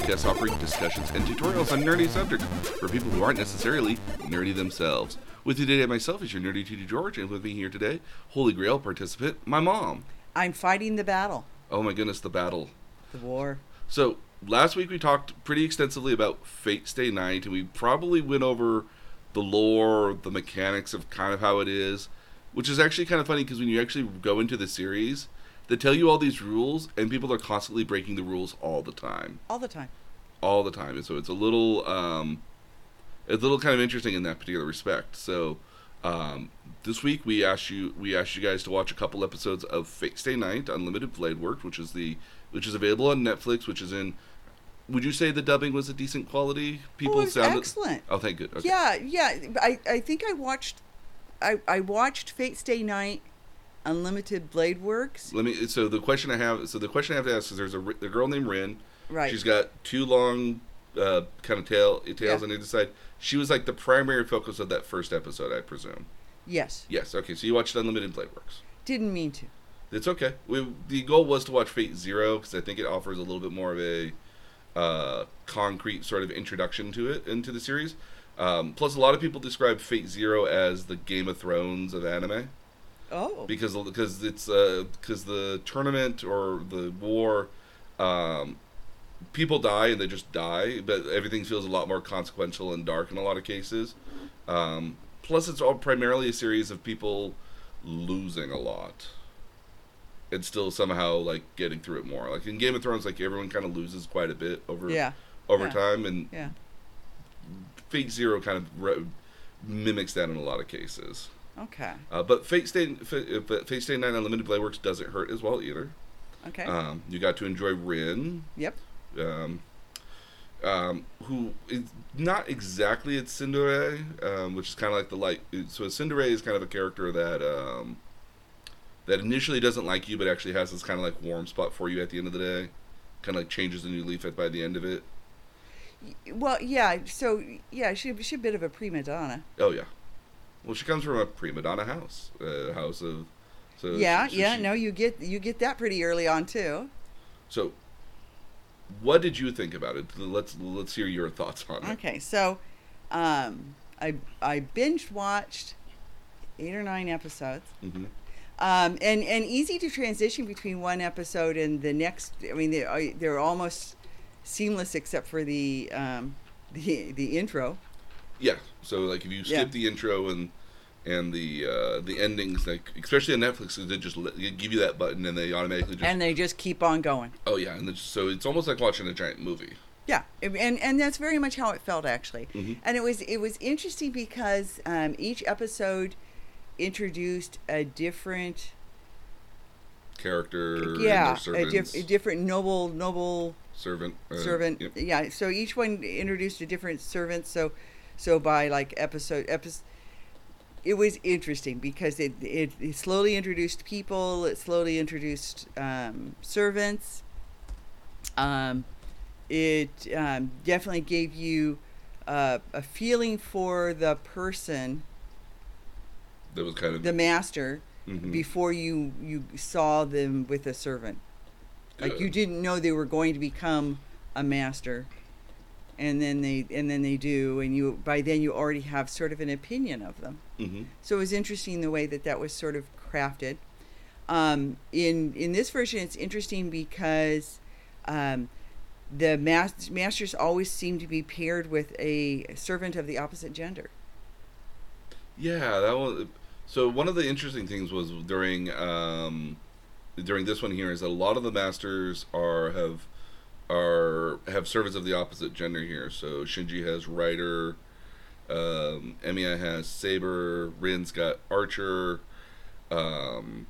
Podcast, offering discussions and tutorials on nerdy subjects for people who aren't necessarily nerdy themselves. With you today, myself is your nerdy teacher George, and with me here today, Holy Grail participant, my mom. I'm fighting the battle, Oh my goodness, the battle. the war. So last week we talked pretty extensively about Fate Stay Night, and we probably went over the lore, the mechanics of kind of how it is, which is actually kind of funny because when you actually go into the series, they tell you all these rules, and people are constantly breaking the rules all the time, All the time. all the time. And so it's a little, um, it's a little kind of interesting in that particular respect. So. Um, this week we asked you we asked you guys to watch a couple episodes of Fate Stay Night Unlimited Blade Work, which is the which is available on Netflix, which is in would you say the dubbing was a decent quality? People oh, it was sounded excellent. Oh, thank good. Okay. Yeah, yeah. I, I think I watched, I, I watched Fate Stay Night, Unlimited Blade Works. Let me. So the question I have. So the question I have to ask is: There's a, a girl named Rin. Right. She's got two long, uh, kind of tail tails Yeah. on either side. She was like the primary focus of that first episode, I presume. Yes. Yes. Okay. So you watched Unlimited Blade Works. Didn't mean to. It's okay. We, the goal was to watch Fate Zero because I think it offers a little bit more of a uh, concrete sort of introduction to it into the series. Um, plus, a lot of people describe Fate Zero as the Game of Thrones of anime Oh. because because it's because the tournament or the war, um, people die and they just die, but everything feels a lot more consequential and dark in a lot of cases. Um, plus, it's all primarily a series of people losing a lot and still somehow like getting through it more. Like in Game of Thrones, like everyone kind of loses quite a bit over yeah. over yeah. time, and Yeah. Fate Zero kind of re- mimics that in a lot of cases. Okay. Uh, but Fate Stay, Fa- but Fate Stay Night Unlimited Blade Works doesn't hurt as well either. Okay. Um, you got to enjoy Rin, yep. um, um, who is not exactly a Tsundere, um, which is kind of like the light. So a Tsundere is kind of a character that um, that initially doesn't like you, but actually has this kind of like warm spot for you at the end of the day. Kind of like changes a new leaf at by the end of it. Well, yeah. So, yeah, she, she's a bit of a prima donna. Oh yeah. Well, she comes from a prima donna house, a house of. So yeah, yeah. she- No, you get you get that pretty early on too. So, what did you think about it? Let's let's hear your thoughts on it. Okay, so um, I I binge watched eight or nine episodes. hmm um, and and easy to transition between one episode and the next. I mean, they are- they're almost seamless except for the um, the the intro. Yeah. So like if you skip Yeah. the intro and and the uh, the endings, like especially on Netflix, they just they give you that button and they automatically just and they just keep on going. oh yeah, and so it's almost like watching a giant movie. Yeah, and and that's very much how it felt actually. Mhm. And it was it was interesting because um, each episode introduced a different Character, yeah a, diff- a different noble noble servant, uh, servant yep. yeah so each one introduced a different servant so so by like episode episode it was interesting because it, it, it slowly introduced people it slowly introduced um, servants. Um, it um, definitely gave you uh, a feeling for the person That was kind of the master mhm. before you you saw them with a servant. Like you didn't know they were going to become a master and then they and then they do and you by then you already have sort of an opinion of them Mhm. so it was interesting the way that that was sort of crafted um, in in this version it's interesting because um, the mas- masters always seem to be paired with a servant of the opposite gender Yeah, that was. So one of the interesting things was during um, during this one here is that a lot of the masters are have are have servants of the opposite gender here. So Shinji has Rider, um, Emiya has Saber, Rin's got Archer, um,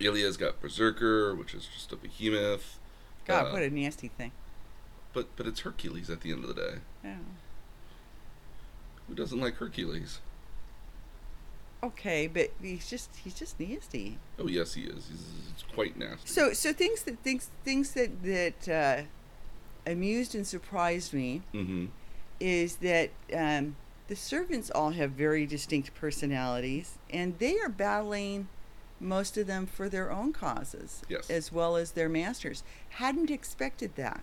Ilya's got Berserker, which is just a behemoth. god Uh, what a nasty thing But but it's Hercules at the end of the day. yeah. Who doesn't like Hercules? Okay but he's just he's just nasty Oh yes, he is. He's, he's quite nasty. So, so things that things things that that uh, amused and surprised me mm-hmm. is that um, the servants all have very distinct personalities, and they are battling most of them for their own causes, Yes. as well as their masters. Hadn't expected that.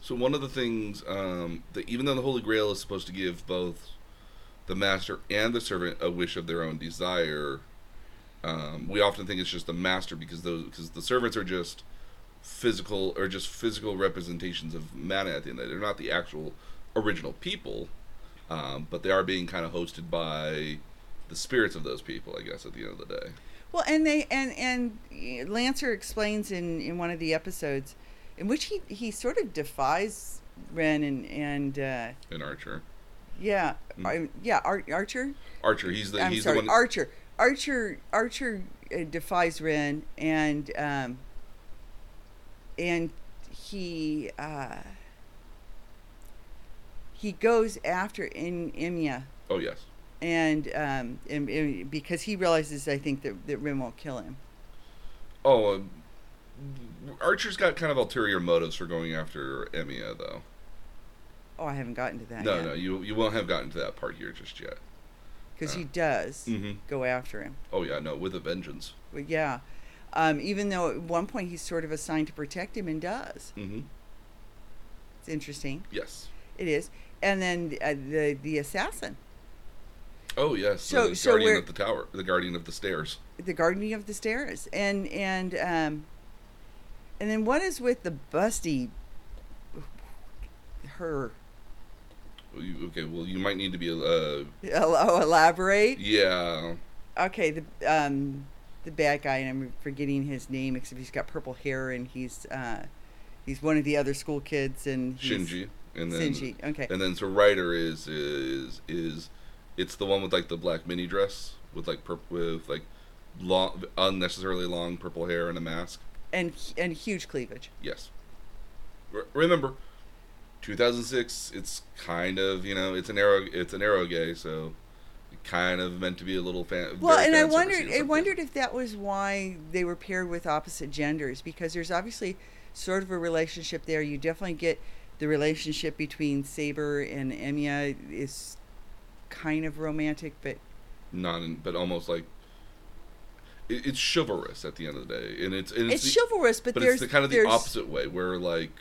So one of the things um, that even though the Holy Grail is supposed to give both the master and the servant a wish of their own desire, um, we often think it's just the master because those because the servants are just physical or just physical representations of mana at the end of the day. They're not the actual original people, um, but they are being kind of hosted by the spirits of those people, I guess, at the end of the day. Well, and they and and Lancer explains in in one of the episodes, in which he he sort of defies Ren and and uh, In Archer, yeah Mm. I- yeah Ar- Archer. Archer, he's the I'm he's sorry, the one. Archer. Archer Archer uh, defies Ren and um and he uh he goes after in Emiya oh yes, and um and, and because he realizes I think that that Ren won't kill him. oh. Um, Archer's got kind of ulterior motives for going after Emiya, though. Oh, I haven't gotten to that No, yet. no, you you won't have gotten to that part here just yet. because he Uh, does mhm. go after him. Oh yeah, no, with a vengeance. But yeah, um, even though at one point he's sort of assigned to protect him and does. Mm-hmm. It's interesting. Yes. It is. And then uh, the the assassin, Oh yes. So- the so guardian of the tower, the guardian of the stairs. the guardian of the stairs, and and um, and then what is with the busty? Her. Okay, well you might need to be uh Oh, elaborate. yeah. Okay, the um, the bad guy, and I'm forgetting his name, except he's got purple hair, and he's uh, he's one of the other school kids, and he's, Shinji. And then Shinji. Okay. and then so Rider is is is it's the one with like the black mini dress with like purp with like long unnecessarily long purple hair and a mask. and and huge cleavage. Yes. Re- remember, 2006. It's kind of you know it's an arrow it's an eroge, so kind of meant to be a little fan. Well, and I wondered, I wondered if that was why they were paired with opposite genders, because there's obviously sort of a relationship there. You definitely get the relationship between Saber and Emiya is kind of romantic, but not, in, but almost like it, it's chivalrous at the end of the day, and it's and it's, the, chivalrous. But, but there's it's the kind of the opposite way where like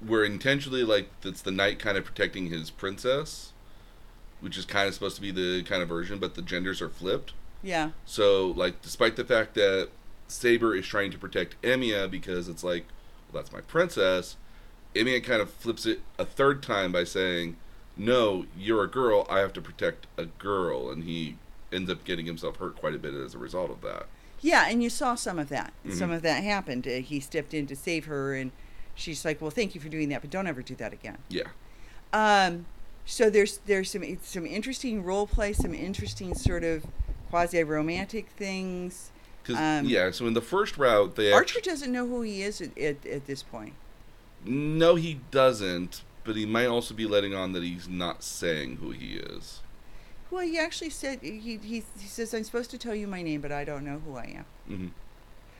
where intentionally like it's the knight kind of protecting his princess which is kind of supposed to be the kind of version but the genders are flipped Yeah, so like despite the fact that saber is trying to protect emiya because it's like well that's my princess emiya kind of flips it a third time by saying no you're a girl i have to protect a girl and he ends up getting himself hurt quite a bit as a result of that yeah, and you saw some of that. Mhm. Some of that happened. Uh, he stepped in to save her, and she's like, "Well, thank you for doing that, but don't ever do that again." yeah Um, so there's there's some some interesting role play, some interesting sort of quasi romantic things. Um, yeah so in the first route they Archer doesn't know who he is at, at, at this point. No, he doesn't. But he might also be letting on that he's not saying who he is. Well, he actually said he, he he says I'm supposed to tell you my name, but I don't know who I am. hmm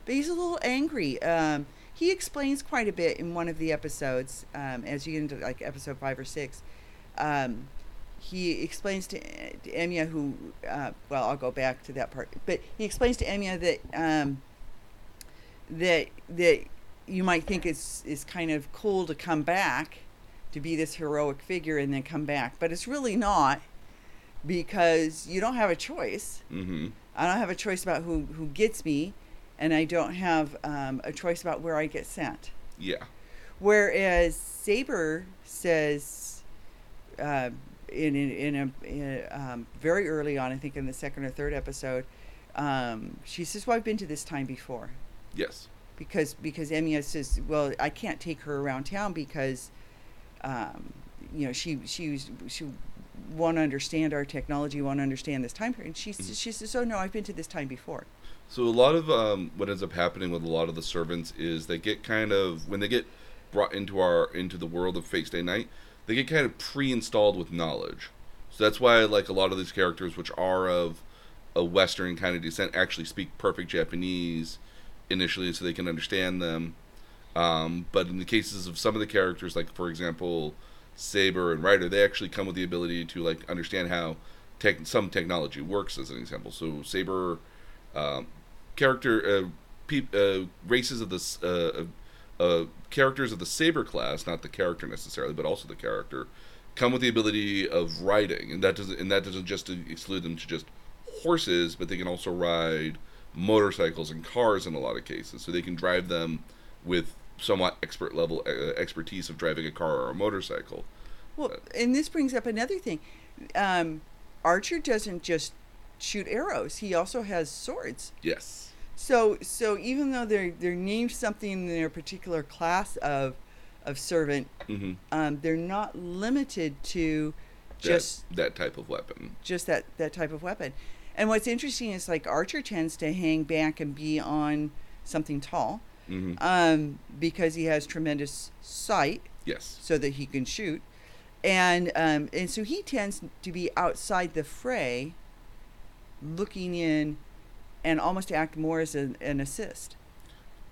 But he's a little angry. Um, he explains quite a bit in one of the episodes, um, as you get into like episode five or six. Um, he explains to, to Emiya who, uh, well, I'll go back to that part. But he explains to Emiya that um, that that you might think is is kind of cool to come back to be this heroic figure and then come back, but it's really not because you don't have a choice. hmm I don't have a choice about who, who gets me, and I don't have um, a choice about where I get sent. Yeah. Whereas Saber says, uh, in in, in a, in a um, very early on, I think in the second or third episode, um, she says, "Well, I've been to this time before." Yes. because because Emiya says, "Well, I can't take her around town because, um, you know, she she was- she won't understand our technology, won't understand this time period." And she Mhm. she says, "Oh no, I've been to this time before." So a lot of um, what ends up happening with a lot of the servants is they get kind of when they get brought into our into the world of Fate Stay Night, they get kind of pre-installed with knowledge. So that's why like a lot of these characters, which are of a Western kind of descent, actually speak perfect Japanese initially, so they can understand them. Um, but in the cases of some of the characters, like for example, Saber and Rider, they actually come with the ability to like understand how tech, some technology works. As an example, so Saber um, character uh, peop uh, races of the uh, uh, characters of the saber class, not the character necessarily, but also the character, come with the ability of riding, and that doesn't and that doesn't just exclude them to just horses, but they can also ride motorcycles and cars in a lot of cases. So they can drive them with somewhat expert level uh, expertise of driving a car or a motorcycle. Well, and this brings up another thing. Um, Archer doesn't just shoot arrows; he also has swords. Yes. So, so even though they're they're named something in their particular class of of servant, hmm um, they're not limited to just that, that type of weapon. just that that type of weapon. And what's interesting is like Archer tends to hang back and be on something tall, hmm um, because he has tremendous sight, Yes. so that he can shoot, and um, and so he tends to be outside the fray, looking in, and almost act more as an, an assist.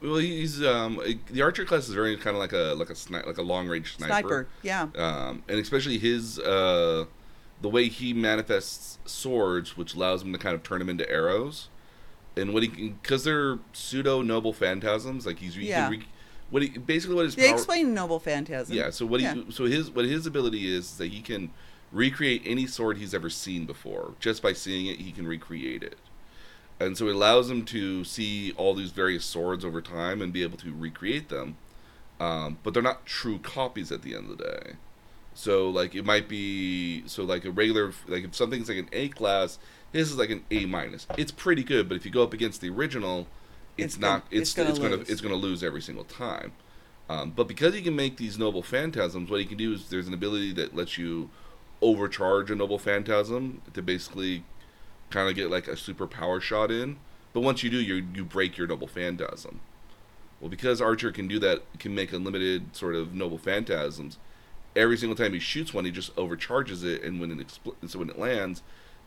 Well, he's um the archer class is very kind of like a like a sni- like a long range sniper. Sniper, yeah, um, and especially his uh, the way he manifests swords, which allows him to kind of turn them into arrows, and what he can because they're pseudo noble phantasms. Like he's he Yeah. what he basically what his they power, explain noble phantasm. yeah. So what Yeah. he so his what his ability is, is that he can recreate any sword he's ever seen before. Just by seeing it, he can recreate it. And so it allows him to see all these various swords over time and be able to recreate them. Um, but they're not true copies at the end of the day. So like it might be so like a regular like if something's like an A class, his is like an A minus. It's pretty good, but if you go up against the original, it's, It's not. gonna- It's it's gonna it's gonna lose. it's gonna lose every single time. Um, but because he can make these noble phantasms, what he can do is there's an ability that lets you overcharge a noble phantasm to basically kind of get like a super power shot in. But once you do, you you break your noble phantasm. Well, because Archer can do that, can make unlimited sort of noble phantasms. Every single time he shoots one, he just overcharges it, and when it expl- so when it lands,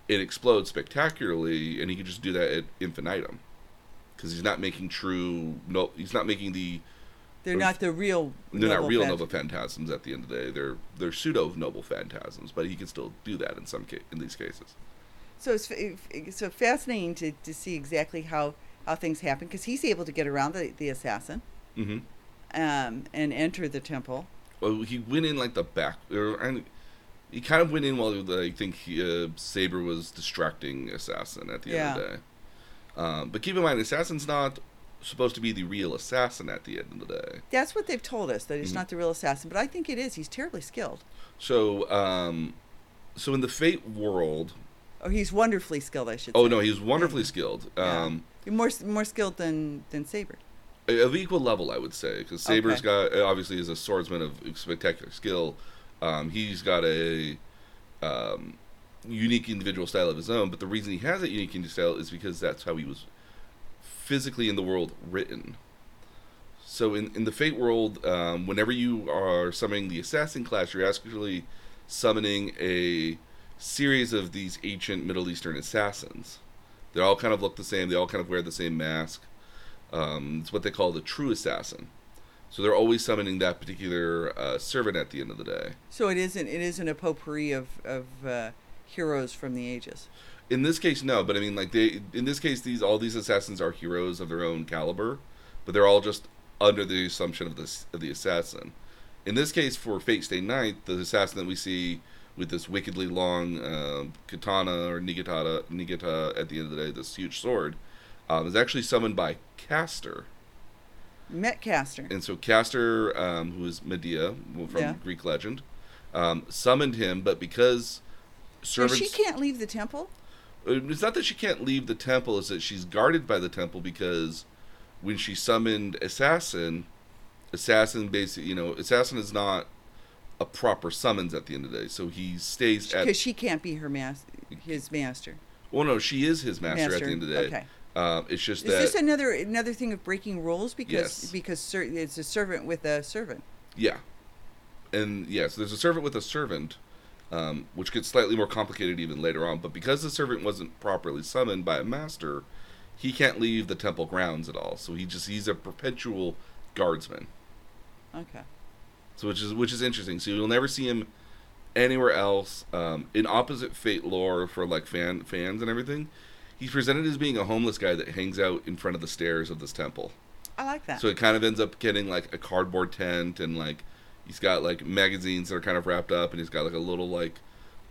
it explodes spectacularly, and he can just do that at infinitum. Because he's not making true no, he's not making the they're not the real. they're not real noble phantasms at the end of the day. They're they're pseudo noble phantasms, but he can still do that in some ca- in these cases. So it's so fascinating to, to see exactly how, how things happen because he's able to get around the, the assassin hmm um, and enter the temple. Well, he went in like the back, or, and he kind of went in while I think he, uh, Saber was distracting Assassin at the end of the day. Um, but keep in mind, Assassin's not supposed to be the real assassin at the end of the day. That's what they've told us that he's Mhm. not the real assassin, but I think it is. He's terribly skilled. So, um, so in the Fate world, oh, he's wonderfully skilled, I should oh say. no, he's wonderfully skilled. Yeah. Um, more more skilled than than Saber. of equal level, I would say, because Saber's Okay. got obviously is a swordsman of spectacular skill. Um, he's got a um, unique individual style of his own, but the reason he has that unique individual style is because that's how he was physically in the world written. So in in the Fate world, um, whenever you are summoning the assassin class, you're actually summoning a series of these ancient Middle Eastern assassins. They all kind of look the same. They all kind of wear the same mask. Um, it's what they call the true assassin. So they're always summoning that particular uh, servant at the end of the day. So it isn't it isn't a potpourri of of uh, heroes from the ages. In this case, no, but I mean, like they. In this case, these all these assassins are heroes of their own caliber, but they're all just under the assumption of this of the assassin. In this case, for Fate Stay Night, the assassin that we see with this wickedly long um katana or nigata nigata at the end of the day, this huge sword, um, is actually summoned by Castor. Metcaster. And so Castor, um, who is Medea from Yeah. Greek legend, um, summoned him, but because So she can't leave the temple. Uh, it's not that she can't leave the temple; it's that she's guarded by the temple because when she summoned Assassin, Assassin basically, you know, Assassin is not a proper summons at the end of the day, so he stays at. Because she can't be her mas- his master. Well, no, she is his master, at the end of the day. Okay. Um, it's just Is that this another another thing of breaking rules because Yes. because ser- it's a servant with a servant? Yeah. And yes, there's a servant with a servant, um, which gets slightly more complicated even later on. But because the servant wasn't properly summoned by a master, he can't leave the temple grounds at all. So he just he's a perpetual guardsman. Okay. So which is which is interesting. So you'll never see him anywhere else. Um, in opposite fate lore for like fan fans and everything, he's presented as being a homeless guy that hangs out in front of the stairs of this temple. I like that. So it kind of ends up getting like a cardboard tent and like he's got like magazines that are kind of wrapped up and he's got like a little like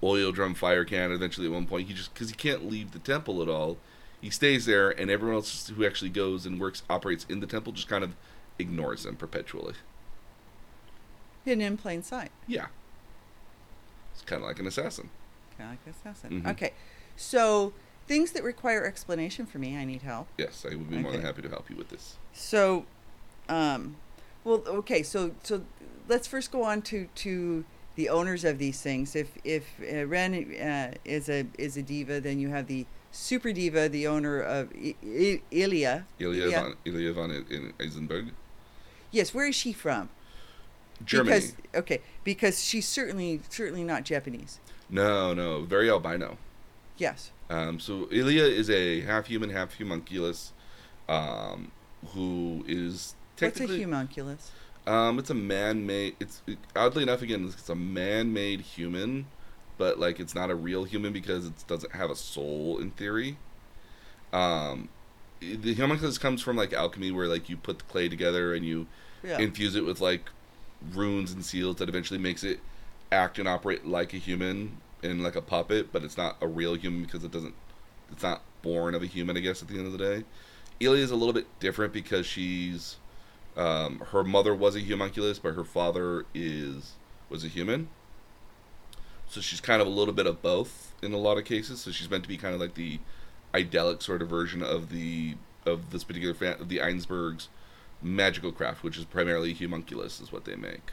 oil drum fire can. Eventually, at one point, he just because he can't leave the temple at all, he stays there, and everyone else who actually goes and works operates in the temple just kind of ignores him perpetually. Hidden in plain sight. Yeah, it's kind of like an assassin. Kind of like assassin. Mhm. Okay, so things that require explanation for me, I need help. Yes, I would be more than happy to help you with this. So, um, well, okay. So, so let's first go on to to the owners of these things. If if uh, Ren uh, is a is a diva, then you have the super diva, the owner of I- I- Ilya. Ilya Yeah. von Ilya von I- Eisenberg, Yes, where is she from? Germany. Because okay, because she's certainly certainly not Japanese. no, no, very albino. Yes. Um, so Ilya is a half human, half homunculus, um, who is technically. What's a homunculus? Um, it's a man-made. It's oddly enough, again, it's a man-made human, but like it's not a real human because it doesn't have a soul in theory. Um, the homunculus comes from like alchemy, where like you put the clay together and you Yeah. infuse it with like runes and seals that eventually makes it act and operate like a human and like a puppet, but it's not a real human because it doesn't. It's not born of a human, I guess. At the end of the day, Ilya is a little bit different because she's um, her mother was a homunculus, but her father is was a human. So she's kind of a little bit of both in a lot of cases. So she's meant to be kind of like the idyllic sort of version of the of this particular fan of the Einsbergs magical craft, which is primarily homunculus, is what they make.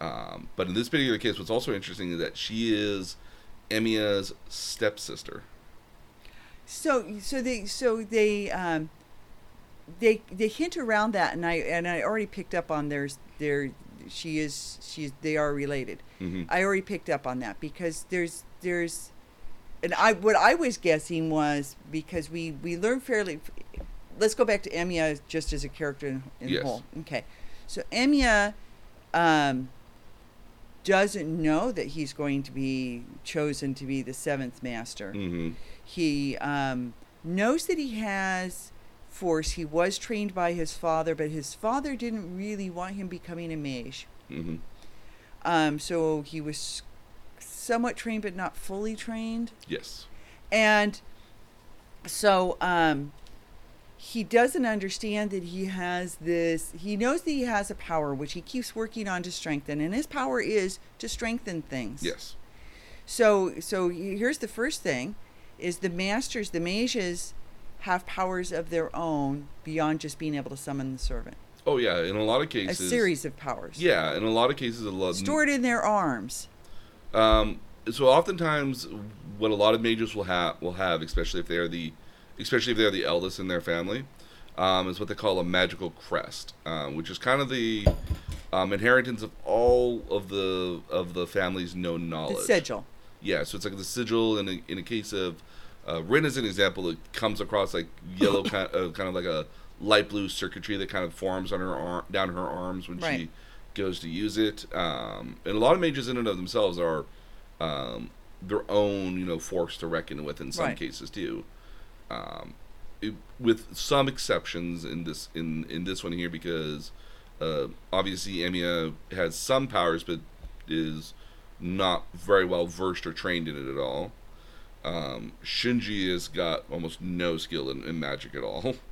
Um, but in this particular case, what's also interesting is that she is Emiya's stepsister. So so they so they um they they hint around that and I and I already picked up on there's there she is she's they are related. hmm I already picked up on that because there's there's and I what I was guessing was because we we learn fairly let's go back to Emiya just as a character in, in Yes. whole. Okay. So Emiya um doesn't know that he's going to be chosen to be the seventh master hmm he um, knows that he has force. He was trained by his father, but his father didn't really want him becoming a mage. Mm-hmm. Um, so he was somewhat trained, but not fully trained. Yes. And so um, he doesn't understand that he has this. He knows that he has a power, which he keeps working on to strengthen, and his power is to strengthen things. Yes. So so here's the first thing is the masters, the mages have powers of their own beyond just being able to summon the servant. Oh yeah. In a lot of cases, A series of powers. Yeah. In a lot of cases, a lot. Of stored in their arms. Um, so oftentimes, what a lot of mages will have will have, especially if they are the, especially if they are the eldest in their family, um, is what they call a magical crest, um, which is kind of the um, inheritance of all of the of the family's known knowledge. The sigil. Yeah, so it's like the sigil in a, in a case of uh, Rin as an example, that comes across like yellow kind uh, kind of like a light blue circuitry that kind of forms on her arm down her arms when Right. she goes to use it. Um, and a lot of mages in and of themselves are um, their own you know force to reckon with in some Right. cases too. Um, it, with some exceptions in this in in this one here because uh, obviously Emiya has some powers but is not very well versed or trained in it at all. Um, Shinji has got almost no skill in, in magic at all.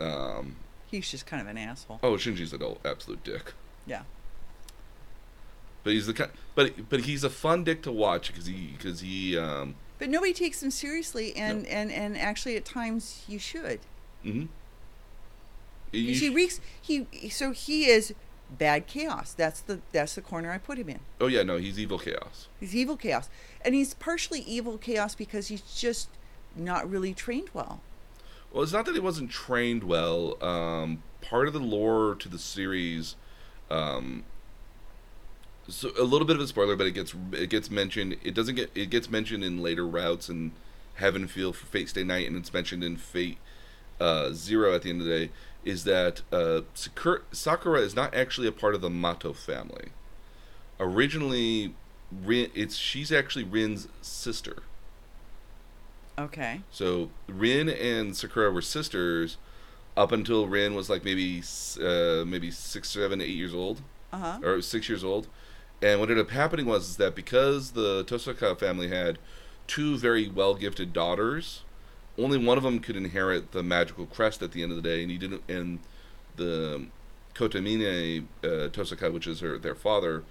Um, He's just kind of an asshole. oh, Shinji's an absolute dick. Yeah. But he's the kind, but but he's a fun dick to watch because he because he um But nobody takes him seriously and, and, and actually at times you should. Mm-hmm. Because he sh- reeks he so he is bad chaos. That's the that's the corner I put him in. oh yeah no he's evil chaos. He's evil chaos. And he's partially evil chaos because he's just not really trained well. Well, it's not that he wasn't trained well. Um, part of the lore to the series, um, so a little bit of a spoiler, but it gets it gets mentioned. It doesn't get it gets mentioned in later routes and Heaven Feel for Fate Stay Night, and it's mentioned in Fate uh, Zero at the end of the day. Is that uh, Sakura, is not actually a part of the Mato family. Originally, Rin, it's she's actually Rin's sister. Okay. So Rin and Sakura were sisters, up until Rin was like maybe uh, maybe six, seven, eight years old, Uh huh. or six years old. And what ended up happening was is that because the Tosaka family had two very well gifted daughters, only one of them could inherit the magical crest at the end of the day, and he didn't. And the Kotamine uh, Tosaka, which is her their father,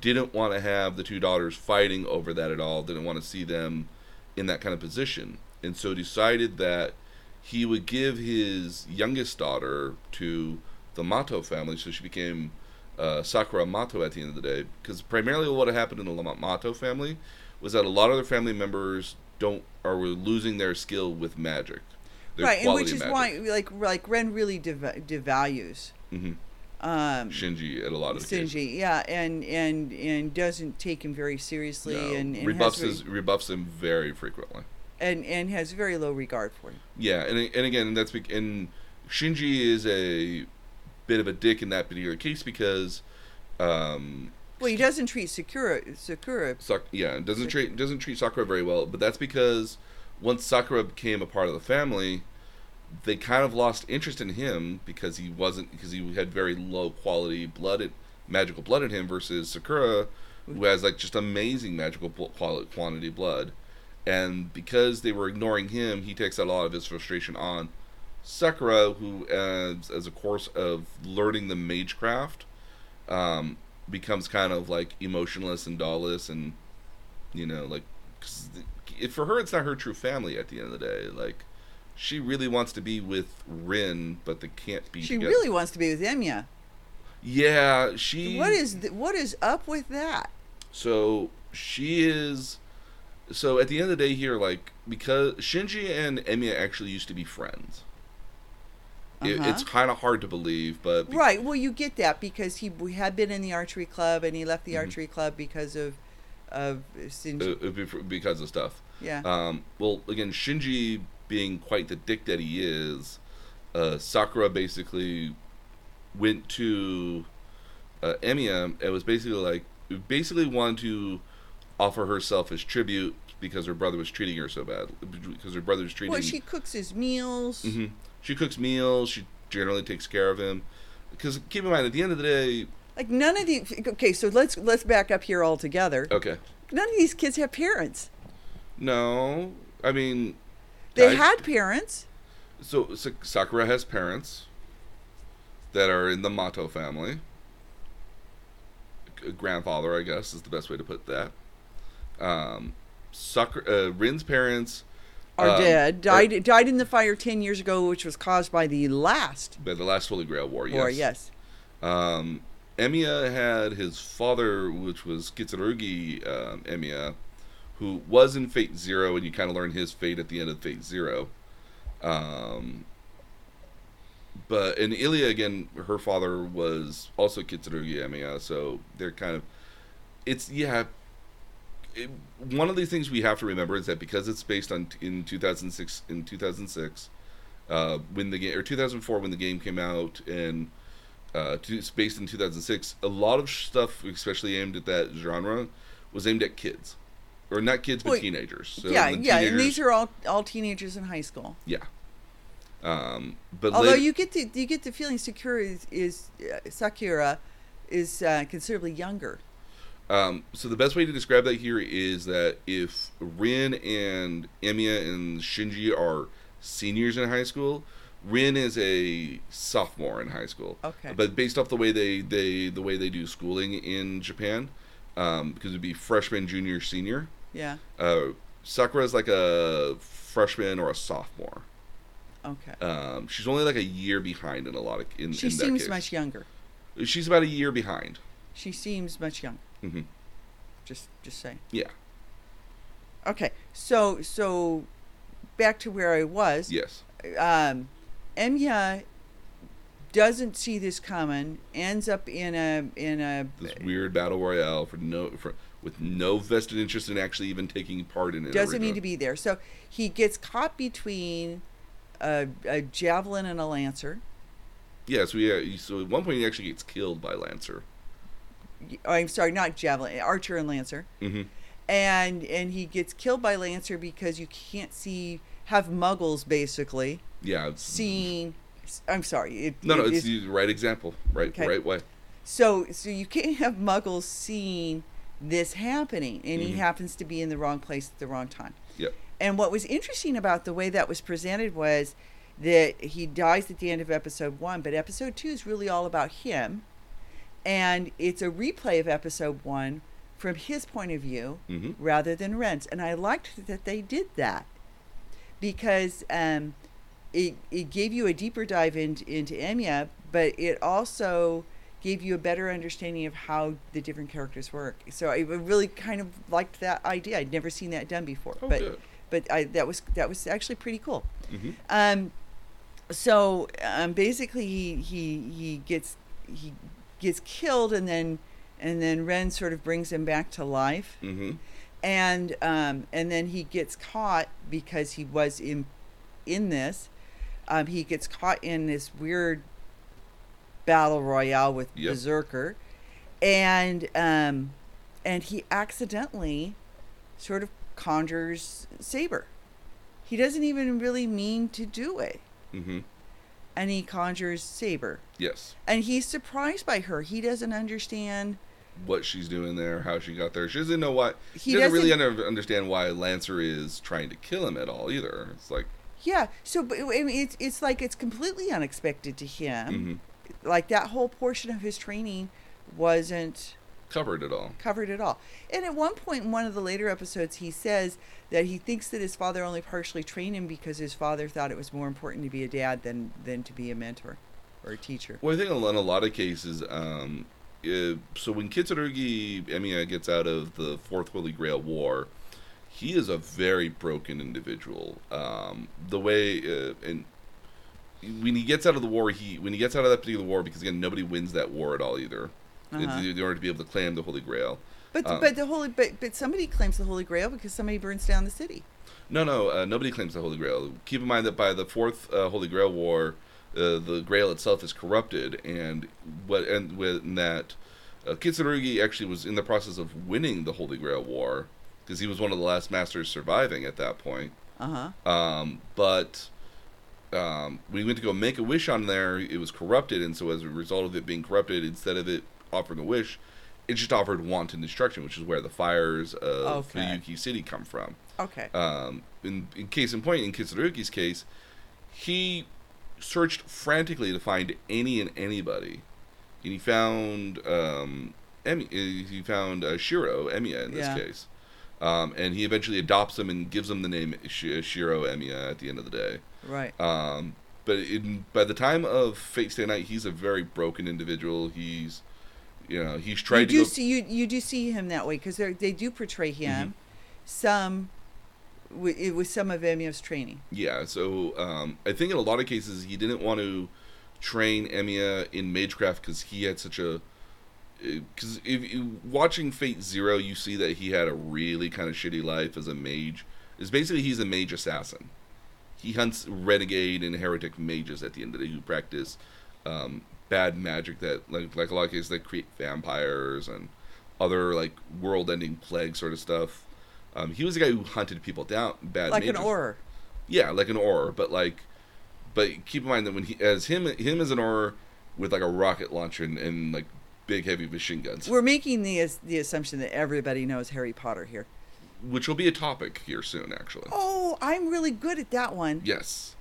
didn't want to have the two daughters fighting over that at all. Didn't want to see them in that kind of position, and so decided that he would give his youngest daughter to the Mato family, so she became uh, Sakura Mato at the end of the day. Because primarily what happened in the Mato family was that a lot of their family members don't are losing their skill with magic. their Right, and which is magic. why like like Ren really dev- devalues Mhm. um, Shinji at a lot of the cases. Sinji, yeah, and and and doesn't take him very seriously, No, and, and rebuffs his, rebuffs him very frequently. and and has very low regard for him. Yeah, and and again, that's and Shinji is a bit of a dick in that particular case because, um, Well, he doesn't treat Sakura Sakura. Sak- yeah, doesn't treat doesn't treat Sakura very well. But that's because once Sakura became a part of the family, they kind of lost interest in him because he wasn't because he had very low quality blood, in- magical blood in him versus Sakura, who has like just amazing magical quality quantity blood. And because they were ignoring him, he takes a lot of his frustration on Sakura, who, as, as a course of learning the magecraft, um, becomes kind of like emotionless and dolless, and you know, like 'cause the- if for her, it's not her true family at the end of the day. Like, she really wants to be with Rin, but they can't be. She together. really wants to be with Emiya. Yeah, she. What is th- what is up with that? So she is. So at the end of the day, here, like because Shinji and Emiya actually used to be friends. It, Uh-huh. it's kind of hard to believe, but be- Right. Well, you get that because he we had been in the archery club and he left the Mhm. archery club because of of uh, uh, because of stuff. yeah. Um, well, again, Shinji being quite the dick that he is, uh, Sakura basically went to uh, Emiya. It was basically like basically wanted to offer herself as tribute because her brother was treating her so bad. Because her brother was treating. well, she cooks his meals. hmm She cooks meals. She generally takes care of him. Because keep in mind, at the end of the day, Like none of the okay. So let's let's back up here altogether. okay, None of these kids have parents. no, I mean, They I- had parents. So, Sa- Sakura has parents that are in the Mato family. Grandfather, I guess, is the best way to put that. Um, Sakura, uh, Rin's parents Are um, dead. are- Died died in the fire ten years ago, which was caused by the last by the last Holy Grail War. Yes. war. Yes. Um, Emiya had his father, which was Kitsurugi um, Emiya, who was in Fate Zero, and you kind of learn his fate at the end of Fate Zero. Um, but in Ilya again, her father was also Kitsurugi Emiya, so they're kind of. It's yeah. It, one of the things we have to remember is that because it's based on in 2006 in 2006 uh, when the game or 2004 when the game came out and uh, to, it's based in 2006. A lot of stuff, especially aimed at that genre, was aimed at kids, or not kids, but Well, teenagers. So yeah, yeah, and these are all all teenagers in high school. yeah. Um, but Although later- you get the you get the feeling Sakura is, is uh, Sakura is uh, considerably younger. Um, so the best way to describe that here is that if Rin and Emiya and Shinji are seniors in high school, Rin is a sophomore in high school. Okay. But based off the way they, they the way they do schooling in Japan, um, because it'd be freshman, junior, senior. Yeah. Uh, Sakura is like a freshman or a sophomore. Okay. Um, she's only like a year behind in a lot of in, she in that seems much younger. She's about a year behind. She seems much younger. Hmm Just just saying. Yeah. Okay. So so back to where I was. Yes. um, Enya doesn't see this coming, ends up in a in a this weird battle royale for no for with no vested interest in actually even taking part in it. doesn't need to be there. So he gets caught between a, a javelin and a lancer. Yeah, so yeah, so at one point he actually gets killed by Lancer. I'm sorry, not javelin, archer and lancer. Mm-hmm. And and he gets killed by lancer because you can't see have muggles basically Yeah, it's, seeing I'm sorry. It, No, no, it it's is- the right example, right, Okay. right way. So, so you can't have Muggles seeing this happening, and he Mhm. happens to be in the wrong place at the wrong time. Yep. And what was interesting about the way that was presented was that he dies at the end of episode one, but episode two is really all about him, and it's a replay of episode one from his point of view hmm rather than Ren's. And I liked that they did that because um, it, it gave you a deeper dive in, into Enya, but it also gave you a better understanding of how the different characters work. So I really kind of liked that idea. I'd never seen that done before, Oh, but good. but I, that was that was actually pretty cool. hmm Um, so um, basically, he he he gets he gets killed, and then and then Ren sort of brings him back to life hmm and um, and then he gets caught because he was in in this. Um, he gets caught in this weird battle royale with Yep. Berserker, and um, and he accidentally sort of conjures Saber. He doesn't even really mean to do it, hmm and he conjures Saber, Yes. and he's surprised by her. He doesn't understand. What she's doing there, how she got there. She doesn't know why. He He doesn't really doesn't- under, understand why Lancer is trying to kill him at all either. It's like, Yeah, so but I mean, it's it's like it's completely unexpected to him. hmm like that whole portion of his training wasn't covered it all. covered it all. And at one point in one of the later episodes, he says that he thinks that his father only partially trained him because his father thought it was more important to be a dad than than to be a mentor or a teacher. Well, I think in a lot of cases, um, uh, so when Kitsurugi Emiya gets out of the Fourth Holy Grail War, he is a very broken individual. Um, the way uh, and when he gets out of the war, he when he gets out of that particular war, because again, nobody wins that war at all either. Uh-huh. In order to be able to claim the Holy Grail. But um, but the holy but but somebody claims the Holy Grail because somebody burns down the city. No, no, uh, nobody claims the Holy Grail. Keep in mind that by the Fourth uh, Holy Grail War, uh, the Grail itself is corrupted, and what and when that uh, Kitsurugi actually was in the process of winning the Holy Grail War because he was one of the last masters surviving at that point. Uh huh. Um, but um, when he went to go make a wish on there, it was corrupted, and so as a result of it being corrupted, instead of it offering a wish, it just offered wanton destruction, which is where the fires of Okay. Fuyuki City come from. Okay. Um, in, in case in point, in Kitsurugi's case, he searched frantically to find any and anybody, and he found um, Emi, uh, he found uh, Shiro Emiya in this Yeah. case, um, and he eventually adopts him and gives him the name Shi- Shiro Emiya at the end of the day. right. Um, but in, by the time of Fate Stay Night, he's a very broken individual. He's, you know, he's tried you to do go. see you you do see him that way because they do portray him some with, with some of Emiya's training. Yeah, so um, I think in a lot of cases he didn't want to train Emiya in Magecraft because he had such a. Because if you, watching Fate Zero, you see that he had a really kind of shitty life as a mage. Is basically he's a mage assassin. He hunts renegade and heretic mages at the end of the day who practice um, bad magic that, like, like a lot of cases, that create vampires and other like world-ending plague sort of stuff. Um, he was the guy who hunted people down, bad like mages. an auror. Yeah, like an auror, but like, but keep in mind that when he as him him as an auror with like a rocket launcher and, and like big heavy machine guns, We're making the the assumption that everybody knows Harry Potter here. which will be a topic here soon, actually. Oh, I'm really good at that one. Yes.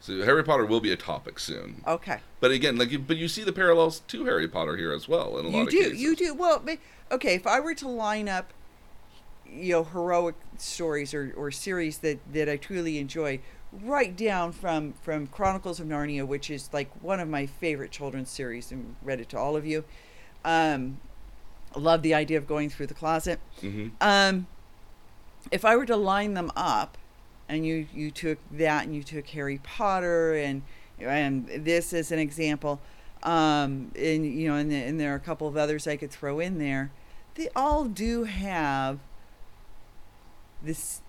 So Harry Potter will be a topic soon, Okay. but again, like, but you see the parallels to Harry Potter here as well in a lot You of do. cases. You do. Well, ma- okay, if I were to line up you know heroic stories or, or series that, that I truly enjoy right down from from Chronicles of Narnia which is like one of my favorite children's series and read it to all of you um love the idea of going through the closet hmm um if I were to line them up and you you took that and you took Harry Potter and and this is an example um and you know and, and there are a couple of others I could throw in there. They all do have this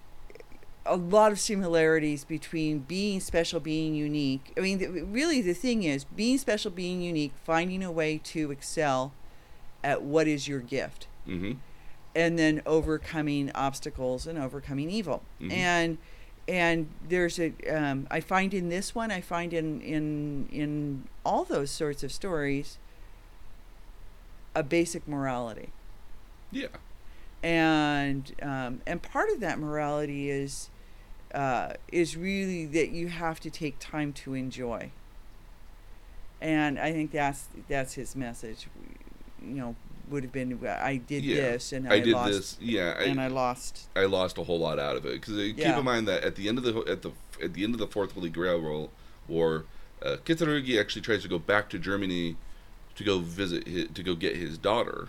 a lot of similarities between being special being unique. I mean th- really the thing is being special being unique finding a way to excel at what is your gift. Hmm and then overcoming obstacles and overcoming evil. Mhm. and and there's a um, I find in this one I find in in in all those sorts of stories a basic morality Yeah. and um, and part of that morality is uh, is really that you have to take time to enjoy. And I think that's that's his message. You know, would have been I did Yeah. this and I, I, did lost this. Yeah. I, and I lost. I lost a whole lot out of it because keep in mind that at the end of the at the at the end of the Fourth Holy Grail War, war uh, Kitsurugi actually tries to go back to Germany to go visit his, to go get his daughter,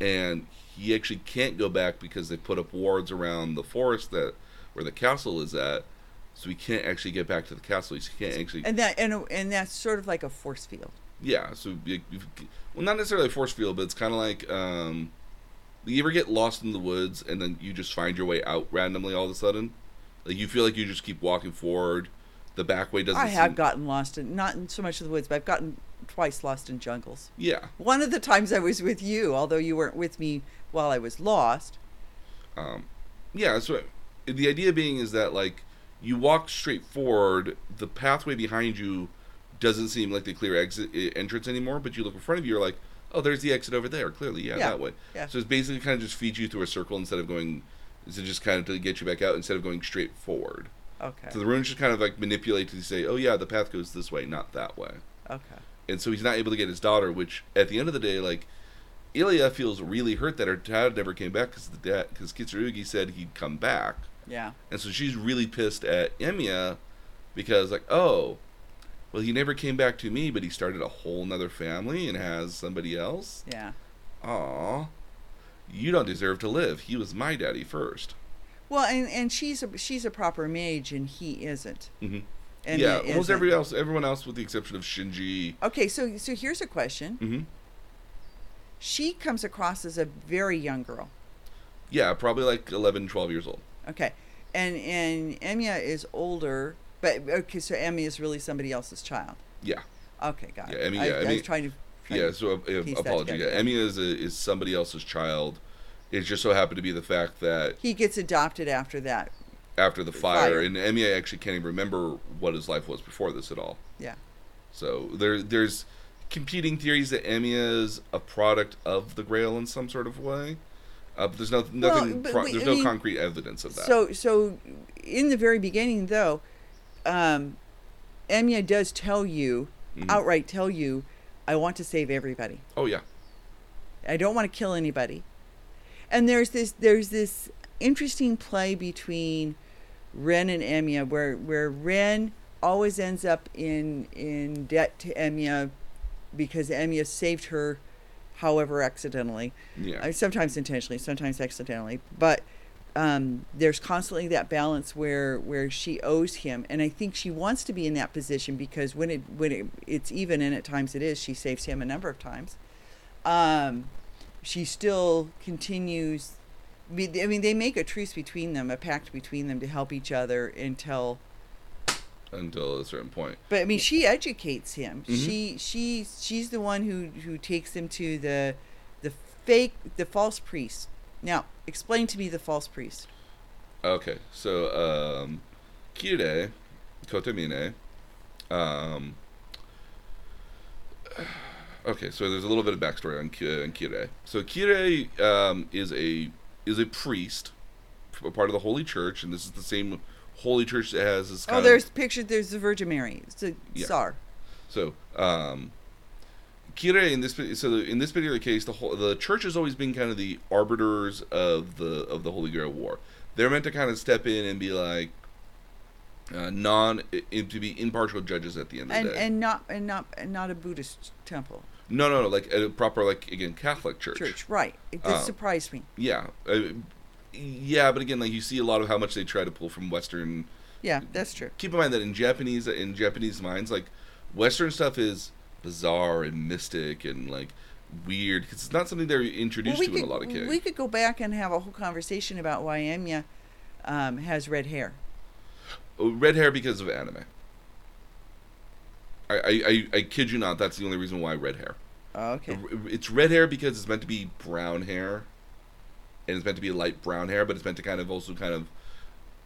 and he actually can't go back because they put up wards around the forest that where the castle is at, so he can't actually get back to the castle. He can't actually And that and and that's sort of like a force field. Yeah, so you, you, well, not necessarily a force field, but it's kind of like um, you ever get lost in the woods and then you just find your way out randomly all of a sudden. Like you feel like you just keep walking forward. The back way doesn't. I have seem- gotten lost in not in so much of the woods, but I've gotten twice lost in jungles. Yeah, One of the times I was with you, although you weren't with me while I was lost. um, yeah. So the idea being is that like you walk straight forward, the pathway behind you doesn't seem like the clear exit e- entrance anymore. But you look in front of you, you're like, oh, there's the exit over there. Clearly, yeah, Yeah, that way. yeah. So it's basically kind of just feeds you through a circle instead of going. To just kind of to get you back out instead of going straight forward. Okay. So the runes just kind of like manipulate to say, oh yeah, the path goes this way, not that way. okay. And so he's not able to get his daughter, which at the end of the day, like Ilya feels really hurt that her dad never came back because the dad because Kitsurugi said he'd come back, Yeah. and so she's really pissed at Emiya because like oh, well he never came back to me, but he started a whole nother family and has somebody else. Yeah. Aw, you don't deserve to live. He was my daddy first. Well, and and she's a she's a proper mage, and he isn't. hmm And yeah, almost isn't. every else, everyone else with the exception of Shinji. Okay, so so here's a question. hmm She comes across as a very young girl. Yeah, probably like 11, 12 years old. Okay, and and Emiya is older, but okay, so Emmy is really somebody else's child. Yeah, Okay, got Yeah, it. Emi- I, yeah, I Emi- was trying to. trying yeah. So uh, apology. Yeah, Emmy is a, is somebody else's child. It just so happened to be the fact that he gets adopted after that. after the fire, Fire. and I actually can't even remember what his life was before this at all. Yeah. So there there's competing theories that Emmy is a product of the Grail in some sort of way. Uh, but there's no, nothing. but pro- we- there's I no mean, concrete evidence of that. So so, in the very beginning though, um, Emiya does tell you Mhm. outright tell you, I want to save everybody. oh yeah, I don't want to kill anybody. And there's this there's this interesting play between Ren and Emiya where where Ren always ends up in in debt to Emiya because Emiya saved her however accidentally. yeah. Uh, sometimes intentionally, sometimes accidentally, but um, there's constantly that balance where where she owes him, and I think she wants to be in that position because when it when it, it's even, and at times it is, she saves him a number of times. Um, she still continues. I mean, they make a truce between them, a pact between them to help each other until. until a certain point. But I mean, she educates him. Mhm. She she she's the one who who takes him to the the fake the false priest. Now, explain to me the false priest. Okay, so um, Kirei Kotomine. Um, okay, so there's a little bit of backstory on, on Kirei. So Kirei um, is a is a priest, a part of the Holy Church, and this is the same Holy Church that has this. Oh, of- there's pictured. There's the Virgin Mary. It's a Yeah. czar. So, um, Kirei in this so in this particular case, the whole, the church has always been kind of the arbiters of the of the Holy Grail War. They're meant to kind of step in and be like uh, non to be impartial judges at the end of and the day. and not and not and not a Buddhist temple no, no, no, like a proper like again Catholic church. church. Right. It, this Um, surprised me. Yeah, uh, yeah, but again, like you see a lot of how much they try to pull from Western Yeah, that's true. keep in mind that in Japanese in Japanese minds, like Western stuff is bizarre and mystic and like weird because it's not something they're introduced we to could in a lot of kids. we could go back and have a whole conversation about why Enya um, has red hair. Oh, Red hair because of anime. I, I, I, I kid you not. That's the only reason why red hair. Oh, okay. It's red hair because it's meant to be brown hair, and it's meant to be light brown hair, but it's meant to kind of also kind of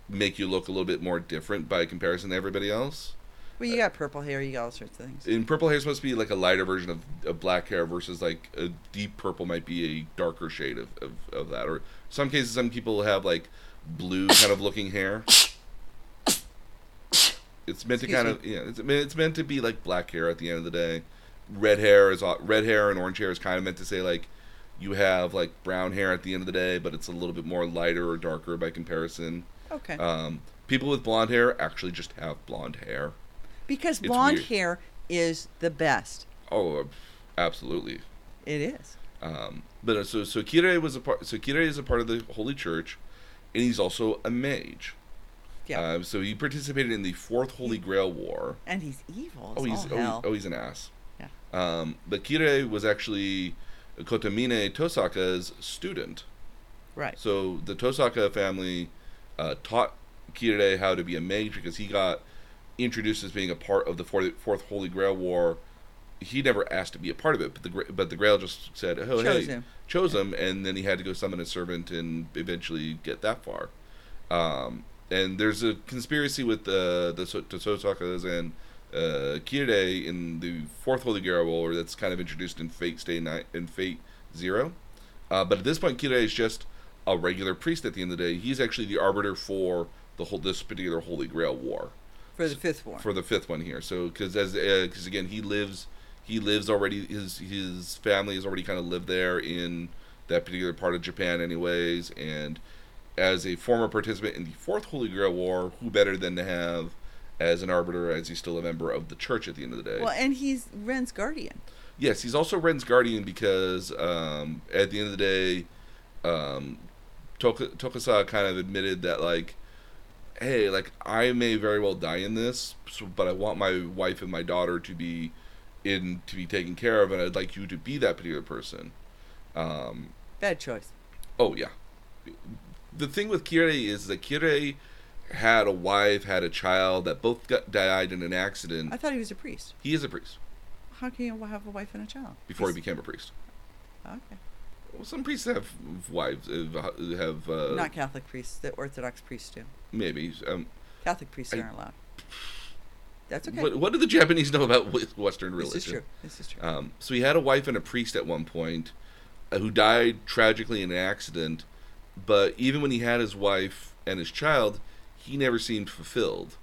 make you look a little bit more different by comparison to everybody else. Well, you got purple hair, you got all sorts of things. In purple hair is supposed to be like a lighter version of, of black hair versus like a deep purple might be a darker shade of, of, of that. Or some cases, some people have like blue kind of looking hair. It's meant to kind me. of yeah. It's, it's meant to be like black hair at the end of the day. Red hair is red hair and orange hair is kind of meant to say like you have like brown hair at the end of the day, but it's a little bit more lighter or darker by comparison. Okay. Um, people with blonde hair actually just have blonde hair. Because it's blonde weird. hair is the best. Oh, uh, absolutely. It is. Um, but uh, so so Kirei was a part. So Kirei is a part of the Holy Church, and he's also a mage. Yeah. Uh, so he participated in the Fourth Holy Grail War. and he's evil. Oh, he's oh, hell. he- oh he's an ass. Yeah. Um, but Kirei was actually Kotomine Tosaka's student. right. So the Tosaka family uh, taught Kirei how to be a mage because he got introduced as being a part of the Fourth, Fourth Holy Grail War. He never asked to be a part of it, but the but the Grail just said, "Oh, Chose hey," him. chose him, and then he had to go summon a servant and eventually get that far. Um, and there's a conspiracy with uh, the the Tosakas and uh, Kirei in the Fourth Holy Grail War that's kind of introduced in Fate Stay Night in Fate Zero. Uh, but at this point, Kirei is just a regular priest. At the end of the day, he's actually the arbiter for the whole this particular Holy Grail War For the fifth one. for the fifth one here. So because as because again he lives he lives already his his family has already kind of lived there in that particular part of Japan anyways and as a former participant in the fourth Holy Grail War, who better than to have as an arbiter as he's still a member of the church at the end of the day. well, and he's Ren's guardian. Yes, he's also Ren's guardian because um, at the end of the day, um, Toka, Tokasa kind of admitted that like, hey, like I may very well die in this, so, but I want my wife and my daughter to be in to be taken care of, and I'd like you to be that particular person. Um, Bad choice. oh yeah, the thing with Kirei is that Kirei had a wife, had a child that both got died in an accident. I thought he was a priest. He is a priest How can you have a wife and a child? before he became a priest. Okay. Well, some priests have wives. Have, have uh, Not Catholic priests. The Orthodox priests do. maybe. Um, Catholic priests I- aren't allowed. That's okay. what, what do the Japanese know about Western religion? this is true. This is true. Um, so he had a wife and a priest at one point, uh, who died tragically in an accident. But even when he had his wife and his child, he never seemed fulfilled.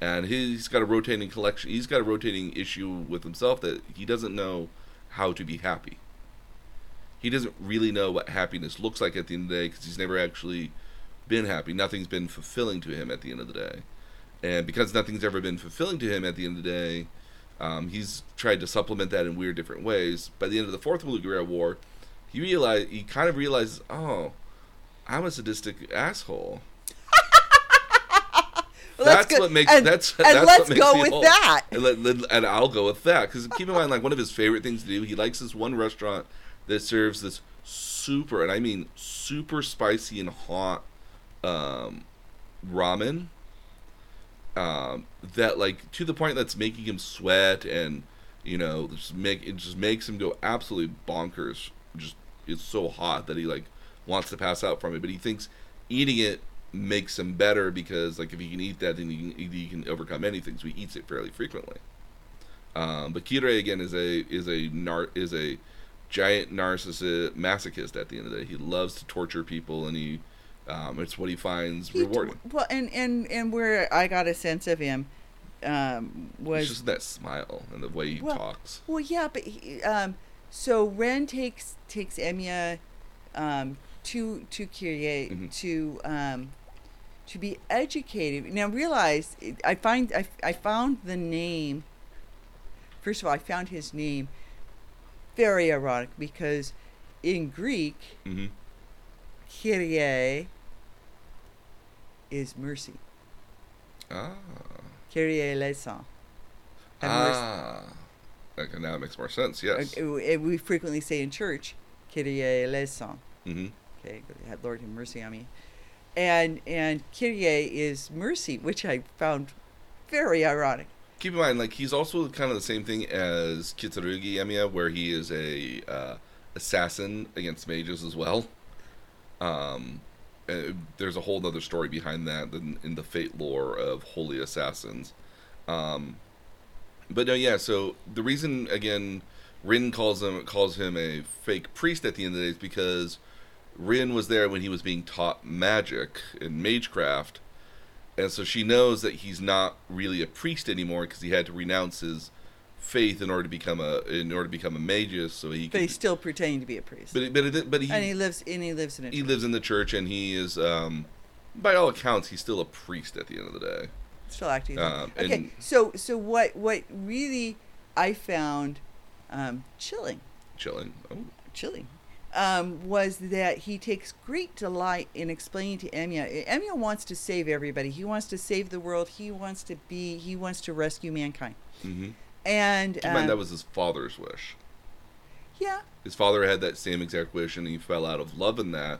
And he's got a rotating collection. He's got a rotating issue with himself that he doesn't know how to be happy. He doesn't really know what happiness looks like at the end of the day because he's never actually been happy. Nothing's been fulfilling to him at the end of the day. And because nothing's ever been fulfilling to him at the end of the day, um, he's tried to supplement that in weird different ways. By the end of the Fourth Grail War, he realized he kind of realizes, oh, I'm a sadistic asshole. Well, that's that's what makes and, that's and that's let's what makes go with that. And, let- let- and I'll go with that because keep in mind, like one of his favorite things to do, he likes this one restaurant that serves this super, and I mean super spicy and hot um, ramen. Um, that like to the point that's making him sweat and you know just make it just makes him go absolutely bonkers. Just it's so hot that he like wants to pass out from it, but he thinks eating it makes him better because like if he can eat that, then he can, can overcome anything. So he eats it fairly frequently. Um, but Kirei again is a is a nar- is a giant narcissist masochist. At the end of the day, he loves to torture people, and he um, it's what he finds He- rewarding. well, and and and where I got a sense of him um, was It's just that smile and the way he Well, talks. Well, yeah, but he, um, so Ren takes takes Emiya um, to to Kyrie Mhm. to um, to be educated. Now realize I find I, I found the name. First of all, I found his name very ironic because in Greek, hmm Kyrie is mercy. Ah, Kyrie eleison. Ah. Okay, now it makes more sense. Yes. We frequently say in church, Kyrie eleison. hmm Okay, Lord have mercy on me. And and Kyrie is mercy, which I found very ironic. Keep in mind, like he's also kind of the same thing as Kitsurugi Emiya, where he is a uh, assassin against mages as well. Um, uh, there's a whole other story behind that than in the fate lore of holy assassins. Um, but no, yeah. So the reason again, Rin calls him calls him a fake priest at the end of the day is because Rin was there when he was being taught magic and magecraft, and so she knows that he's not really a priest anymore because he had to renounce his faith in order to become a in order to become a magus. So he But he's could, still pretending to be a priest. but but it, but he and he lives and he lives in a he church. lives in the church and he is um, by all accounts he's still a priest at the end of the day. still acting. Um, okay, and- so so what what really I found um, chilling Chilling. Oh, chilling um, was that he takes great delight in explaining to Emiya. Emiya wants to save everybody. He wants to save the world. He wants to be. He wants to rescue mankind. mm-hmm. And in mind um, that was his father's wish. yeah, His father had that same exact wish, and he fell out of love in that,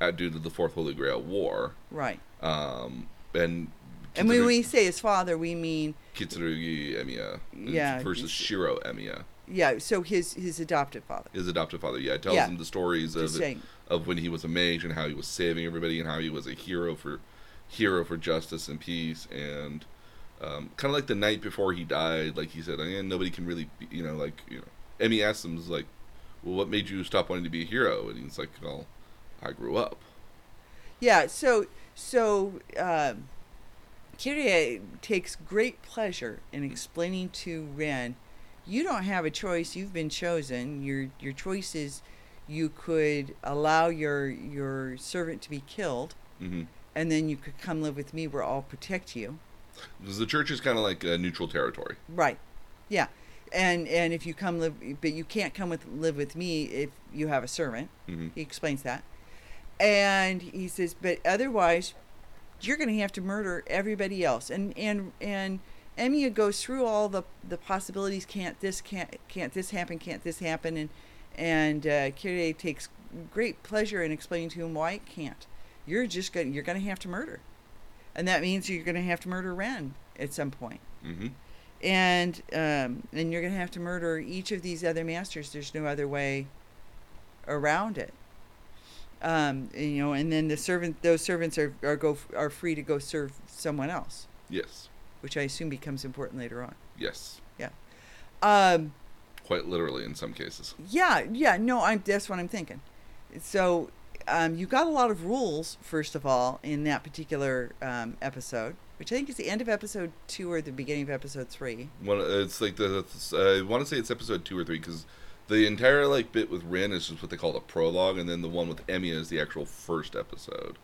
uh, due to the Fourth Holy Grail War. right. Um, and And when we say his father, we mean Kitsurugi Emiya Yeah, versus Shiro Emiya, yeah. So his his adoptive father. his adoptive father. Yeah, tells Yeah. him the stories Just of saying. of when he was a mage and how he was saving everybody and how he was a hero for hero for justice and peace and um, kind of like the night before he died, like he said, and nobody can really, be, you know, like you know. Emmy asked him, like, "Well, what made you stop wanting to be a hero?" And he's like, "Well, I grew up." Yeah, so so um, Kyrie takes great pleasure in explaining to Ren, you don't have a choice. You've been chosen. Your your choice is you could allow your your servant to be killed, hmm and then you could come live with me where I'll protect you. Because the church is kind of like a neutral territory. Right. Yeah. And and if you come live, but you can't come with live with me if you have a servant. hmm He explains that. And he says, but otherwise, you're going to have to murder everybody else. And and and Emiya goes through all the the possibilities. Can't this can't can't this happen? Can't this happen? And and uh, takes great pleasure in explaining to him why it can't. You're just going you're going to have to murder, and that means you're going to have to murder Ren at some point hmm and um, and you're gonna have to murder each of these other masters. There's no other way around it. Um, and, you know, and then the servant, those servants are are go are free to go serve someone else, Yes. Which I assume becomes important later on. Yes. Yeah. Um, Quite literally in some cases. yeah, yeah, no, I'm that's what I'm thinking. So um, you got a lot of rules first of all in that particular um, episode, which I think is the end of episode two or the beginning of episode three. One, it's like the. I want to say it's episode two or three because the entire like bit with Rin is just what they call the prologue, and then the one with Emiya is the actual first episode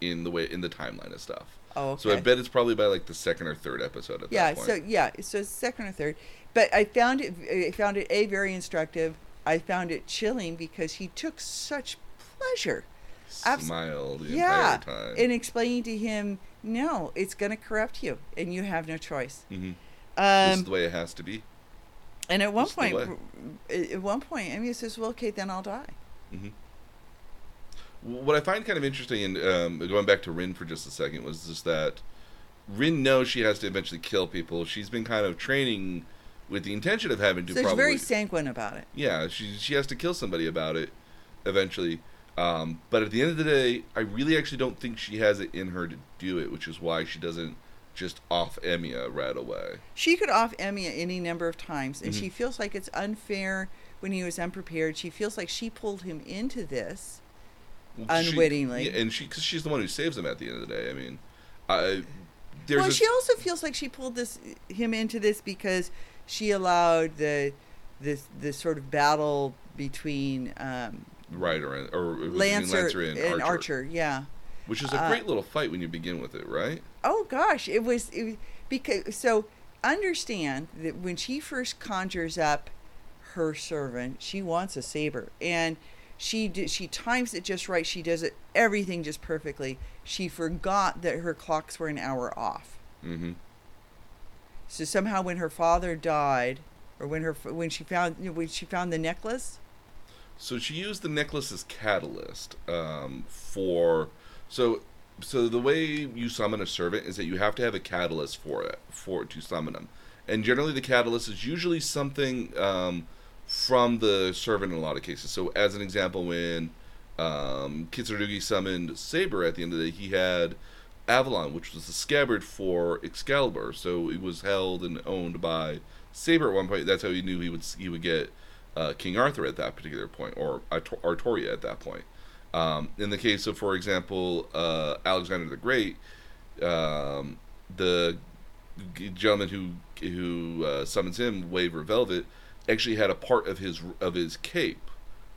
in the way in the timeline of stuff. Oh, okay. So I bet it's probably by like the second or third episode at yeah that point. so yeah so second or third but i found it i found it a very instructive i found it chilling because he took such pleasure abs- the yeah entire time. in explaining to him no it's going to corrupt you and you have no choice hmm this is um, the way it has to be. and at one this point at one point Amy says well okay then i'll die hmm What I find kind of interesting, and um, going back to Rin for just a second, was just that Rin knows she has to eventually kill people. She's been kind of training with the intention of having to so she's probably very sanguine about it yeah she she has to kill somebody about it eventually um, but at the end of the day i really actually don't think she has it in her to do it which is why she doesn't just off Emiya right away she could off Emmy any number of times, and Mhm. she feels like it's unfair when he was unprepared. She feels like she pulled him into this. Well, she- Unwittingly. yeah, and she because she's the one who saves him at the end of the day i mean I, there's well, a- she also feels like she pulled this him into this because she allowed the this the sort of battle between um, Rider and, or Lancer, Lancer and, and Archer, Archer. Yeah. which is a uh, great little fight when you begin with it right Oh gosh, it was, it was because so understand that when she first conjures up her servant, she wants a saber, and she d- she times it just right. She does it everything just perfectly. She forgot that her clocks were an hour off. mm-hmm So somehow, when her father died, or when her when she found when she found the necklace, So she used the necklace as catalyst um, for so so the way you summon a servant is that you have to have a catalyst for it for to summon them, and generally the catalyst is usually something um, from the servant in a lot of cases. So as an example, when um, Kitsurugi summoned Saber at the end of the day, he had Avalon, which was the scabbard for Excalibur. So it was held and owned by Saber at one point. That's how he knew he would he would get uh, King Arthur at that particular point, or Artoria at that point. Um, in the case of, for example, uh, Alexander the Great, um, the gentleman who who uh, summons him, Waver Velvet, actually had a part of his of his cape,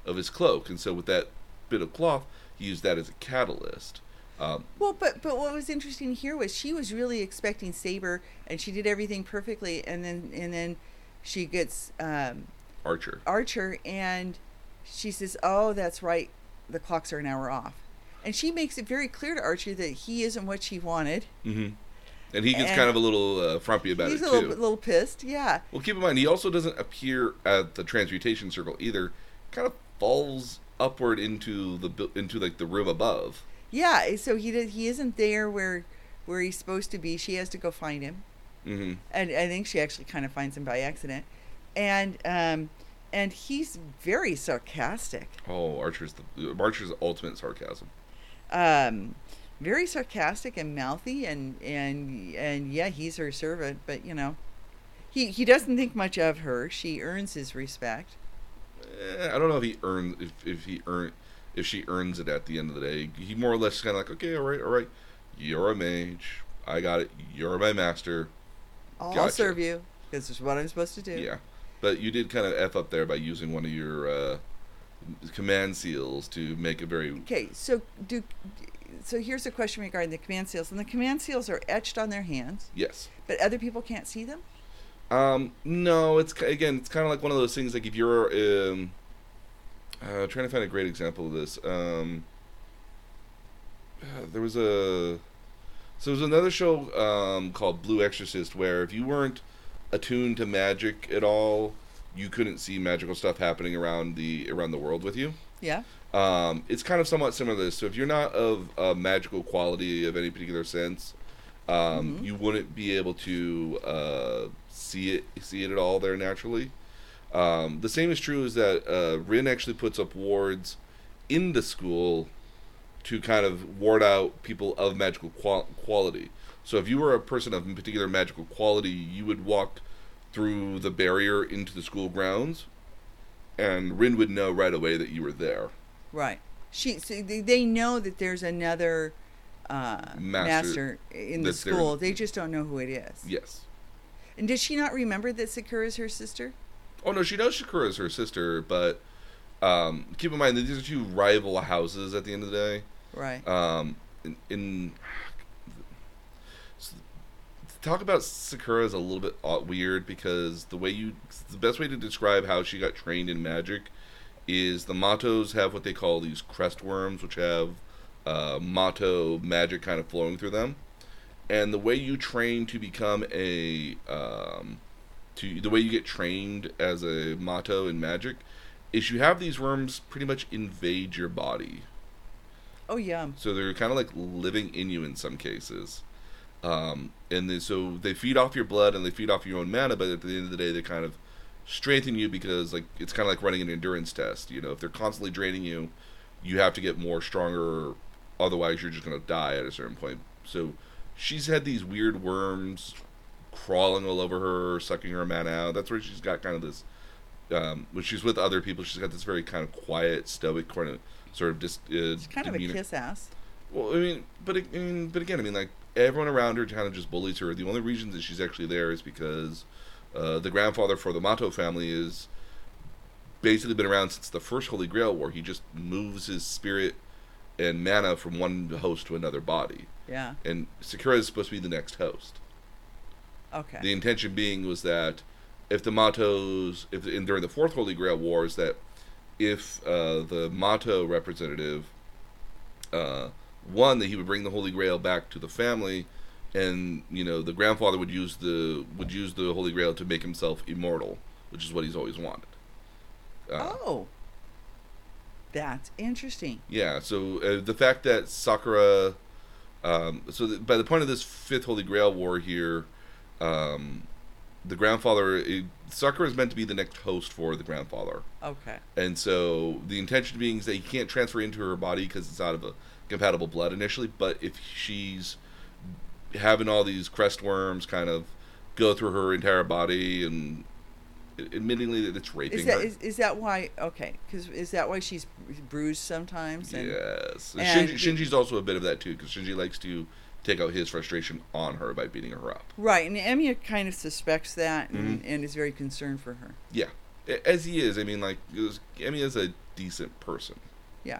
of his cloak, and so with that bit of cloth, he used that as a catalyst. Um, Well, but but what was interesting here was she was really expecting Saber, and she did everything perfectly, and then and then she gets um, Archer. Archer, and she says, "Oh, that's right, the clocks are an hour off," and she makes it very clear to Archer that he isn't what she wanted. hmm And he gets And- kind of a little uh, frumpy about it too. He's it a too. little, little pissed, yeah. Well, keep in mind, he also doesn't appear at the transmutation circle either. Kind of falls upward into the into like the room above. Yeah, so he did, he isn't there where where he's supposed to be. She has to go find him, mm-hmm. and I think she actually kind of finds him by accident, and um, and he's very sarcastic, Oh, Archer's the Archer's ultimate sarcasm. um, very sarcastic and mouthy, and and and yeah, he's her servant, but you know, he he doesn't think much of her. She earns his respect. Eh, I don't know if he earns if, if he earn if she earns it at the end of the day. He more or less kind of like, okay, all right, all right, you're a mage, I got it. You're my master. I'll Gotcha. serve you because this is what I'm supposed to do. Yeah, but you did kind of f up there by using one of your uh, command seals to make a very Okay, so do so here's a question regarding the command seals. And the command seals are etched on their hands, yes. but other people can't see them? Um, no, it's again, it's kind of like one of those things. Like if you're um, uh, trying to find a great example of this. Um, uh, there was a so there was another show um, called Blue Exorcist where if you weren't attuned to magic at all, you couldn't see magical stuff happening around the around the world with you. Yeah. Um, it's kind of somewhat similar to this. So if you're not of a magical quality of any particular sense, um, Mhm. you wouldn't be able to uh, see it see it at all there naturally. Um, the same is true is that uh, Rin actually puts up wards in the school to kind of ward out people of magical qual- quality. So if you were a person of particular magical quality, you would walk through the barrier into the school grounds, and Rin would know right away that you were there. Right. She so they, know that there's another uh, Master master, in the school. They just don't know who it is. Yes. And does she not remember that Sakura is her sister? Oh no, she knows Sakura is her sister, but um, keep in mind that these are two rival houses at the end of the day. Right. Um, in, in s- talk about Sakura is a little bit weird because the way you the best way to describe how she got trained in magic is the Matos have what they call these crest worms, which have uh, Mato magic kind of flowing through them, and the way you train to become a um, to the way you get trained as a Mato in magic is you have these worms pretty much invade your body. oh yeah. So they're kind of like living in you in some cases. Um, and then, so they feed off your blood and they feed off your own mana, but at the end of the day, they kind of strengthen you because like it's kind of like running an endurance test. You know, if they're constantly draining you, you have to get more stronger. Otherwise, you're just gonna die at a certain point. So she's had these weird worms crawling all over her, sucking her man out. That's where she's got kind of this. Um, when she's with other people, she's got this very kind of quiet, stoic, kind of sort of just uh, She's kind of a kiss ass. Well, I mean, but I mean, but again, I mean, like everyone around her kind of just bullies her. The only reason that she's actually there is because uh, the grandfather for the Mato family is basically been around since the first Holy Grail War. He just moves his spirit and mana from one host to another body, Yeah. and Sakura is supposed to be the next host. Okay. The intention being was that if the Matos, if in, during the Fourth Holy Grail Wars, that if uh, the Mato representative uh, won, that he would bring the Holy Grail back to the family, and you know the grandfather would use the would use the Holy Grail to make himself immortal, which is what he's always wanted. Uh, oh. That's interesting. Yeah, so uh, the fact that Sakura, um, so th- by the point of this fifth Holy Grail war here, um, the grandfather it, Sakura is meant to be the next host for the grandfather, Okay. and so the intention being is that he can't transfer into her body because it's out of a compatible blood initially. But if she's having all these crest worms kind of go through her entire body and admittingly that it's raping Is that her. is, is that why? Okay, because is that why she's bruised sometimes? And, yes, And and Shinji, Shinji's also a bit of that too because Shinji likes to take out his frustration on her by beating her up. Right, and Emiya kind of suspects that and, Mhm. and is very concerned for her. Yeah, as he is. I mean, like, Emi is a decent person. Yeah.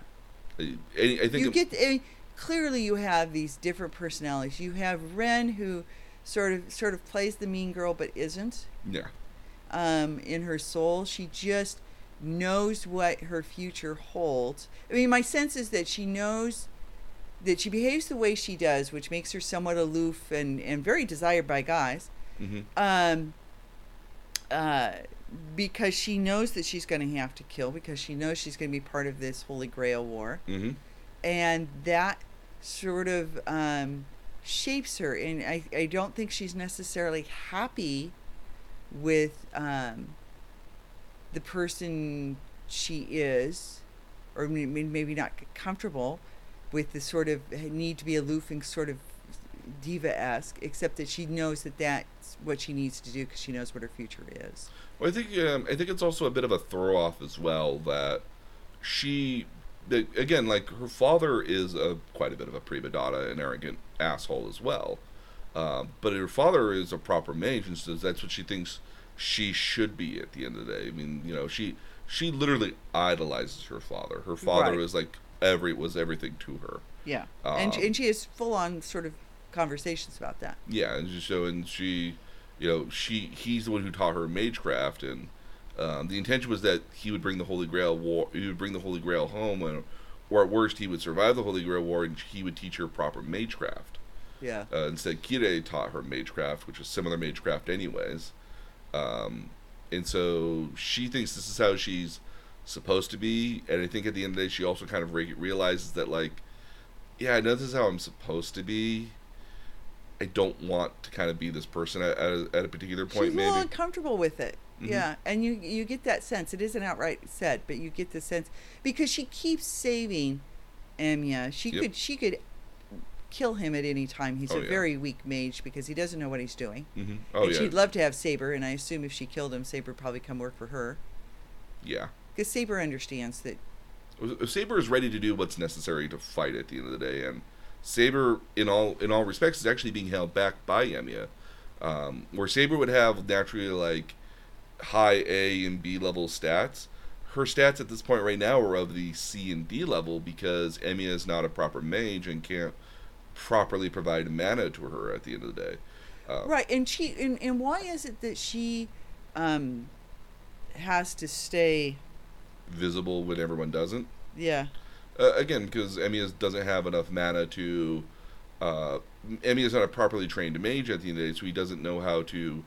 I, I think you get I clearly you have these different personalities. You have Ren who sort of sort of plays the mean girl but isn't. yeah, Um, in her soul, she just knows what her future holds. I mean, my sense is that she knows that she behaves the way she does, which makes her somewhat aloof and, and very desired by guys. Mm-hmm. Um, uh, because she knows that she's going to have to kill, because she knows she's going to be part of this Holy Grail war Mm-hmm. and that sort of um, shapes her. And I, I don't think she's necessarily happy with um, the person she is, or may- may- maybe not comfortable with the sort of need to be aloof and sort of diva esque, except that she knows that that's what she needs to do because she knows what her future is. Well, I think um, I think it's also a bit of a throw off as well that she, again, like her father is a quite a bit of a prima donna, an arrogant asshole as well. Um, but her father is a proper mage, and so that's what she thinks she should be at the end of the day. I mean, you know, she she literally idolizes her father. Her father Right. was like every was everything to her. Yeah, and Um, and she has full on sort of conversations about that. Yeah, and so and she, you know, she he's the one who taught her magecraft, and um, the intention was that he would bring the Holy Grail war. He would bring the Holy Grail home, and, or at worst, he would survive the Holy Grail war, and he would teach her proper magecraft. Yeah. Uh, instead, Kirei taught her magecraft, which is similar magecraft, anyways. Um, and so she thinks this is how she's supposed to be, and I think at the end of the day, she also kind of re- realizes that, like, yeah, I know this is how I'm supposed to be. I don't want to kind of be this person at, at, a, at a particular point, She's a maybe. little uncomfortable with it. Mhm. Yeah, and you you get that sense. It isn't outright said, but you get the sense because she keeps saving Emiya. She Yep. could she could kill him at any time. He's Oh, a yeah. very weak mage because he doesn't know what he's doing. hmm Oh and yeah, she'd love to have Saber, and I assume if she killed him, Saber would probably come work for her yeah. because Saber understands that. Saber is ready to do what's necessary to fight at the end of the day, and Saber, in all in all respects, is actually being held back by Emiya. Um, where Saber would have naturally like high A and B level stats, her stats at this point right now are of the C and D level because Emiya is not a proper mage and can't properly provide mana to her at the end of the day. Uh, Right, and she and, and why is it that she um has to stay? Visible when everyone doesn't. Yeah, Uh, again, because Emiya doesn't have enough mana to. Uh, Emiya is not a properly trained mage at the end of the day, so he doesn't know how to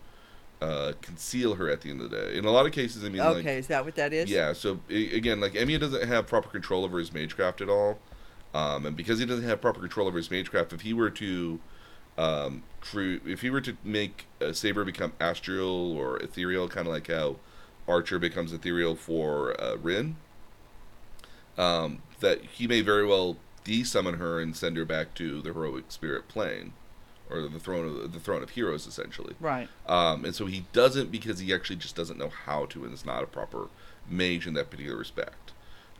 uh, conceal her at the end of the day. In a lot of cases, I mean, okay, like, is that what that is? yeah. So i- again, like Emiya doesn't have proper control over his magecraft at all, um, and because he doesn't have proper control over his magecraft, if he were to, um, true, if he were to make a saber become astral or ethereal, kind of like how Archer becomes ethereal for uh, Rin, um, that he may very well desummon her and send her back to the heroic spirit plane, or the throne of the throne of heroes, essentially. Right. Um, and so he doesn't because he actually just doesn't know how to, and is not a proper mage in that particular respect.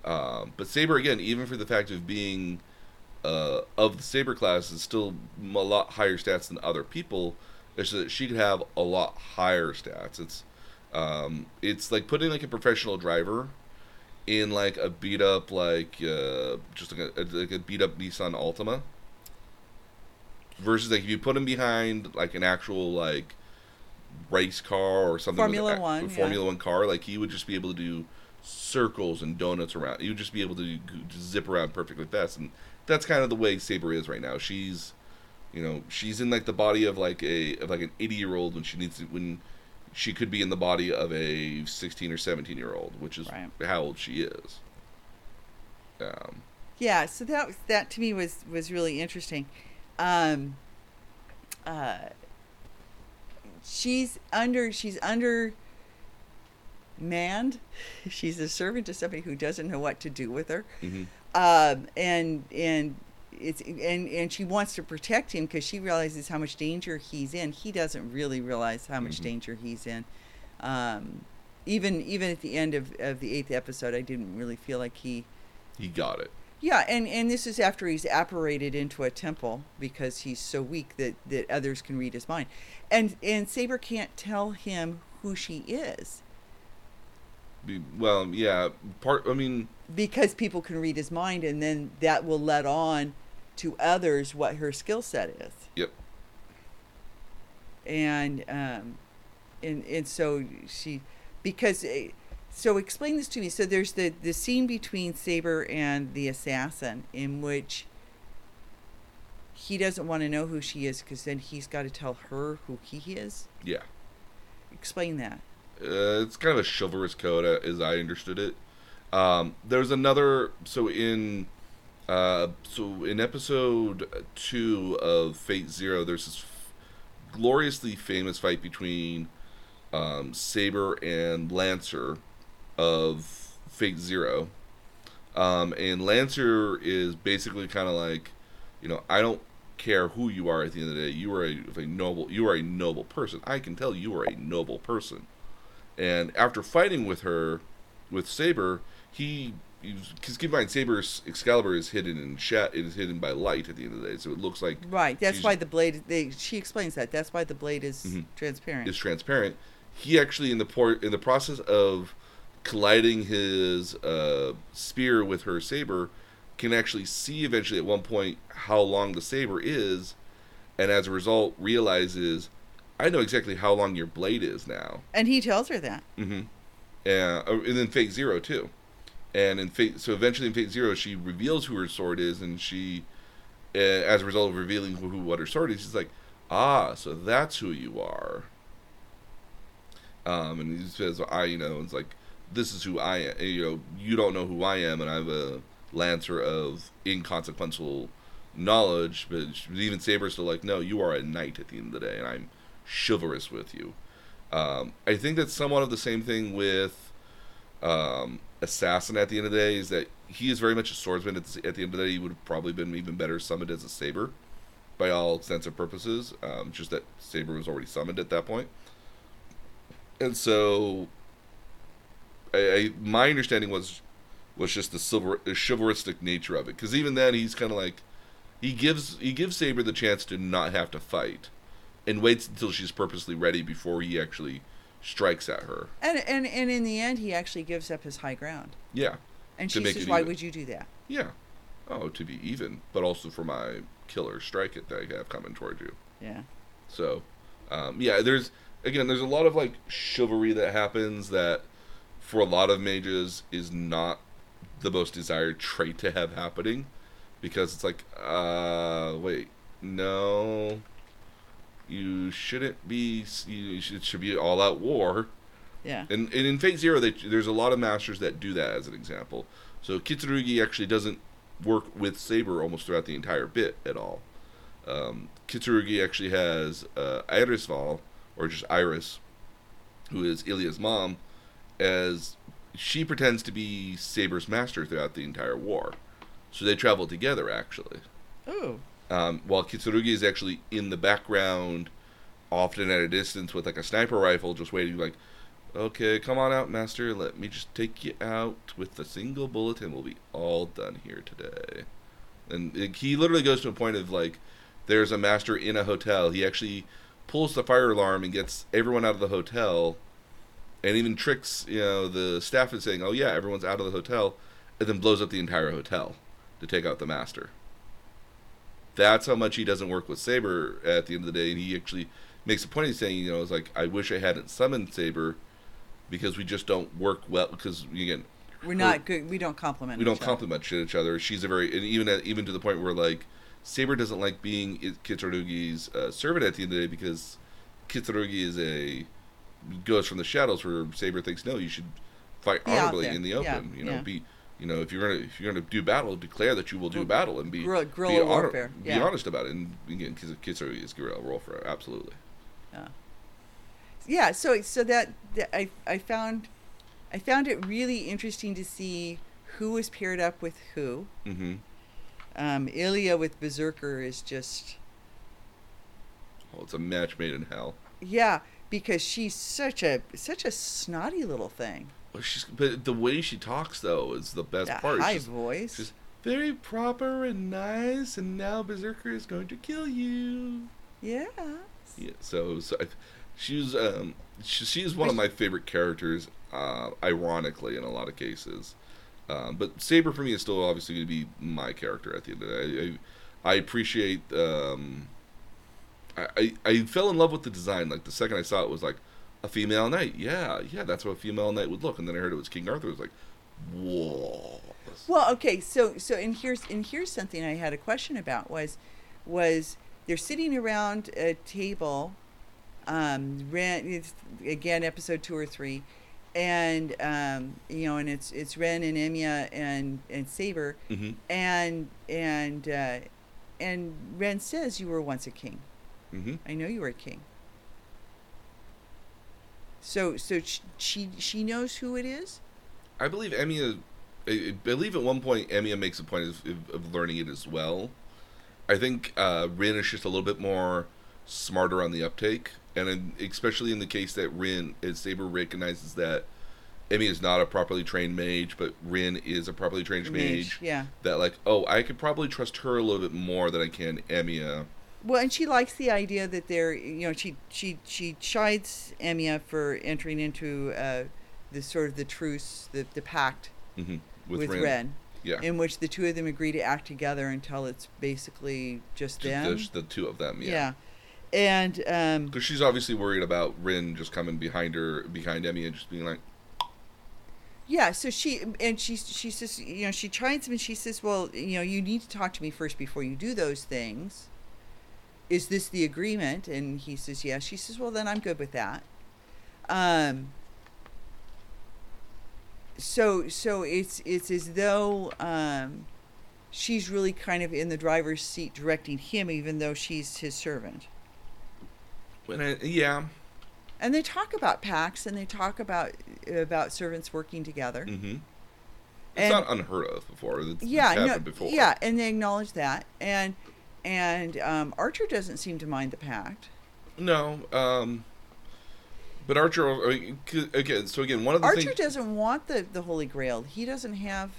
Um, but Saber, again, even for the fact of being uh, of the Saber class, is still a lot higher stats than other people. It's that she could have a lot higher stats. It's um, it's like putting like a professional driver in like a beat up like uh, just like a, like a beat up Nissan Altima versus like if you put him behind like an actual like race car or something Formula a, One, a yeah. Formula One car, like he would just be able to do circles and donuts around. He would just be able to just zip around perfectly fast, and that's kind of the way Saber is right now. She's, you know, she's in like the body of like a of like an eighty year old when she needs to when she could be in the body of a sixteen or seventeen year old, which is Right. how old she is. Um, Yeah, so that that to me was was really interesting. Um, uh, she's under she's under manned. She's a servant to somebody who doesn't know what to do with her. mm-hmm. um, and and it's and and she wants to protect him because she realizes how much danger he's in. He doesn't really realize how much Mhm. danger he's in. Um, even even at the end of, of the eighth episode, I didn't really feel like he. He got it. Yeah, and and this is after he's apparated into a temple because he's so weak that that others can read his mind, and and Saber can't tell him who she is Be, well, yeah. Part. I mean, because people can read his mind, and then that will let on to others what her skill set is. yep. and um, and and so she because eh, so explain this to me. So there's the the scene between Saber and the assassin in which he doesn't want to know who she is because then he's got to tell her who he is. Yeah. Explain that. Uh, it's kind of a chivalrous code, uh, as I understood it. Um, there's another. So in, uh, so in episode two of Fate Zero, there's this f- gloriously famous fight between um, Saber and Lancer of Fate Zero. Um, and Lancer is basically kind of like, you know, I don't care who you are at the end of the day. You are a, a noble. You are a noble person. I can tell you are a noble person. And after fighting with her, with Saber, he because keep in mind Saber's Excalibur is hidden in shat. It is hidden by light at the end of the day, so it looks like Right. That's why the blade. They, she explains that. That's why the blade is Mhm. transparent. is transparent. He actually in the por- in the process of colliding his uh, spear with her saber can actually see eventually at one point how long the saber is, and as a result realizes, I know exactly how long your blade is now. and he tells her that. Mm-hmm. And, uh, and then Fate Zero too. And in Fate, so eventually in Fate Zero, she reveals who her sword is, and she, uh, as a result of revealing who, who what her sword is, she's like, ah, so that's who you are. Um, and he says, I, you know, it's like, this is who I am. You know, you don't know who I am, and I'm a lancer of inconsequential knowledge. But even Saber's still like, no, you are a knight at the end of the day, and I'm chivalrous with you. Um, I think that's somewhat of the same thing with um, Assassin at the end of the day, is that he is very much a swordsman. At the, at the end of the day, he would have probably been even better summoned as a saber by all extents of purposes. Um, just that Saber was already summoned at that point. And so, I, I my understanding was was just the silver the chivalristic nature of it. Because even then, he's kind of like he gives he gives Saber the chance to not have to fight, and waits until she's purposely ready before he actually strikes at her. And and and in the end, he actually gives up his high ground. Yeah, And she says, "Why even. would you do that?" yeah. Oh, to be even, but also for my killer strike it that I have coming toward you. Yeah. So, um, yeah, there's again, there's a lot of like chivalry that happens that for a lot of mages is not the most desired trait to have happening because it's like, uh, wait, no, you shouldn't be. You should, it should be all out war. Yeah. And, and in Fate Zero, they, there's a lot of masters that do that as an example. So Kitsurugi actually doesn't work with Saber almost throughout the entire bit at all. Um, Kitsurugi actually has uh, Irisviel, or just Iris, who is Ilya's mom, as she pretends to be Saber's master throughout the entire war. So they travel together actually. Oh. Um, while Kitsurugi is actually in the background, often at a distance with like a sniper rifle, just waiting, like, okay, come on out, master. Let me just take you out with a single bullet, and we'll be all done here today. And it, he literally goes to a point of like, there's a master in a hotel. He actually pulls the fire alarm and gets everyone out of the hotel, and even tricks you know the staff is saying, "Oh yeah, everyone's out of the hotel," and then blows up the entire hotel to take out the master that's how much he doesn't work with Saber at the end of the day. And he actually makes a point of saying, you know, it's like I wish I hadn't summoned Saber because we just don't work well. Because again, We're her- not good. We don't compliment. we don't each other. compliment each other. She's a very and even at, even to the point where like Saber doesn't like being Kitsurugi's uh, servant at the end of the day because Kitsurugi is a goes from the shadows where Saber thinks no, you should fight Be honorably in the Yeah, open. You know, yeah. be you know if you're gonna if you're gonna do battle, declare that you will do battle and be guerrilla- be, honor- warfare, be honest about it. And again, Kits- Kitsurugi is guerrilla warfare, absolutely. Yeah. yeah, so so that, that I I found I found it really interesting to see who was paired up with who. Mm-hmm. Um, Ilya with Berserker is just Oh, it's a match made in hell. yeah, because she's such a such a snotty little thing. Well, she's but the way she talks though is the best That part. High just- voice. She's very proper and nice, and now Berserker is going to kill you. yeah. Yeah, so, so I, she's um she, she's one of my favorite characters, uh, ironically in a lot of cases. Um, but Saber for me is still obviously going to be my character at the end of the day. I, I appreciate. Um, I, I I fell in love with the design. Like the second I saw it was like a female knight. Yeah, yeah, that's what a female knight would look. And then I heard it was King Arthur. I was like, whoa. Well, okay, so so and here's and here's something I had a question about was was they're sitting around a table, um, Ren again episode two or three, and um, you know, and it's it's Ren and Emiya and and Saber, hmm and and uh, and Ren says you were once a king. Hmm I know you were a king. So so sh- she she knows who it is. I believe Emiya. I I believe at one point Emiya makes a point of, of, learning it as well. I think uh, Rin is just a little bit more smarter on the uptake, and in, especially in the case that Rin, as Saber recognizes that Emiya is not a properly trained mage, but Rin is a properly trained mage. yeah. That like, oh, I could probably trust her a little bit more than I can Emiya. Well, and she likes the idea that they're, you know, she she she chides Emiya for entering into uh, the sort of the truce, the the pact hmm with, Rin. Ren, Yeah, in which the two of them agree to act together until it's basically just just them. the, the two of them. yeah. Yeah. and um, Because she's obviously worried about Rin just coming behind her, behind Emiya, and just being like, yeah, so she and she she says, you know, she chides him and she says, well, you know, you need to talk to me first before you do those things. Is this the agreement? And he says, yes. She says, well, then I'm good with that. Um, so so it's it's as though um, she's really kind of in the driver's seat directing him, even though she's his servant. when I, yeah. And they talk about pacts and they talk about about servants working together. Mm-hmm. It's And- not unheard of before. It's, yeah, it's no, before. yeah, and they acknowledge that. And and um, Archer doesn't seem to mind the pact. No. Um. But Archer, I mean, 'cause- again. So again, one of the Archer things doesn't want the the Holy Grail. He doesn't have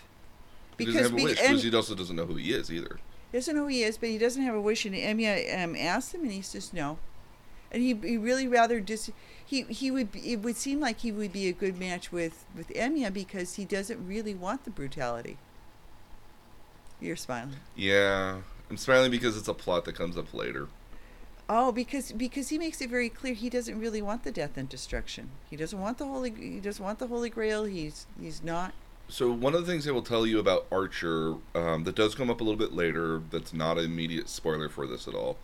he doesn't have a wish because he also doesn't know who he is either. He doesn't know who he is, but he doesn't have a wish. And Emiya um, asks him, and he says no. And he, he really rather dis. He he would it would seem like he would be a good match with with Emiya because he doesn't really want the brutality. You're smiling. Yeah, I'm smiling because it's a plot that comes up later. Oh, because because he makes it very clear he doesn't really want the death and destruction. He doesn't want the holy. He doesn't want the Holy Grail. He's he's not. So one of the things I will tell you about Archer um, that does come up a little bit later. That's not an immediate spoiler for this at all.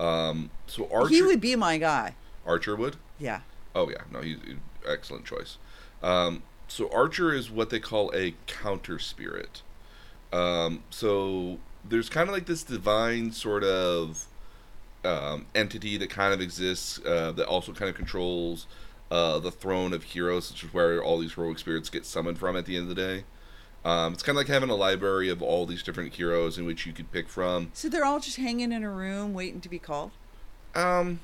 Um, so Archer, He would be my guy. Archer would. Yeah. Oh yeah, no, he's he's- excellent choice. Um, so Archer is what they call a counter spirit. Um, so there's kind of like this divine sort of um, entity that kind of exists uh, that also kind of controls uh, the throne of heroes, which is where all these heroic spirits get summoned from at the end of the day. Um, it's kind of like having a library of all these different heroes in which you could pick from. So they're all just hanging in a room waiting to be called. Um,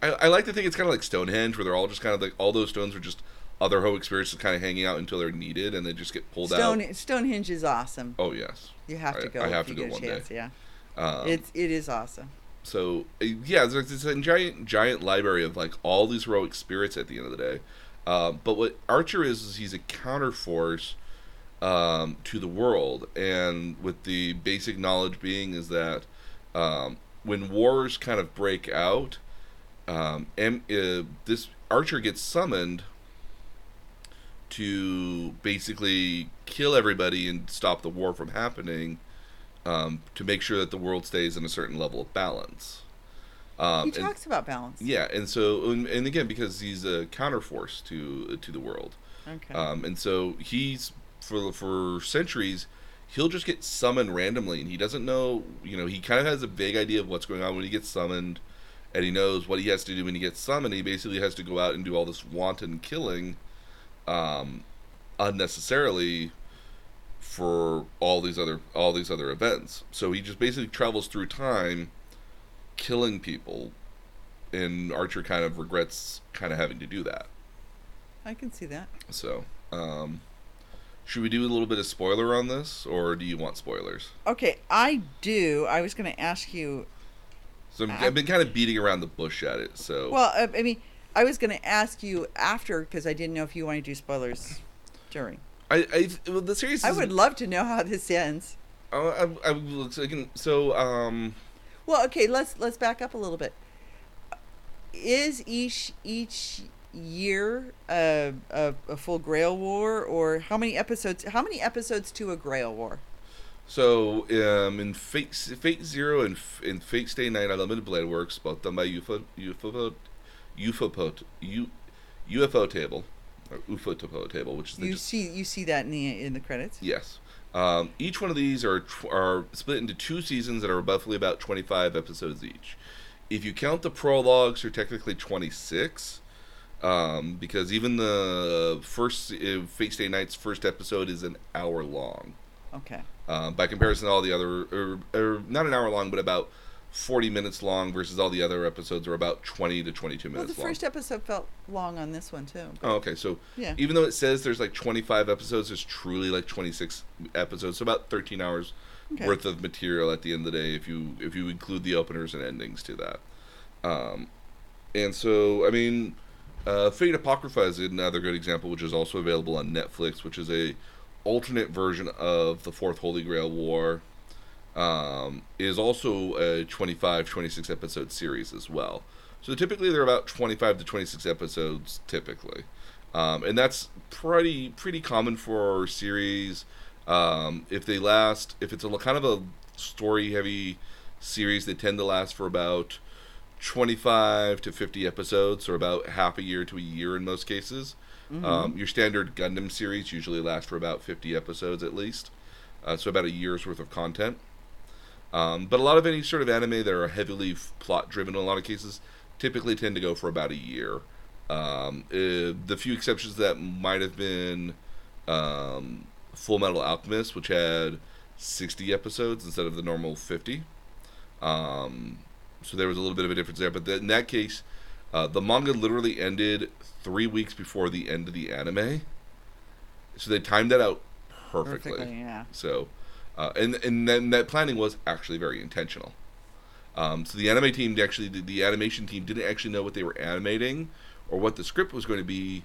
I, I like to think it's kind of like Stonehenge, where they're all just kind of like all those stones are just other heroic spirits just kind of hanging out until they're needed, and they just get pulled Stone out. Stonehenge is awesome. Oh yes, You have to go. I have to go get a one day. chance, Yeah. um, it's it is awesome. so uh, yeah, there's it's a giant giant library of like all these heroic spirits at the end of the day. Um, but what Archer is is he's a counterforce um, to the world, and with the basic knowledge being is that um, when wars kind of break out, um, and uh, this Archer gets summoned to basically kill everybody and stop the war from happening, um, to make sure that the world stays in a certain level of balance. Um, he and- talks about balance. yeah, and so and, and again because he's a counterforce to to the world, Okay. um, and so he's for for centuries he'll just get summoned randomly, and he doesn't know. You know, he kind of has a vague idea of what's going on when he gets summoned, and he knows what he has to do when he gets summoned. He basically has to go out and do all this wanton killing, um, unnecessarily, for all these other all these other events. So he just basically travels through time, killing people, and Archer kind of regrets kind of having to do that. I can see that. So, um, should we do a little bit of spoiler on this, or do you want spoilers? Okay, I do. I was going to ask you. So I- I've been kind of beating around the bush at it. So Well, I mean, I was going to ask you after because I didn't know if you want to do spoilers during. I, I well, the series. I would love to know how this ends. Uh, I, I, like so. Um, Well, okay, let's let's back up a little bit. Is each each year a, a, a full Grail War, or how many episodes? How many episodes to a Grail War? so um, in Fate, Fate Zero and in Fate Stay Night Unlimited Blade Works, both done by UFO UFO UFO U, UFO Table or UFO Topo Table, which is You just- see you see that in the in the credits. Yes. Um, each one of these are are split into two seasons that are roughly about 25 episodes each. If you count the prologues, they're technically 26, um, because even the first uh, Fate Stay Night's first episode is an hour long. Okay. Um, by comparison to all the other, or, or not an hour long, but about 40 minutes long, versus all the other episodes are about 20 to 22 minutes Well, the long. first episode felt long on this one too. Oh, okay. So Yeah. even though it says there's like 25 episodes, there's truly like 26 episodes, so about 13 hours Okay. worth of material at the end of the day if you if you include the openers and endings to that. Um, and so I mean, uh, Fate Apocrypha is another good example, which is also available on Netflix, which is a alternate version of the Fourth Holy Grail War. Um, is also a 25, 26 episode series as well. So typically they're about 25 to 26 episodes typically. Um, and that's pretty pretty common for our series. Um, if they last, if it's a kind of a story heavy series, they tend to last for about 25 to 50 episodes, or about half a year to a year in most cases. Um, your standard Gundam series usually lasts for about 50 episodes at least, uh, so about a year's worth of content. Um, but a lot of any sort of anime that are heavily plot driven in a lot of cases typically tend to go for about a year. Um, uh, the few exceptions that might have been um, Full Metal Alchemist, which had 60 episodes instead of the normal 50. Um, so there was a little bit of a difference there. But th- in that case, uh, the manga literally ended three weeks before the end of the anime. So they timed that out perfectly. Perfectly, yeah. So, uh, and and then that planning was actually very intentional. Um, so the anime team actually, the, the animation team didn't actually know what they were animating or what the script was going to be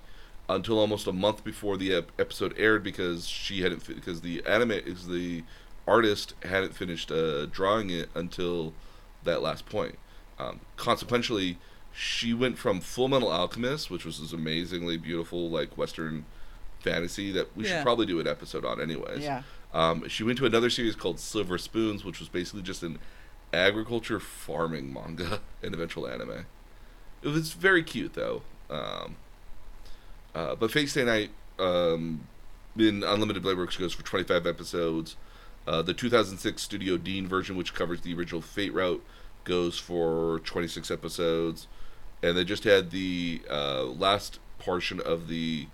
until almost a month before the ep- episode aired because she hadn't fi- because the anime is the artist hadn't finished uh, drawing it until that last point. Um, consequently, she went from Full Metal Alchemist, which was this amazingly beautiful like Western fantasy that we Yeah. should probably do an episode on anyways. Yeah. Um, she went to another series called Silver Spoons, which was basically just an agriculture farming manga and eventual anime. It was very cute though. Um, uh, but Fate Stay Night um, in Unlimited Blade Works goes for 25 episodes. Uh, the 2006 Studio Deen version, which covers the original Fate route, goes for 26 episodes. And they just had the uh, last portion of the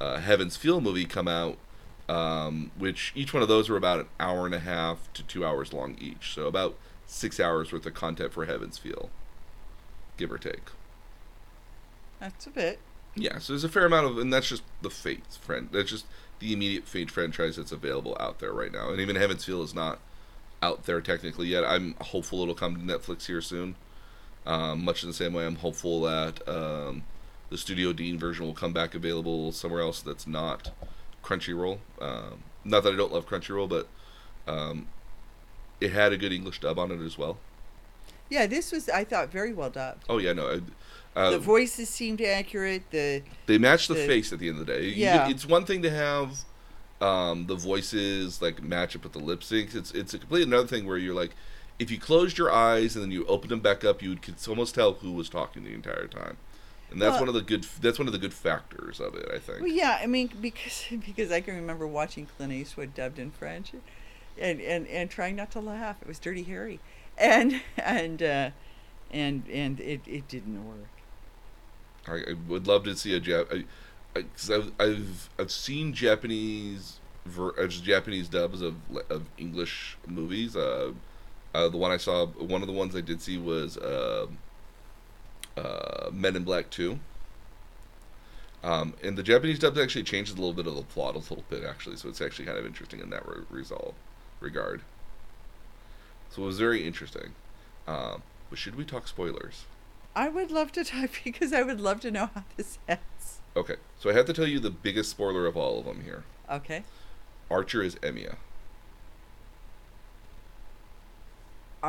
uh, Heaven's Feel movie come out, um, which each one of those are about an hour and a half to two hours long each. So about six hours worth of content for Heaven's Feel, give or take. That's a bit. Yeah, so there's a fair amount of, and that's just the Fate friend. That's just the immediate Fate franchise that's available out there right now. And even Heaven's Feel is not out there technically yet. I'm hopeful it'll come to Netflix here soon. Um, much in the same way, I'm hopeful that um, the Studio Deen version will come back available somewhere else that's not Crunchyroll. Um, not that I don't love Crunchyroll, but um, it had a good English dub on it as well. Yeah, this was I thought very well dubbed. Oh yeah, no. I- Uh, the voices seemed accurate. The They match the, the- face at the end of the day. Yeah. it's one thing to have um, the voices like match up with the lip syncs. It's it's a completely another thing where you're like, if you closed your eyes and then you opened them back up, you could almost tell who was talking the entire time. And that's Well- one of the good. That's one of the good factors of it, I think. well, yeah, I mean because because I can remember watching Clint Eastwood dubbed in French, and and and trying not to laugh. It was Dirty Harry, and and uh, and and it, it didn't work. I, I would love to see a Jap. Because I've, I've I've seen Japanese ver- uh, Japanese dubs of of English movies. Uh, uh, the one I saw, one of the ones I did see was uh, uh, Men in Black Two. Um, and the Japanese dub actually changes a little bit of the plot a little bit actually, so it's actually kind of interesting in that re- result regard. So it was very interesting. Um, but should we talk spoilers? I would love to talk because I would love to know how this ends. Okay, so I have to tell you the biggest spoiler of all of them here. Okay. Archer is Emiya.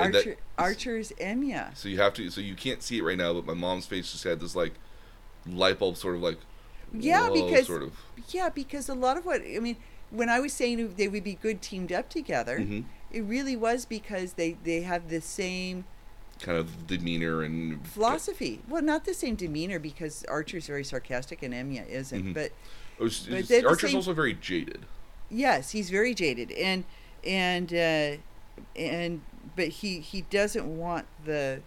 And that- Archer Archer's Emiya. So you have to. So you can't see it right now, but my mom's face just had this like light bulb, sort of like Yeah, because sort of. yeah, because a lot of what I mean, when I was saying they would be good teamed up together, Mhm. it really was because they they have the same kind of demeanor and philosophy. Well, not the same demeanor because Archer's very sarcastic and Emiya isn't. Mhm. But was- but it's- Archer's same- also very jaded. yes, he's very jaded and and uh, and but he he doesn't want the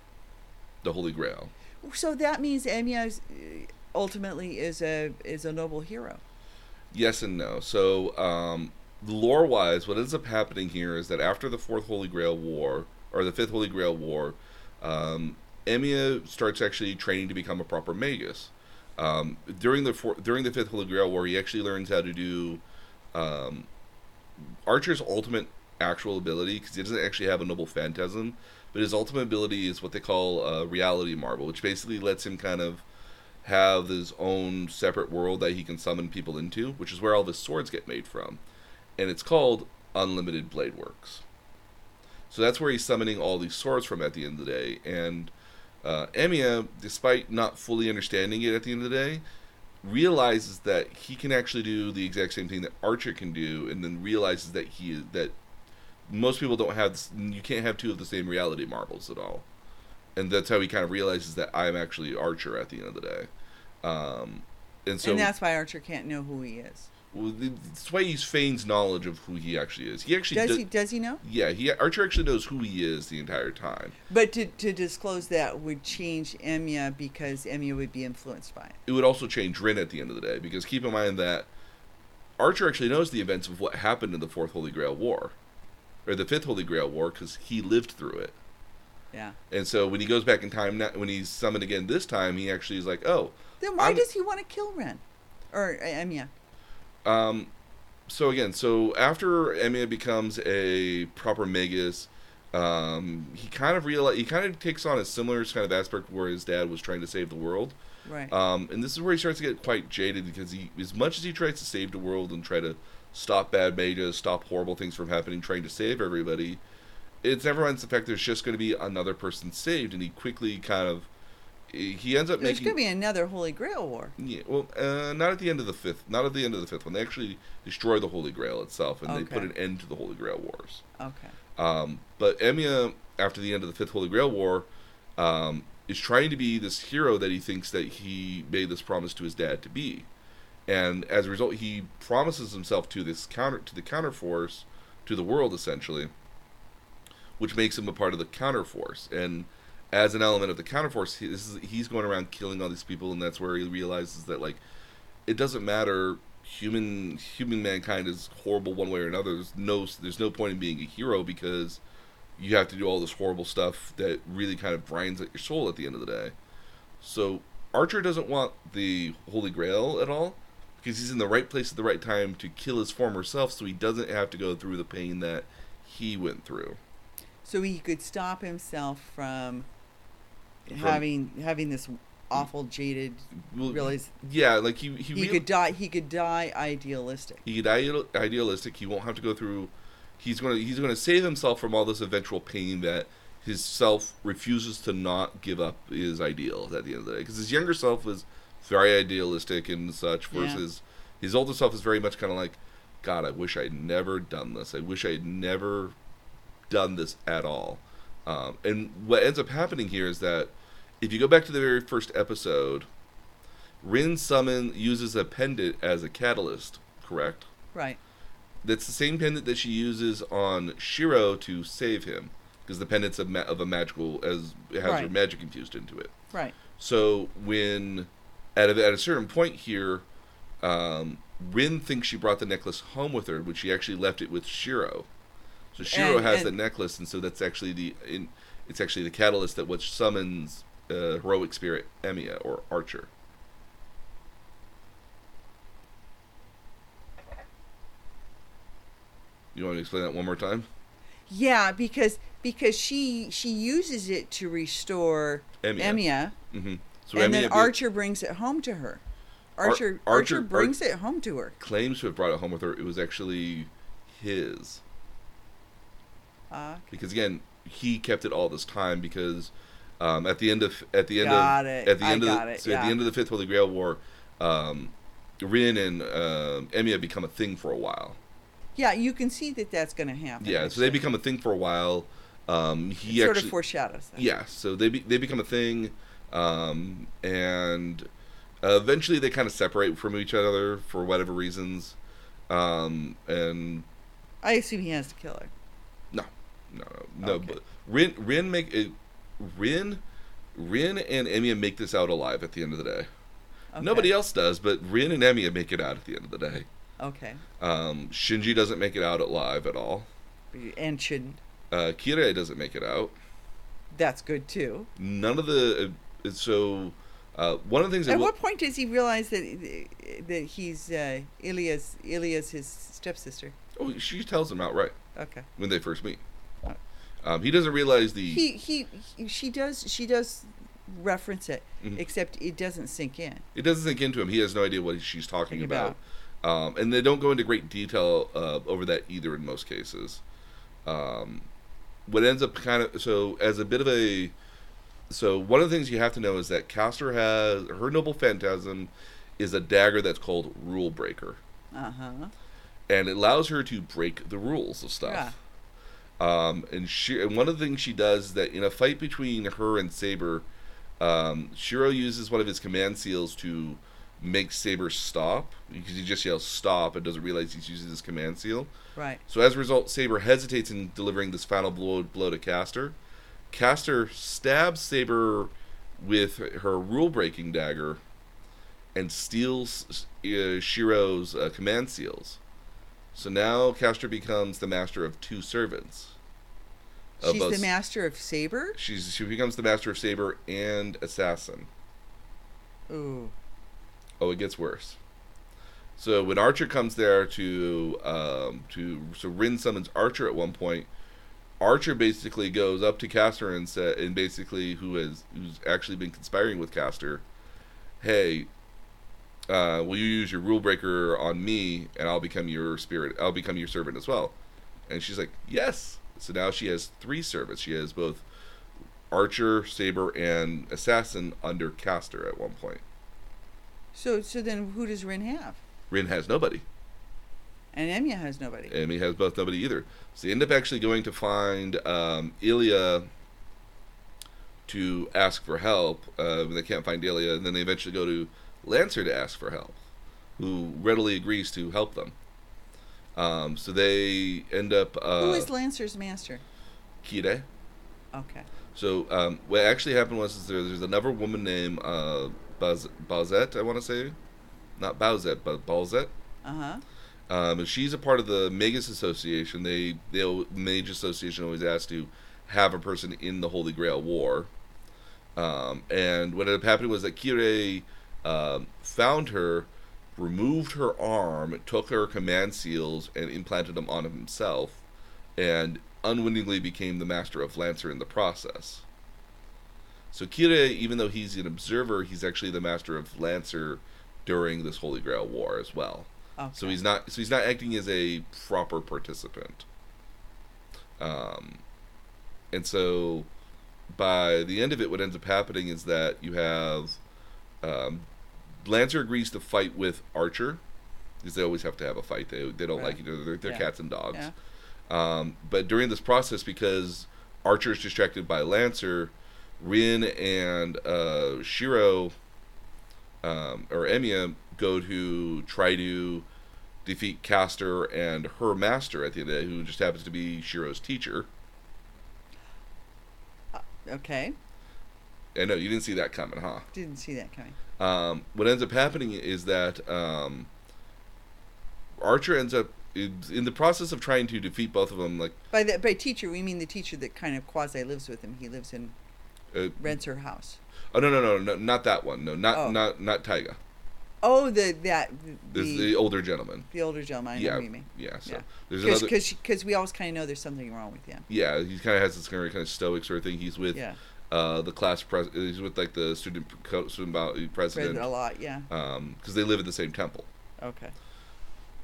The Holy Grail. so that means Emiya uh, ultimately is a is a noble hero. Yes and no. So, um, lore wise, what ends up happening here is that after the Fourth Holy Grail War, or the Fifth Holy Grail War, um, Emiya starts actually training to become a proper magus. Um, during the four, during the Fifth Holy Grail War, he actually learns how to do um, Archer's ultimate actual ability because he doesn't actually have a noble phantasm, but his ultimate ability is what they call a reality marble, which basically lets him kind of have his own separate world that he can summon people into, which is where all the swords get made from. And it's called Unlimited Blade Works. So that's where he's summoning all these swords from at the end of the day. And uh, despite not fully understanding it at the end of the day, realizes that he can actually do the exact same thing that Archer can do, and then realizes that he is that most people don't have this, you can't have two of the same reality marbles at all and that's how he kind of realizes that I'm actually Archer at the end of the day. Um, and so and that's why Archer can't know who he is. well, that's why he feigns knowledge of who he actually is. He actually Does do- he does he know? Yeah, he Archer actually knows who he is the entire time. But to, to disclose that would change Emiya because Emiya would be influenced by it. It would also change Rin at the end of the day because keep in mind that Archer actually knows the events of what happened in the Fourth Holy Grail War, or the Fifth Holy Grail War, because he lived through it. Yeah. And so when he goes back in time, now, when he's summoned again this time, he actually is like, oh, Then why I'm- does he want to kill Ren? Or Emiya? Um, so again, so after Emiya becomes a proper Magus, um, he kind of realize he kind of takes on a similar kind of aspect where his dad was trying to save the world. Right. Um, and this is where he starts to get quite jaded because he, as much as he tries to save the world and try to stop bad mages, stop horrible things from happening, trying to save everybody, it's never ends the fact there's just going to be another person saved, and he quickly kind of he ends up There's making There's going to be another Holy Grail war. yeah, well, uh, not at the end of the fifth. Not at the end of the fifth one. They actually destroy the Holy Grail itself, and they put an end to the Holy Grail wars. Okay. Um, but Emiya, after the end of the fifth Holy Grail war, um, is trying to be this hero that he thinks that he made this promise to his dad to be, and as a result, he promises himself to this counter to the counterforce, to the world essentially, which makes him a part of the counterforce. And as an element of the counterforce, he, he's going around killing all these people, and that's where he realizes that like it doesn't matter. Human human mankind is horrible one way or another. There's no there's no point in being a hero because you have to do all this horrible stuff that really kind of grinds at your soul at the end of the day. So Archer doesn't want the Holy Grail at all because he's in the right place at the right time to kill his former self, so he doesn't have to go through the pain that he went through. So he could stop himself from, From- having having this mm. awful jaded Well, realize yeah, like he he, he real- could die he could die idealistic. he could ideal, idealistic. He won't have to go through. He's gonna he's gonna save himself from all this eventual pain that his self refuses to not give up his ideals at the end of the day. Because his younger self is very idealistic and such, Yeah. versus his older self is very much kind of like, God, I wish I'd never done this. I wish I'd never done this at all. Um, and what ends up happening here is that if you go back to the very first episode, Rin summon uses a pendant as a catalyst, correct? Right. That's the same pendant that she uses on Shiro to save him because the pendant's of, ma- of a magical as it has her magic infused into it. Right. So when at a, at a certain point here, um, Rin thinks she brought the necklace home with her, but she actually left it with Shiro. So Shiro And- has and- the necklace, and so that's actually the in, it's actually the catalyst that which summons uh, heroic spirit Emiya or Archer. You want me to explain that one more time? Yeah, because because she she uses it to restore Emiya. Emiya, Mm-hmm. So and Emiya then be- Archer brings it home to her. Ar- Archer Archer- Archer, brings it home to her. claims to have brought it home with her. It was actually his. Uh, because again he kept it all this time because um, at the end of at the end Got of it. at the I end of the, so at the end of the fifth Holy Grail War, um, Rin and uh, Emiya become a thing for a while. yeah, you can see that that's going to happen. Yeah, so they become a thing for a while. Um, he sort actually, of foreshadows that. yeah, so they be, they become a thing, um, and uh, eventually they kind of separate from each other for whatever reasons, um, and I assume he has to kill her. No, no, no. no Okay. But Rin, Rin make it. Rin, Rin and Emiya make this out alive at the end of the day. Okay. Nobody else does, but Rin and Emiya make it out at the end of the day. Okay. Um, Shinji doesn't make it out alive at all. And shouldn't. Uh, Kirei doesn't make it out. That's good too. None of the uh, so uh, one of the things At will- what point does he realize that that he's uh, Ilya's Ilya's his stepsister? oh she tells him outright Okay. when they first meet. Um, he doesn't realize the He, he he she does she does reference it, Mhm. except it doesn't sink in. it doesn't sink into him. He has no idea what she's talking Talking about. Um, and they don't go into great detail uh, over that either in most cases. Um, what ends up kind of so as a bit of a so one of the things you have to know is that Caster has her noble phantasm is a dagger that's called Rule Breaker, Uh huh. and it allows her to break the rules of stuff. Um, and she and one of the things she does is that in a fight between her and Saber, um, Shiro uses one of his command seals to make Saber stop because he just yells stop and doesn't realize he's using his command seal. Right. So as a result, Saber hesitates in delivering this final blow blow to Caster. Caster stabs Saber with her rule breaking dagger and steals uh, Shiro's uh, command seals. So now Caster becomes the master of two servants. Of She's both- the master of saber. She's she becomes the master of saber and assassin. Ooh. Oh, it gets worse. So when Archer comes there to um, to so Rin summons Archer at one point. Archer basically goes up to Caster and sa and basically who has who's actually been conspiring with Caster. Hey, uh, will you use your rule breaker on me and I'll become your spirit? I'll become your servant as well. And she's like, yes. So now she has three servants. She has both Archer, Saber, and Assassin under Caster at one point. So so then who does Rin have? Rin has nobody. And Emiya has nobody. and has both nobody either. So they end up actually going to find um, Ilya to ask for help. Uh, they can't find Ilya, and then they eventually go to Lancer to ask for help, who readily agrees to help them. Um, so they end up uh, who is Lancer's master? Kirei. Okay. So um, what actually happened was is there, there's another woman named uh, Baz- Balzette, I want to say, not Bowsette, but Balzette. Uh huh. Um, she's a part of the Magus Association. They, the Mage Association always asks to have a person in the Holy Grail War. Um, and what ended up happening was that Kirei um, found her, removed her arm, took her command seals, and implanted them on himself, and unwittingly became the master of Lancer in the process. So Kirei, even though he's an observer, he's actually the master of Lancer during this Holy Grail War as well. Okay. So he's not. So he's not acting as a proper participant. Um, and so, by the end of it, what ends up happening is that you have, um, Lancer agrees to fight with Archer, because they always have to have a fight. They they don't Right. like each other. They're, they're Yeah. cats and dogs. Yeah. Um, but during this process, because Archer is distracted by Lancer, Rin and uh, Shiro um, or Emiya go to try to defeat Caster and her master at the end of the day, who just happens to be Shiro's teacher. Okay. I know you didn't see that coming, huh? Didn't see that coming. Um, what ends up happening is that um, Archer ends up in in the process of trying to defeat both of them. Like, By the by teacher, we mean the teacher that kind of quasi lives with him. He lives in uh, rents her house. oh no, no, no, no, not that one. No, not Oh. not not Taiga. Oh, the that the the older gentleman. the older gentleman. I yeah, mean. yeah. So Yeah. there's Because another. because we always kind of know there's something wrong with him. Yeah, he kind of has this kind of kind of stoic sort of thing. He's with Yeah. uh, the class pres. He's with like the student co- student body president. Read a lot. Yeah. Um, because they live in the same temple, Okay.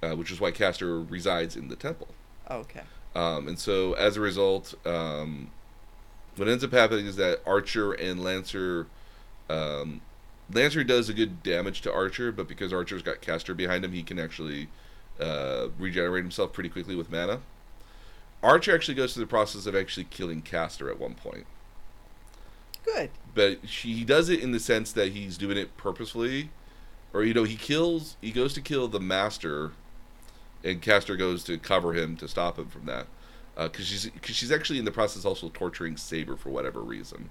uh, which is why Caster resides in the temple. Okay. Um, and so as a result, um, what ends up happening is that Archer and Lancer, um, Lancer does a good damage to Archer, but because Archer's got Caster behind him, he can actually uh, regenerate himself pretty quickly with mana. Archer actually goes through the process of actually killing Caster at one point, Good. but she, he does it in the sense that he's doing it purposefully, or you know he kills, he goes to kill the Master, and Caster goes to cover him to stop him from that because she's cause she's actually in the process also torturing Saber for whatever reason.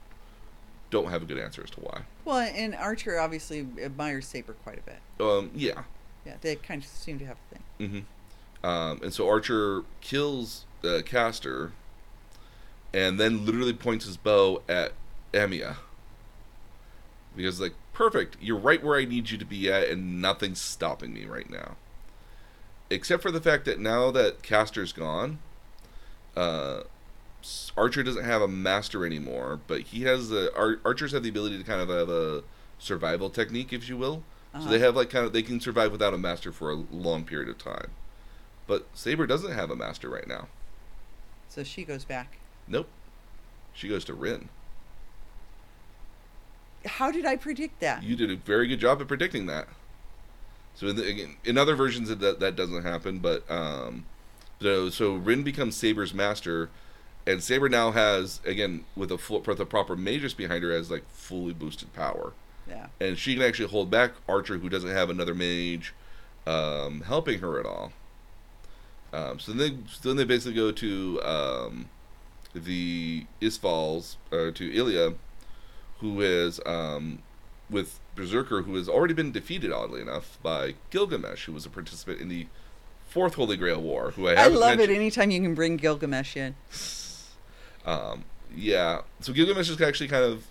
Don't have a good answer as to why. Well, and Archer obviously admires Saber quite a bit. Um, yeah. Yeah, they kind of seem to have a thing. hmm Um, and so Archer kills uh, Caster, and then literally points his bow at Emiya. Because like, perfect, you're right where I need you to be at, and nothing's stopping me right now. Except for the fact that now that Caster's gone, uh, Archer doesn't have a master anymore, but he has the Ar- archers have the ability to kind of have a survival technique, if you will. So Uh-huh. they have like kind of they can survive without a master for a long period of time. But Saber doesn't have a master right now. So she goes back. Nope. She goes to Rin. How did I predict that? You did a very good job at predicting that. So in, the, again, in other versions of that that doesn't happen, but um, so so Rin becomes Saber's master, and Saber now has again with a full, with a proper magus behind her has like fully boosted power, yeah. and she can actually hold back Archer who doesn't have another mage um, helping her at all. Um, so then so then they basically go to um, the Isfals or to Ilya, who is um, with Berserker, who has already been defeated, oddly enough, by Gilgamesh, who was a participant in the Fourth Holy Grail War. Who I I love it anytime you can bring Gilgamesh in. Um, yeah. So Gilgamesh is actually kind of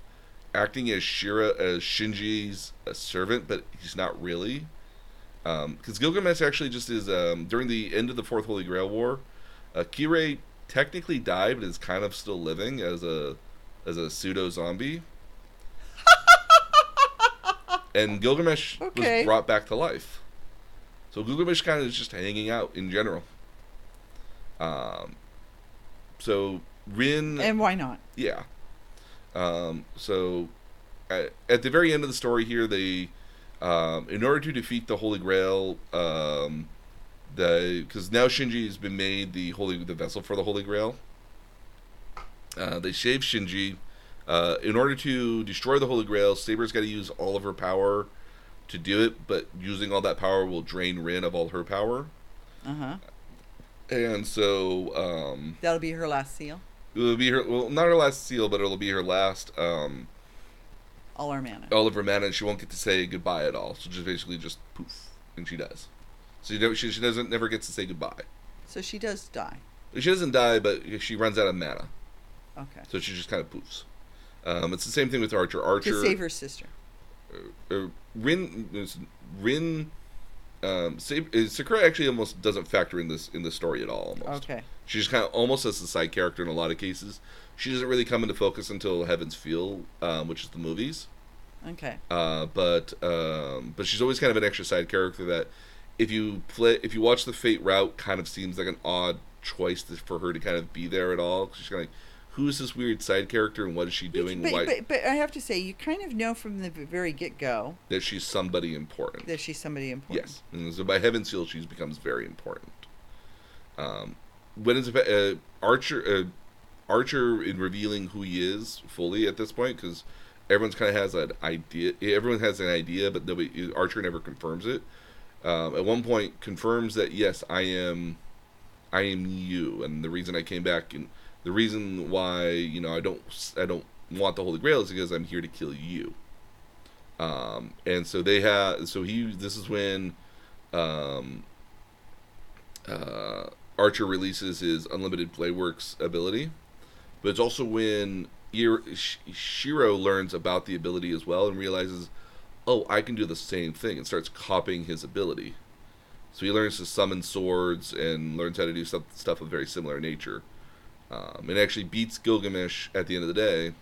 acting as Shira as Shinji's uh servant, but he's not really. Because Gilgamesh actually just is um, during the end of the Fourth Holy Grail War, uh, Kirei technically died, but is kind of still living as a as a pseudo zombie. and Gilgamesh Okay. was brought back to life. So Gilgamesh kind of is just hanging out in general. Um, so Rin And why not? yeah. Um, so at, at the very end of the story here, they, um, in order to defeat the Holy Grail, um, the because now Shinji has been made the holy the vessel for the Holy Grail. Uh, they shave Shinji. Uh, in order to destroy the Holy Grail, Saber's got to use all of her power to do it, but using all that power will drain Rin of all her power. Uh huh. And so, um, That'll be her last seal. It'll be her, well, not her last seal, but it'll be her last, um, All our mana. all of her mana, and she won't get to say goodbye at all. So just basically just poof, and she does. So you know, she, she doesn't never gets to say goodbye. So she does die. She doesn't die, but she runs out of mana, Okay. so she just kind of poofs. Um, it's the same thing with Archer. Archer, To save her sister. uh, Rin, Rin, um, Sab- uh, Sakura actually almost doesn't factor in this in the story at all. Almost, Okay. She's kind of almost as a side character in a lot of cases. She doesn't really come into focus until Heaven's Feel, um, which is the movies. Okay. Uh, but um, but she's always kind of an extra side character that if you play if you watch the Fate route, kind of seems like an odd choice to, for her to kind of be there at all. She's kind of like, who's this weird side character and what is she doing? But, Why but, but I have to say, you kind of know from the very get go that she's somebody important? that she's somebody important. Yes, and so by Heaven's Feel, she becomes very important. Um, when is uh, Archer? Uh, Archer in revealing who he is fully at this point because everyone's kind of has an idea. Everyone has an idea, but nobody. Archer never confirms it. Um, at one point, confirms that yes, I am, I am you, and the reason I came back and the reason why you know I don't I don't want the Holy Grail is because I'm here to kill you. Um, and so they have. So he. This is when um, uh, Archer releases his unlimited blade works ability, but it's also when Ir- Sh- Shiro learns about the ability as well and realizes, oh, I can do the same thing, and starts copying his ability. So he learns to summon swords and learns how to do stuff, stuff of very similar nature. Um, and actually beats Gilgamesh at the end of the day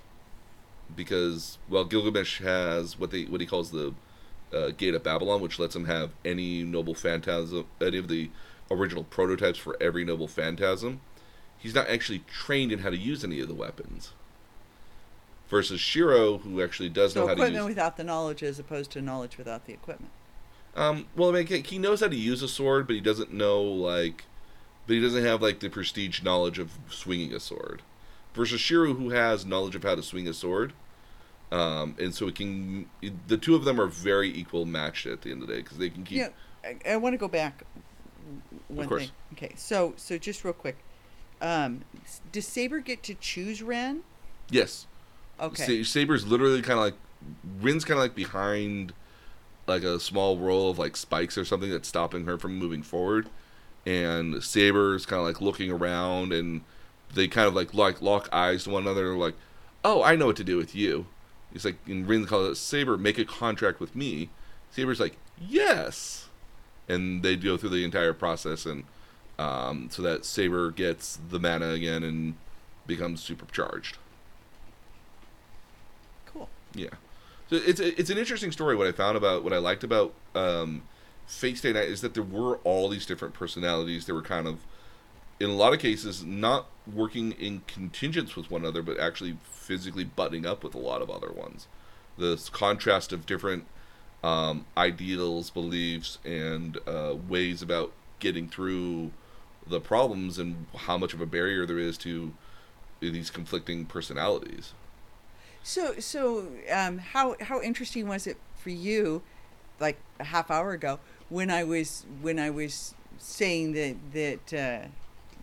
because, well, Gilgamesh has what they what he calls the uh, Gate of Babylon, which lets him have any noble phantasm, any of the original prototypes for every noble phantasm. He's not actually trained in how to use any of the weapons. Versus Shiro, who actually does So know how to equipment without the knowledge as opposed to knowledge without the equipment. Um, well, I mean, he- he knows how to use a sword, but he doesn't know like, but he doesn't have like the prestige knowledge of swinging a sword. Versus Shiro, who has knowledge of how to swing a sword, um, and so it can. The two of them are very equal matched at the end of the day because they can keep. Yeah, I, I want to go back one thing. Okay, so so just real quick, um, does Saber get to choose Ren? Yes. Okay. Sa- Saber's literally kind of like, Rin's kind of like behind, like a small row of like spikes or something that's stopping her from moving forward, and Saber's kind of like looking around, and they kind of like like lock eyes to one another, like, oh, I know what to do with you. He's like, and Rin calls it Saber, make a contract with me. Saber's like, yes, and they go through the entire process, and um, so that Saber gets the mana again and becomes supercharged. cool. Yeah, so it's it's an interesting story. What I found about what I liked about um, Fate Stay Night is that there were all these different personalities. They were kind of, in a lot of cases, not working in contingents with one another, but actually physically butting up with a lot of other ones. The s- contrast of different um, ideals, beliefs, and uh, ways about getting through the problems, and how much of a barrier there is to these conflicting personalities. So so um, how how interesting was it for you, like a half hour ago, when I was when I was saying that that uh,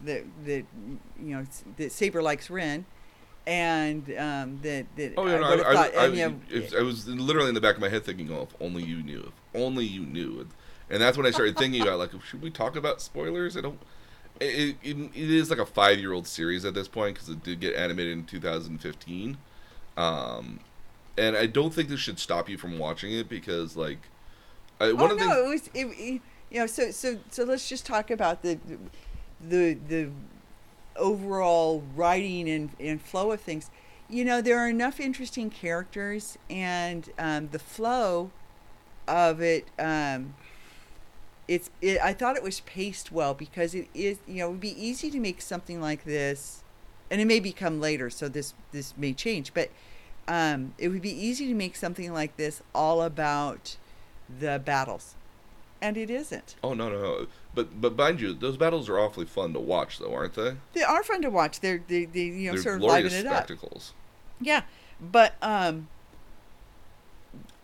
that that you know that Saber likes Ren, and um, that that Oh yeah, I no, I, thought I, I, I was literally in the back of my head thinking, "Oh, if only you knew! If only you knew!" And that's when I started thinking about like, should we talk about spoilers? I don't. It, it, it is like a five-year-old series at this point because it did get animated in 2015, um, and I don't think this should stop you from watching it because like, I, one oh of the no, it was it, it- you know. So so so let's just talk about the the the overall writing and, and flow of things. You know, there are enough interesting characters, and um, the flow of it. Um, it's it, I thought it was paced well because it is you know it would be easy to make something like this, and it may become later, so this this may change, but um, it would be easy to make something like this all about the battles, and it isn't. oh no no, no. but but mind you, those battles are awfully fun to watch though, aren't they? They are fun to watch. They're they, they you know They're sort of liven it up. spectacles. Yeah, but um,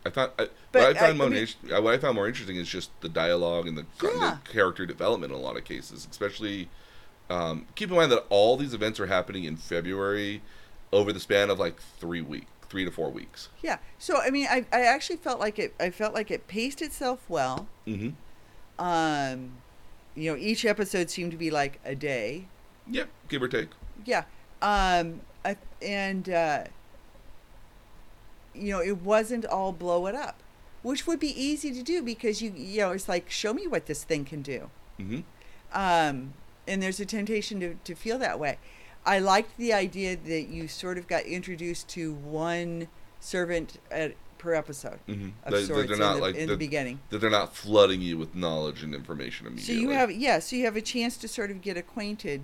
I thought, I, But what I I- found I more, mean- uh, what I found more interesting is just the dialogue and the, Yeah. the character development in a lot of cases. Especially, um, keep in mind that all these events are happening in February, over the span of like three week, three to four weeks. yeah. So I mean, I I actually felt like it. I felt like it paced itself well. Mm-hmm. Um, you know, each episode seemed to be like a day. Yep, give or take. Yeah. Um, I, and uh, you know, it wasn't all blow it up, which would be easy to do because you you know it's like show me what this thing can do. Mm-hmm. um, and there's a temptation to, to feel that way. I liked the idea that you sort of got introduced to one servant at, per episode Mm-hmm. of They, sorts they're in, not the, like in the beginning. that they're not flooding you with knowledge and information immediately. So you have yeah, so you have a chance to sort of get acquainted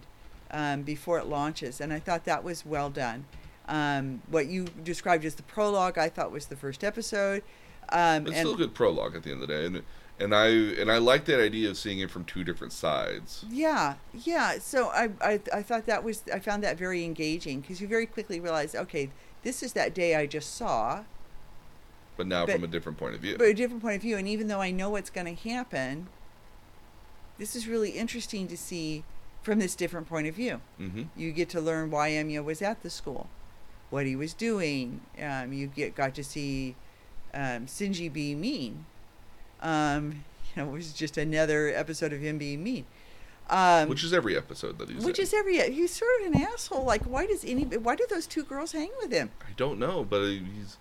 um, before it launches, and I thought that was well done. Um, what you described as the prologue, I thought was the first episode. Um, It's and still a good prologue at the end of the day, and and I and I like that idea of seeing it from two different sides. Yeah, yeah. So I, I, I thought that was, I found that very engaging because you very quickly realize, okay, this is that day I just saw, But now But- from a different point of view. but a different point of view. And even though I know what's going to happen, this is really interesting to see from this different point of view. mm-hmm. You get to learn why Emiya was at the school. What he was doing. Um, you get got to see um, Shinji be mean. Um, you know, it was just another episode of him being mean. Um, which is every episode that he's which in. is every he's sort of an asshole. Like, why does any why do those two girls hang with him? I don't know, but he's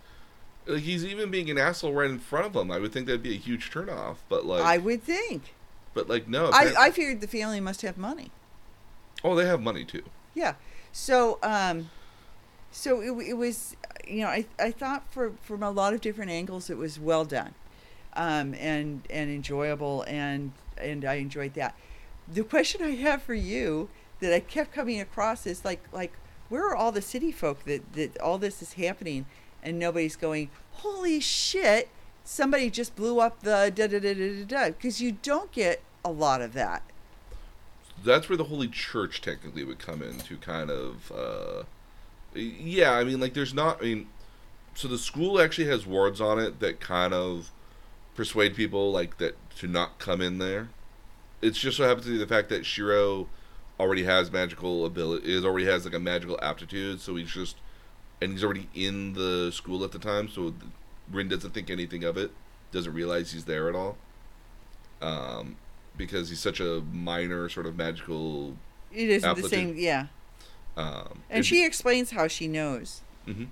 like he's even being an asshole right in front of them. I would think that'd be a huge turnoff, but like, I would think. but like no. I, I figured the family must have money. oh, they have money too. Yeah. So um, so it, it was you know I I thought for from a lot of different angles it was well done, um, and and enjoyable and and I enjoyed that. The question I have for you that I kept coming across is like like where are all the city folk that that all this is happening and nobody's going holy shit somebody just blew up the da da da da da da because you don't get a lot of that. That's where the Holy Church technically would come in to kind of. uh Yeah, I mean, like, there's not. I mean, so the school actually has wards on it that kind of persuade people like that to not come in there. It's just so happens to be the fact that Shiro already has magical ability, is already has like a magical aptitude, so he's just, and he's already in the school at the time, so Rin doesn't think anything of it, doesn't realize he's there at all, um, because he's such a minor sort of magical. It isn't the same, yeah. Um, And she explains how she knows. hmm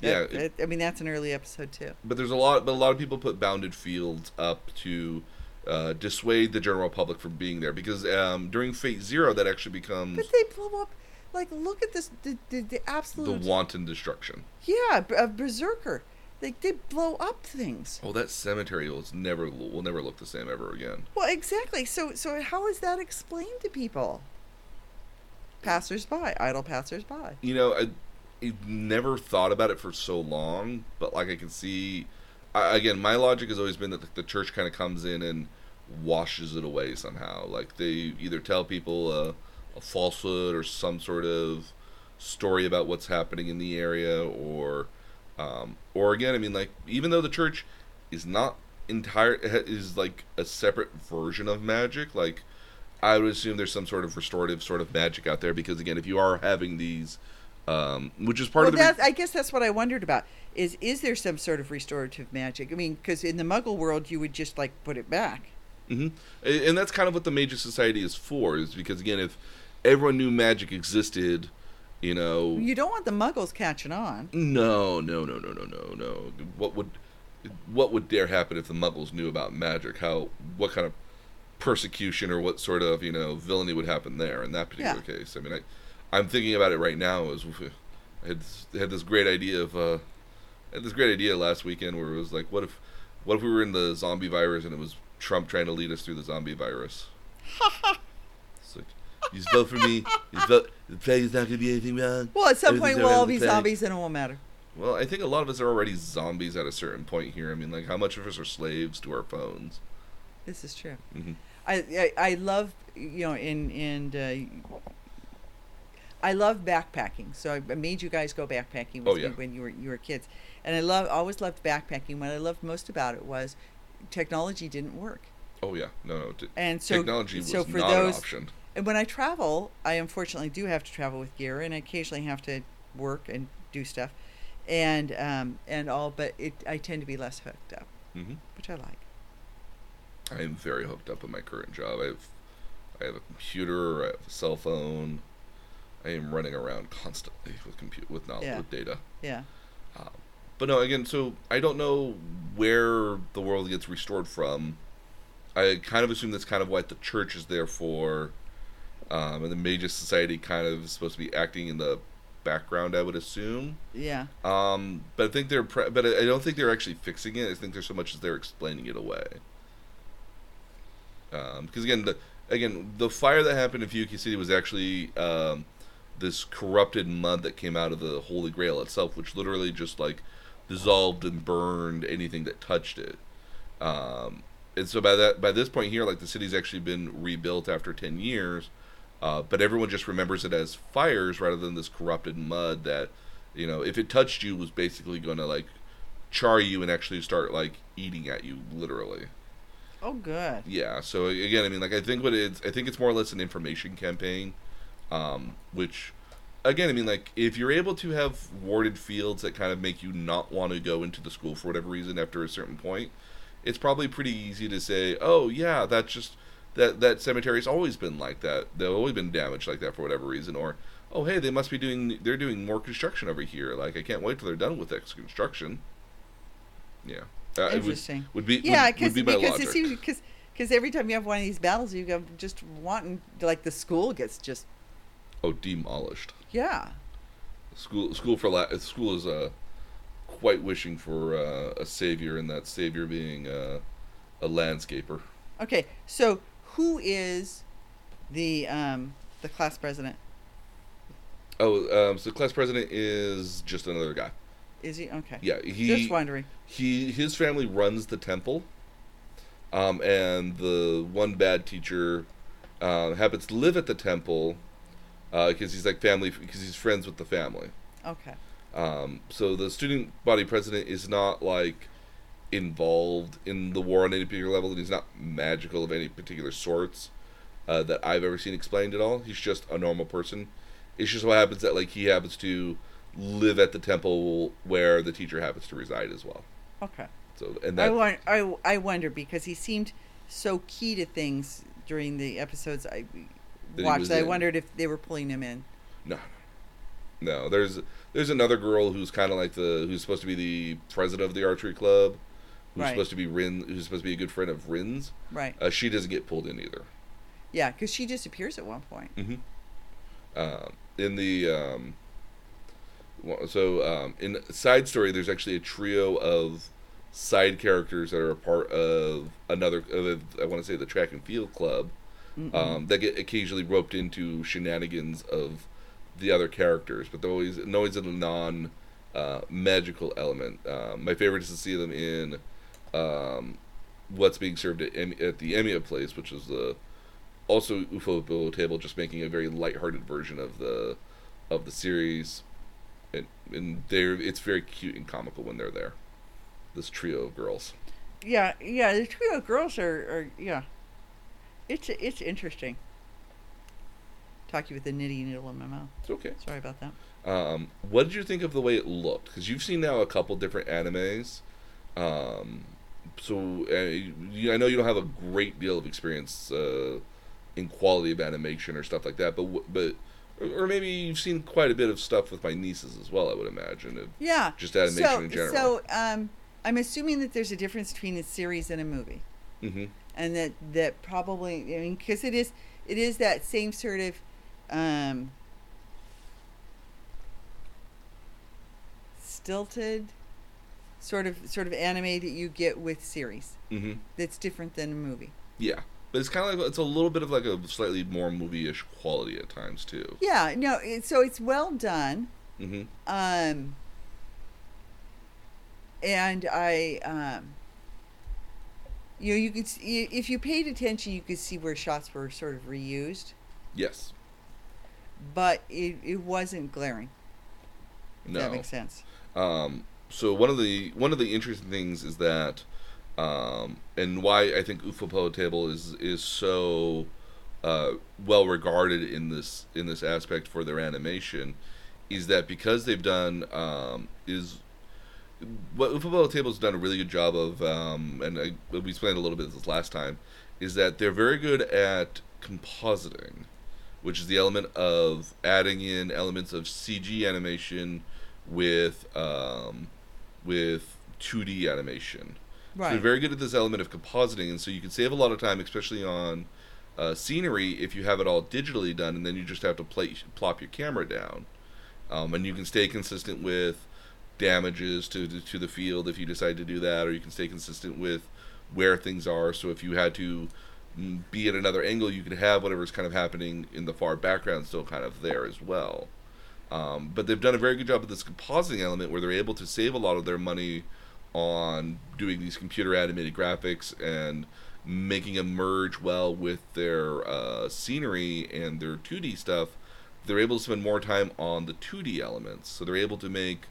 Yeah, it- that- I mean that's an early episode too. but there's a lot but a lot of people put bounded fields up to uh, dissuade the general public from being there because um, during fate zero that actually becomes But they blow up. Like, look at this the the, the the wanton destruction yeah a berserker. They they blow up things. oh that cemetery will never will never look the same ever again Well, exactly. So so how is that explained to people? Passersby, idle passersby. you know I, I never thought about it for so long but like i can see I, again my logic has always been that the, the church kind of comes in and washes it away somehow like they either tell people a, a falsehood or some sort of story about what's happening in the area or um, or again i mean like even though the church is not entire is like a separate version of magic like i would assume there's some sort of restorative sort of magic out there because again if you are having these um, which is part well, of the re- I guess that's what I wondered about. Is is there some sort of restorative magic? I mean, because in the Muggle world, you would just like put it back. hmm And that's kind of what the Magus Society is for, is because again, if everyone knew magic existed, you know, You don't want the Muggles catching on. no, no, no, no, no, no, no. What would, what would dare happen if the Muggles knew about magic? How, what kind of persecution or what sort of you know villainy would happen there in that particular case? I mean, I, I'm thinking about it right now. As I had this, had this great idea of, uh, I had this great idea last weekend where it was like, what if, what if we were in the zombie virus and it was Trump trying to lead us through the zombie virus? it's like, you vote for me. You vote. The plague is not going to be anything wrong. Well, at some point, we'll all be zombies, and it won't matter. Well, I think a lot of us are already zombies at a certain point here. I mean, like, how much of us are slaves to our phones? This is true. hmm I, I I love you know in and uh, I love backpacking. So I made you guys go backpacking with Oh, me when you were you were kids, and I love always loved backpacking. What I loved most about it was technology didn't work, Oh yeah, no, no. T- and so technology was so for not those an option. and when I travel, I unfortunately do have to travel with gear, and I occasionally have to work and do stuff, and um, and all. But it I tend to be less hooked up, hmm which I like. I am very hooked up in my current job. I have, I have a computer. I have a cell phone. I am running around constantly with compute with knowledge Yeah. with data. Yeah. But no, again, so I don't know where the world gets restored from. I kind of assume that's kind of what the church is there for, um, and the Magus Society kind of is supposed to be acting in the background. I would assume. Yeah. Um, but I think they're, pre- but I I don't think they're actually fixing it. I think there's so much as they're explaining it away. Um, because again, the again the fire that happened in Fuyuki City was actually um, this corrupted mud that came out of the Holy Grail itself, which literally just like dissolved and burned anything that touched it. Um, and so by that by this point here, like the city's actually been rebuilt after ten years, uh, but everyone just remembers it as fires rather than this corrupted mud that you know if it touched you was basically going to like char you and actually start like eating at you literally. Oh, good. Yeah. So again, I mean, like I think what it's, I think it's more or less an information campaign, um, which again, I mean, like if you're able to have warded fields that kind of make you not want to go into the school for whatever reason after a certain point, it's probably pretty easy to say, oh yeah, that's just that that cemetery's always been like that. They've always been damaged like that for whatever reason, or oh hey, they must be doing they're doing more construction over here. Like I can't wait till they're done with that construction. Yeah, uh, it would- Interesting. Would, be Yeah, would, would be because logic. it seems because because every time you have one of these battles, you go just wanting like the school gets just oh, demolished. yeah. School school for la- school is uh, quite wishing for uh, a savior, and that savior being uh, a landscaper. Okay, so who is the um the class president? Oh, um, so class president is just another guy. Is he okay? Yeah, he just wondering. he his family runs the temple, um, and the one bad teacher uh, happens to live at the temple uh because he's like family because he's friends with the family. Okay. Um, so the student body president is not like involved in the war on any particular level, and he's not magical of any particular sorts uh, that I've ever seen explained at all. He's just a normal person. It's just what happens that like he happens to live at the temple where the teacher happens to reside as well. Okay. So and I, that won- I, I wonder because he seemed so key to things during the episodes I watched. I in. wondered if they were pulling him in. no, no. There's there's another girl who's kind of like the who's supposed to be the president of the archery club, who's Right. supposed to be Rin, who's supposed to be a good friend of Rin's. Right. Uh, she doesn't get pulled in either. Yeah, because she disappears at one point. Mm-hmm. Um, in the um, so um, in side story, there's actually a trio of side characters that are a part of another. Of, I want to say the track and field club um, that get occasionally roped into shenanigans of the other characters, but they're always always in a non uh, magical element. Um, my favorite is to see them in um, what's being served at, at the Emiya place, which is the also Ufotable, just making a very lighthearted version of the of the series, and and they're it's very cute and comical when they're there. This trio of girls. Yeah, yeah. The trio of girls are, are yeah. It's it's interesting. Talking with the nitty needle in my mouth. It's okay. Sorry about that. Um, what did you think of the way it looked? Because you've seen now a couple different animes. Um, so uh, you, I know you don't have a great deal of experience uh, in quality of animation or stuff like that, but but or maybe you've seen quite a bit of stuff with my nieces as well. I would imagine. of Yeah. Just animation so, in general. So um, I'm assuming that there's a difference between a series and a movie, hmm and that that probably I mean because it is it is that same sort of um, stilted sort of sort of anime that you get with series hmm that's different than a movie. Yeah, but it's kind of like it's a little bit of like a slightly more movie-ish quality at times too. Yeah, no, it, so it's well done. Mm-hmm. Um, and I, um, you know, you could s- y- if you paid attention, you could see where shots were sort of reused, Yes. but it, it wasn't glaring. No. that makes sense. Um, so one of the one of the interesting things is that, um, and why I think Ufotable is is so uh, well regarded in this in this aspect for their animation, is that because they've done um, is what Ufotable has done a really good job of, um, and I, we explained a little bit this last time, is that they're very good at compositing, which is the element of adding in elements of CG animation with um, with 2D animation. So they're very good at this element of compositing, and so you can save a lot of time, especially on uh, scenery, if you have it all digitally done, and then you just have to play, plop your camera down, um, and you can stay consistent with damages to to to the field if you decide to do that, or you can stay consistent with where things are. So if you had to mm, be at another angle, you could have whatever's kind of happening in the far background still kind of there as well. Um, but they've done a very good job with this compositing element where they're able to save a lot of their money on doing these computer animated graphics and making them merge well with their uh, scenery and their 2D stuff. They're able to spend more time on the 2D elements, so they're able to make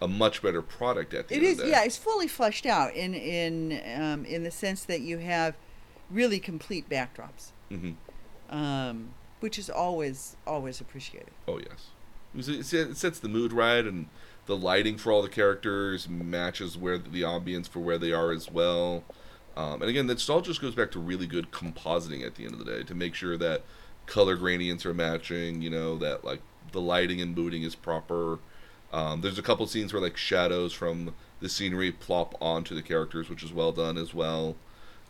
a much better product at the It end is, of the day. yeah, it's fully fleshed out in in um, in the sense that you have really complete backdrops, hmm um, which is always always appreciated. Oh yes. It sets the mood right, and the lighting for all the characters matches where the ambience for where they are as well. Um, and again, that all just goes back to really good compositing at the end of the day to make sure that color gradients are matching. You know that like the lighting and mooding is proper. Um, there's a couple scenes where like shadows from the scenery plop onto the characters, which is well done as well.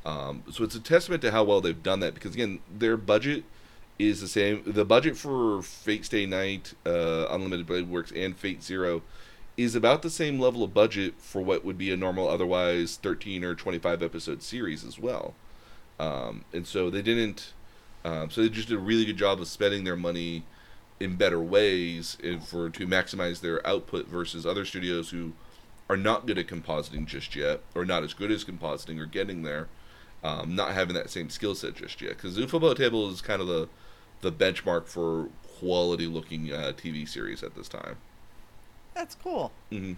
Um, so it's a testament to how well they've done that because again, their budget is the same. The budget for Fate Stay Night, uh, Unlimited Blade Works, and Fate Zero is about the same level of budget for what would be a normal, otherwise 13 or 25 episode series as well. Um, and so they didn't. Um, so they just did a really good job of spending their money in better ways for to maximize their output versus other studios who are not good at compositing just yet, or not as good as compositing, or getting there, um, not having that same skill set just yet. Because Ufotable Table is kind of the the benchmark for quality looking uh, TV series at this time. That's cool. Mm-hmm.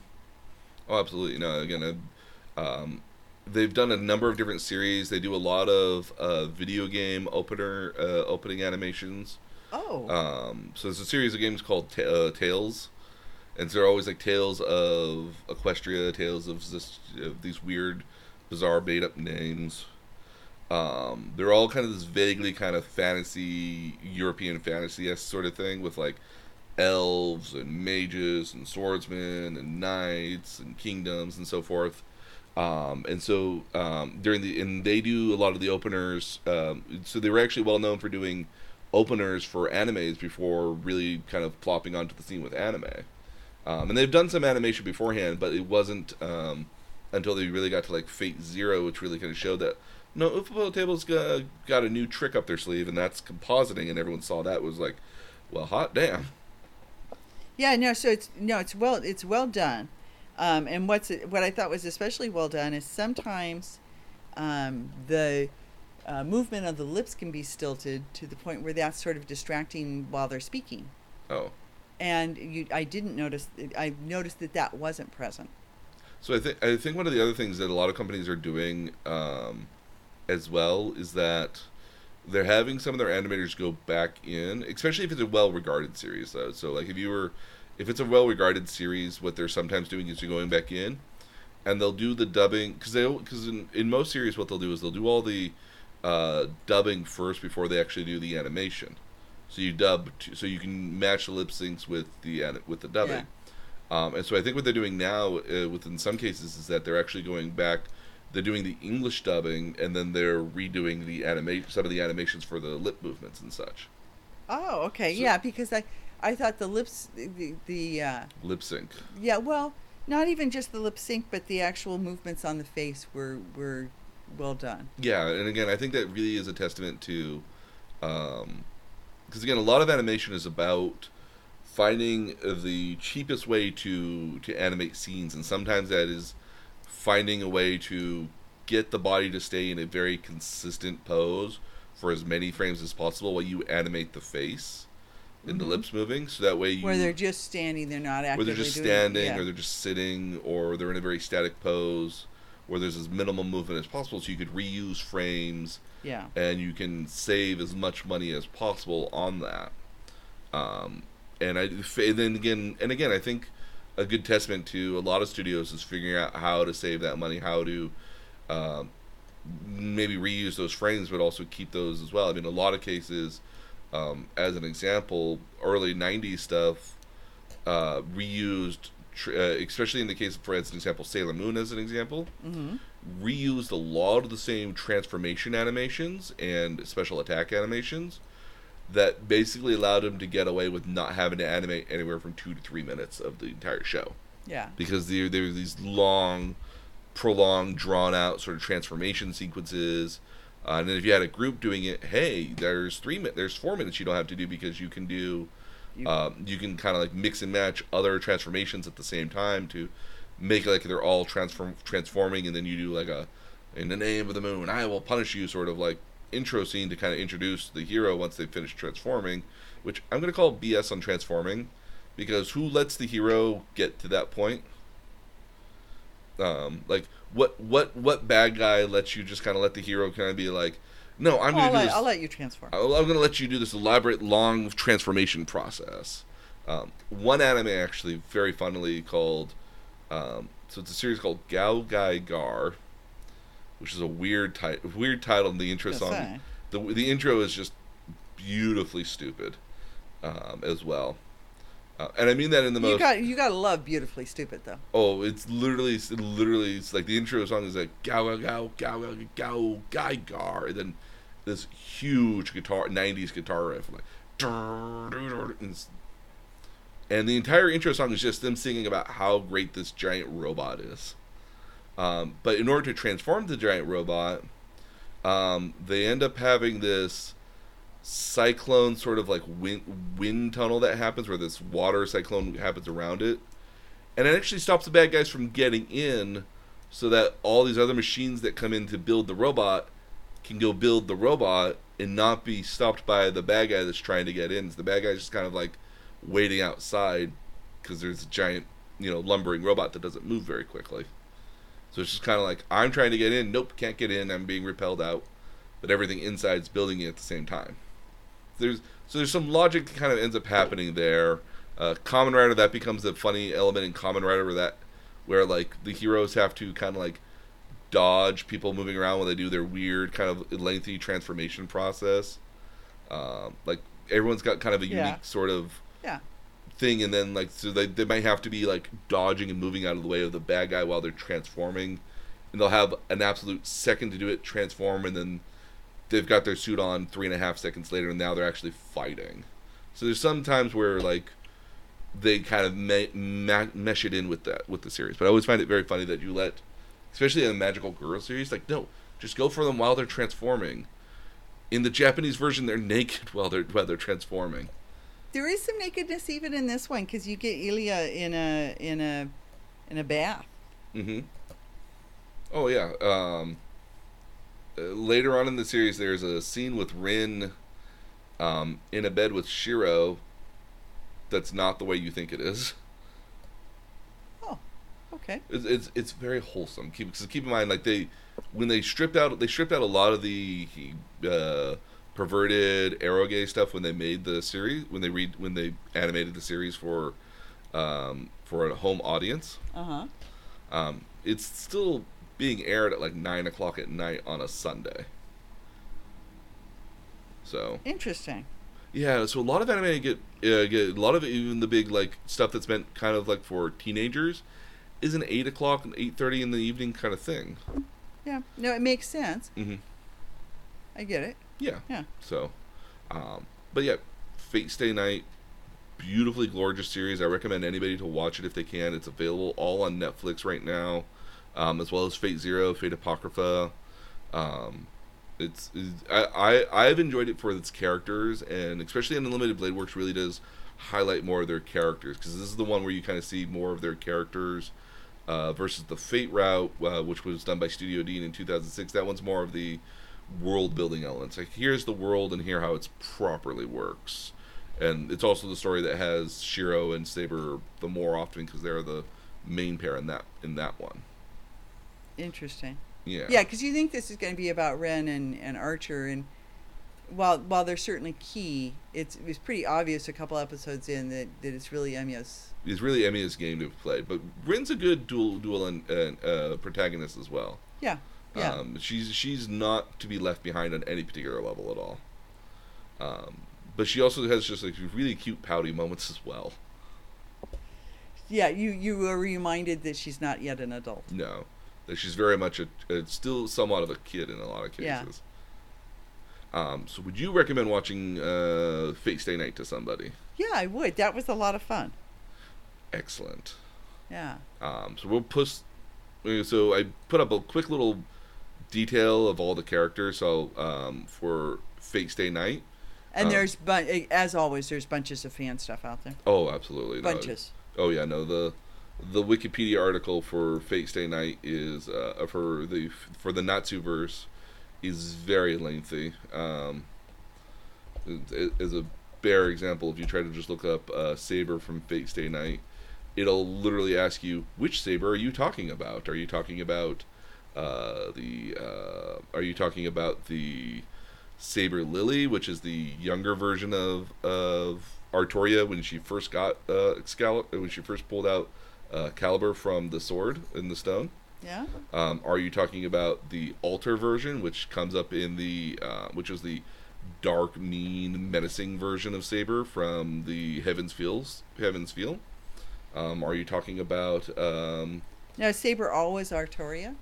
Oh, absolutely. No, again, um, they've done a number of different series. They do a lot of uh, video game opener uh, opening animations. Oh. Um, so there's a series of games called ta- uh, Tales, and so they're always like tales of Equestria, tales of, this, of these weird, bizarre, made up names. Um, they're all kind of this vaguely kind of fantasy, European fantasy sort of thing with like elves and mages and swordsmen and knights and kingdoms and so forth. Um, and so um, during the and they do a lot of the openers. Um, so they were actually well known for doing openers for animes before really kind of plopping onto the scene with anime. Um, and they've done some animation beforehand, but it wasn't um, until they really got to like Fate Zero, which really kind of showed that no, Ufotable Table's got, got a new trick up their sleeve, and that's compositing. And everyone saw that was like, well, hot damn. Yeah, no. So it's no, it's well, it's well done. Um, and what's what I thought was especially well done is sometimes um, the uh, movement of the lips can be stilted to the point where that's sort of distracting while they're speaking. Oh. And you, I didn't notice. I noticed that that wasn't present. So I think I think one of the other things that a lot of companies are doing um, as well is that they're having some of their animators go back in, especially if it's a well-regarded series. Though, so like if you were, if it's a well-regarded series, what they're sometimes doing is you're going back in, and they'll do the dubbing because they because in, in most series what they'll do is they'll do all the uh, dubbing first before they actually do the animation. So you dub, so you can match the lip syncs with the with the dubbing. Yeah. Um, and so I think what they're doing now, uh, within some cases, is that they're actually going back they're doing the English dubbing and then they're redoing the animation some of the animations for the lip movements and such. Oh, okay. So, yeah, because I I thought the lips the the uh, lip sync. Yeah, well, not even just the lip sync, but the actual movements on the face were were well done. Yeah, and again, I think that really is a testament to um because again, a lot of animation is about finding the cheapest way to to animate scenes and sometimes that is finding a way to get the body to stay in a very consistent pose for as many frames as possible while you animate the face and mm-hmm. the lips moving so that way you where they're just standing they're not actively where they're just standing yeah. or they're just sitting or they're in a very static pose where there's as minimal movement as possible so you could reuse frames yeah and you can save as much money as possible on that um, and i and then again and again i think a good testament to a lot of studios is figuring out how to save that money, how to um, maybe reuse those frames, but also keep those as well. I mean, a lot of cases, um, as an example, early '90s stuff uh, reused, uh, especially in the case, of, for as an example, Sailor Moon as an example, mm-hmm. reused a lot of the same transformation animations and special attack animations that basically allowed him to get away with not having to animate anywhere from two to three minutes of the entire show. Yeah. Because there there were these long, prolonged, drawn out sort of transformation sequences. Uh, and then if you had a group doing it, hey, there's three minutes, there's four minutes you don't have to do because you can do, you, um, you can kind of like mix and match other transformations at the same time to make it like they're all transform transforming, and then you do like a, in the name of the moon, I will punish you, sort of like intro scene to kind of introduce the hero once they finish transforming, which I'm going to call BS on transforming, because who lets the hero get to that point? Um, like what what what bad guy lets you just kind of let the hero kind of be like, no, I'm going to do let, this. I'll let you transform. I'm going to let you do this elaborate long transformation process. Um, one anime actually very funnily called, um, so it's a series called Gao Gai Gar, which is a weird ti- weird title. The intro song, say. the the intro is just beautifully stupid, um, as well. Uh, and I mean that in the You most. got you gotta love beautifully stupid though. Oh, it's literally, it's literally, it's like the intro song is like gow gow gow gow gow guy gar, and then this huge guitar, '90s guitar riff, like, and, and the entire intro song is just them singing about how great this giant robot is. Um, but in order to transform the giant robot, um, they end up having this cyclone sort of like wind wind tunnel that happens where this water cyclone happens around it. And it actually stops the bad guys from getting in so that all these other machines that come in to build the robot can go build the robot and not be stopped by the bad guy that's trying to get in. So the bad guy's just kind of like waiting outside because there's a giant you know lumbering robot that doesn't move very quickly so it's just kind of like i'm trying to get in nope can't get in i'm being repelled out but everything inside's building it at the same time there's so there's some logic that kind of ends up happening there. Uh, Kamen Rider that becomes a funny element in Kamen Rider where that where like the heroes have to kind of like dodge people moving around when they do their weird kind of lengthy transformation process. Um, like everyone's got kind of a unique Yeah. sort of Yeah. Thing, and then like so they they might have to be like dodging and moving out of the way of the bad guy while they're transforming, and they'll have an absolute second to do it, transform, and then they've got their suit on three and a half seconds later, and now they're actually fighting. So there's some times where like they kind of ma- mesh it in with that with the series, but I always find it very funny that you let, especially in a magical girl series, like no, just go for them while they're transforming. In the Japanese version, they're naked while they're while they're transforming. There is some nakedness even in this one because you get Ilya in a in a in a bath. Mm-hmm. Oh yeah. Um, uh, later on in the series, there's a scene with Rin um, in a bed with Shiro. That's not the way you think it is. Oh, okay. It's it's, it's very wholesome. Keep cause keep in mind, like they when they stripped out they stripped out a lot of the uh, perverted eroge stuff when they made the series when they read when they animated the series for um, for a home audience. Uh huh. Um, it's still being aired at like nine o'clock at night on a Sunday. So Interesting. yeah, so a lot of anime get uh, get a lot of even the big like stuff that's meant kind of like for teenagers is an eight o'clock and eight thirty in the evening kind of thing. Yeah. No, it makes sense. Mm-hmm. I get it. Yeah. Yeah. So, um, but yeah, Fate Stay Night, beautifully gorgeous series. I recommend anybody to watch it if they can. It's available all on Netflix right now, um, as well as Fate Zero, Fate Apocrypha. Um, it's, it's I, I I've enjoyed it for its characters, and especially in Unlimited Blade Works really does highlight more of their characters because this is the one where you kind of see more of their characters. Uh, versus the Fate route, uh, which was done by Studio Deen in 2006. That one's more of the world building elements. Like here's the world and here how it's properly works. And it's also the story that has Shiro and Saber the more often because they're the main pair in that in that one. Interesting. Yeah. Yeah, because you think this is going to be about Ren and, and Archer, and while while they're certainly key, it's it was pretty obvious a couple episodes in that, that it's really Emiya's. It's really Emiya's game to played, but Ren's a good dual dual and, uh, uh, protagonist as well. Yeah, yeah. Um, she's she's not to be left behind on any particular level at all. Um, but she also has just like really cute pouty moments as well. yeah, you you were reminded that she's not yet an adult. No, that she's very much a, a still somewhat of a kid in a lot of cases. Yeah. Um, so would you recommend watching uh, Fate Stay Night to somebody? Yeah, I would. That was a lot of fun. Excellent. Yeah. Um, so we'll post. So I put up a quick little detail of all the characters. So um, for Fate Stay Night. And Um, there's but as always, there's bunches of fan stuff out there. Oh, absolutely. No, Bunches. Oh yeah, no the the Wikipedia article for Fate Stay Night is uh, for the for the Nasuverse is very lengthy. Um, it- as a bare example, if you try to just look up uh, Saber from Fate Stay Night, it'll literally ask you which Saber are you talking about? Are you talking about uh, the uh, Are you talking about the Saber Lily, which is the younger version of of Artoria when she first got uh, Excalibur, when she first pulled out uh, Caliburn from the sword in the stone? Yeah. Um, are you talking about the Alter version, which comes up in the, uh, which is the dark, mean, menacing version of Saber from the Heaven's Feels, Heaven's Feel? Um, are you talking about? Um, is Saber always Artoria?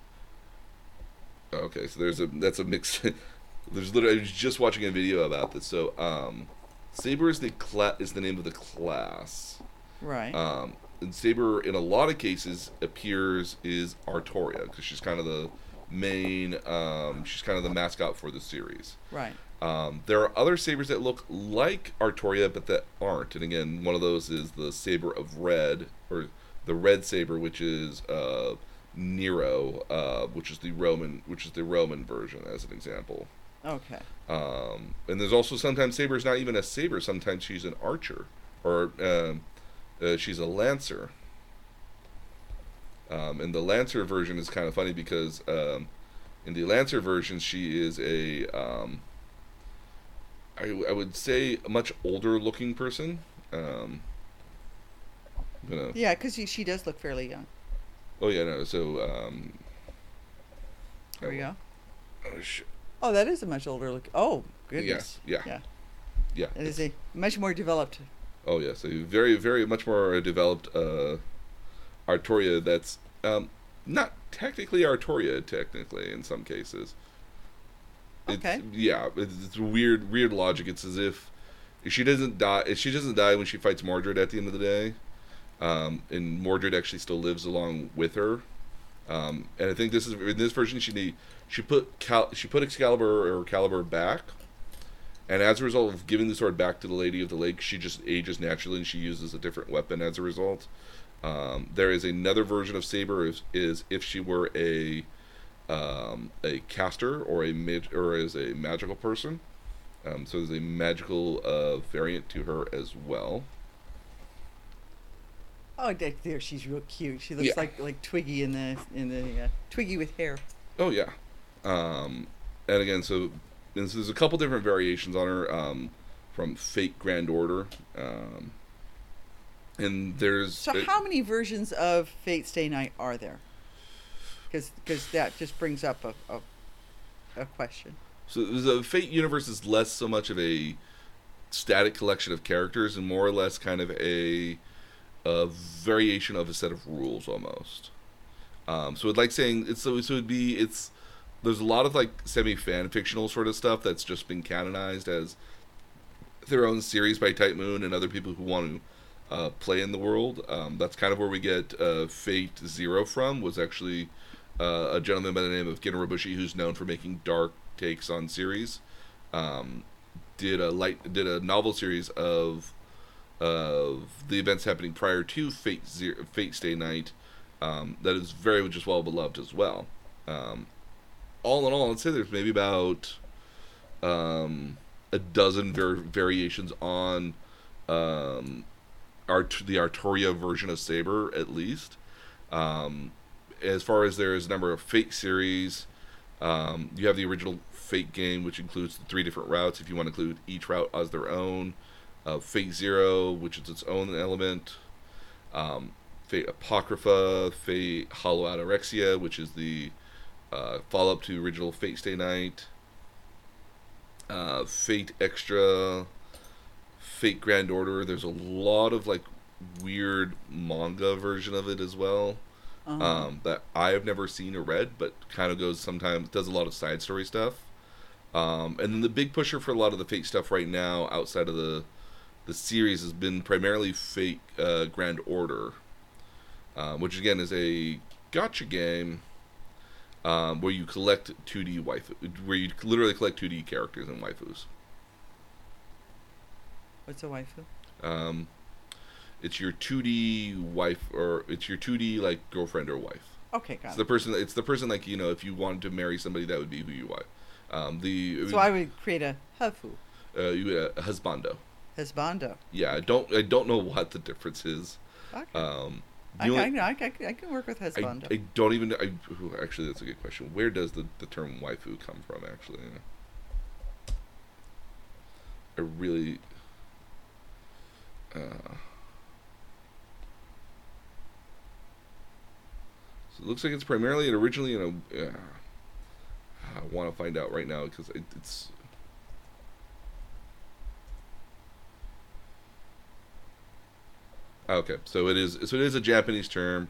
Okay, so there's a that's a mix. there's literally I was just watching a video about this. So um, Saber is the cla- is the name of the class. Right. Um, and Saber, in a lot of cases, appears is Artoria because she's kind of the main. Um, she's kind of the mascot for the series. right. Um, there are other sabers that look like Artoria, but that aren't. And again, one of those is the saber of red, or the red saber, which is uh, Nero, uh, which is the Roman, which is the Roman version, as an example. Okay. Um, and there's also sometimes saber is not even a saber. Sometimes she's an archer, or um, uh, she's a lancer. Um, and the lancer version is kind of funny because um, in the lancer version she is a um, I, I would say a much older looking person. Um, Yeah, because she does look fairly young. Oh yeah, no. So um, There we go. oh, sh- Oh, that is a much older look. Oh, goodness. yeah. Yeah. yeah. It is a much more developed. Oh yes, a very, very much more developed uh, Artoria. That's um, not technically Artoria, technically in some cases. It's, Okay. Yeah, it's, it's weird, weird logic. It's as if she doesn't die. She doesn't die when she fights Mordred at the end of the day, um, and Mordred actually still lives along with her. Um, and I think this is in this version she she put Cal, she put Excalibur or Caliburn back, and as a result of giving the sword back to the Lady of the Lake, she just ages naturally and she uses a different weapon as a result. Um, there is another version of Saber is, is if she were a um, a caster or a mag- or as a magical person. Um, so there's a magical uh, variant to her as well. Oh, there, there she's real cute. She looks Yeah. like like Twiggy in the in the uh, Twiggy with hair. Oh yeah, um, and again, so, and so there's a couple different variations on her um, from Fate Grand Order, um, and there's So, it- how many versions of Fate Stay Night are there? Because that just brings up a, a a question. So the Fate universe is less so much of a static collection of characters and more or less kind of a, a variation of a set of rules almost. Um, so it's like saying it's so so it'd be it's there's a lot of like semi fan fictional sort of stuff that's just been canonized as their own series by Type Moon and other people who want to uh, play in the world. Um, that's kind of where we get uh, Fate Zero from. Was actually uh, a gentleman by the name of Gen Urobuchi, who's known for making dark takes on series. Um, did a light did a novel series of of the events happening prior to Fate Zero, Fate Stay Night. Um, that is very just well beloved as well. Um, all in all, I'd say there's maybe about um, a dozen var- variations on um, Art- the Artoria version of Saber, at least. Um, as far as there is a number of Fate series, um, you have the original Fate game, which includes the three different routes. If you want to include each route as their own, uh, Fate Zero, which is its own element, um, Fate Apocrypha, Fate Hollow Ataraxia, which is the uh, follow up to original Fate Stay Night, uh, Fate Extra, Fate Grand Order. There's a lot of like weird manga version of it as well Uh-huh. um, that I have never seen or read, but kind of goes sometimes does a lot of side story stuff. Um, and then the big pusher for a lot of the Fate stuff right now, outside of the the series, has been primarily Fate uh, Grand Order, um, which again is a gacha game um, where you collect 2D waifu, where you literally collect 2D characters and waifus. What's a waifu? Um, it's your 2D wife, or it's your 2D like girlfriend or wife. Okay, got It's it. the person. It's the person like you know. If you wanted to marry somebody, that would be who you want. Um, the So I would create a hafu, uh, you uh, husbando. Husbando. Yeah, I don't. I don't know what the difference is. Okay. Um, I, only- I, know, I, I, I can work with I, husbando. I don't even. I actually, that's a good question. Where does the, the term waifu come from? Actually, I really. Uh, so it looks like it's primarily and originally in a. Uh, I want to find out right now because it, it's. Okay, so it is. So it is a Japanese term.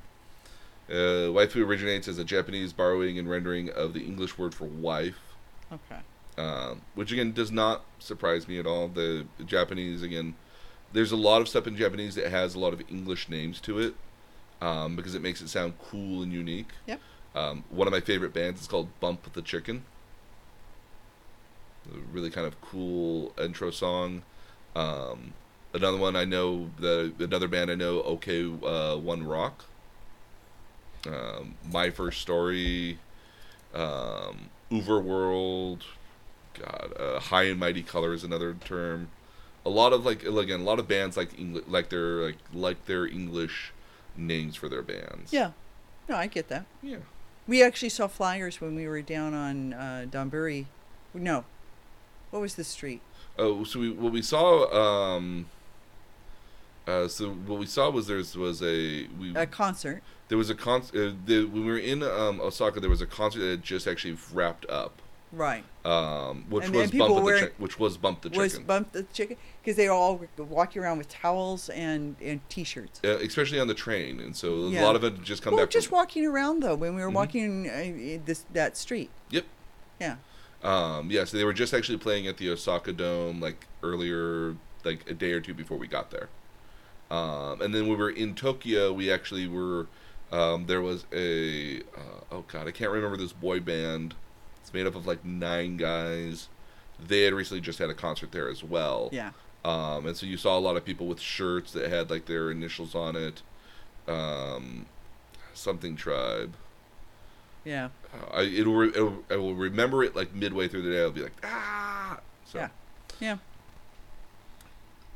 Uh, waifu originates as a Japanese borrowing and rendering of the English word for wife Okay. um, which again does not surprise me at all. The Japanese again, there's a lot of stuff in Japanese that has a lot of English names to it um, because it makes it sound cool and unique. Yep. Um, one of my favorite bands is called Bump the Chicken. A really kind of cool intro song. Um, another one I know the another band I know OK uh, One Rock. Um, my first story, um, Overworld, God, uh, High and Mighty Color is another term. A lot of like again, a lot of bands like Engli- like their like like their English names for their bands. Yeah. No, I get that. yeah. We actually saw flyers when we were down on uh, Dotonbori. No. What was the street? Oh, so we what we saw. Um, uh, so what we saw was there was a we A concert. there was a concert. uh, the, when we were in um, Osaka there was a concert that had just actually wrapped up. Right. Um, which And- was and bump the wearing- Chick- which was bump the chicken. Was. Bump the Chicken? Because they were all walking around with towels and, and t shirts. uh, especially on the train, and so a lot of it just come back. Well, back. just from, walking around, though, when we were Mhm. walking uh, this that street. Yep. Yeah. Um, yeah, so they were just actually playing at the Osaka Dome like earlier, like a day or two before we got there. Um, and then we were in Tokyo. We actually were. Um, there was a uh, oh god, I can't remember this boy band. It's made up of like nine guys. They had recently just had a concert there as well. Yeah. Um, and so you saw a lot of people with shirts that had like their initials on it. Um, something tribe. Yeah. Uh, I it'll, re- it'll I will remember it like midway through the day. I'll be like ah. So, Yeah. Yeah.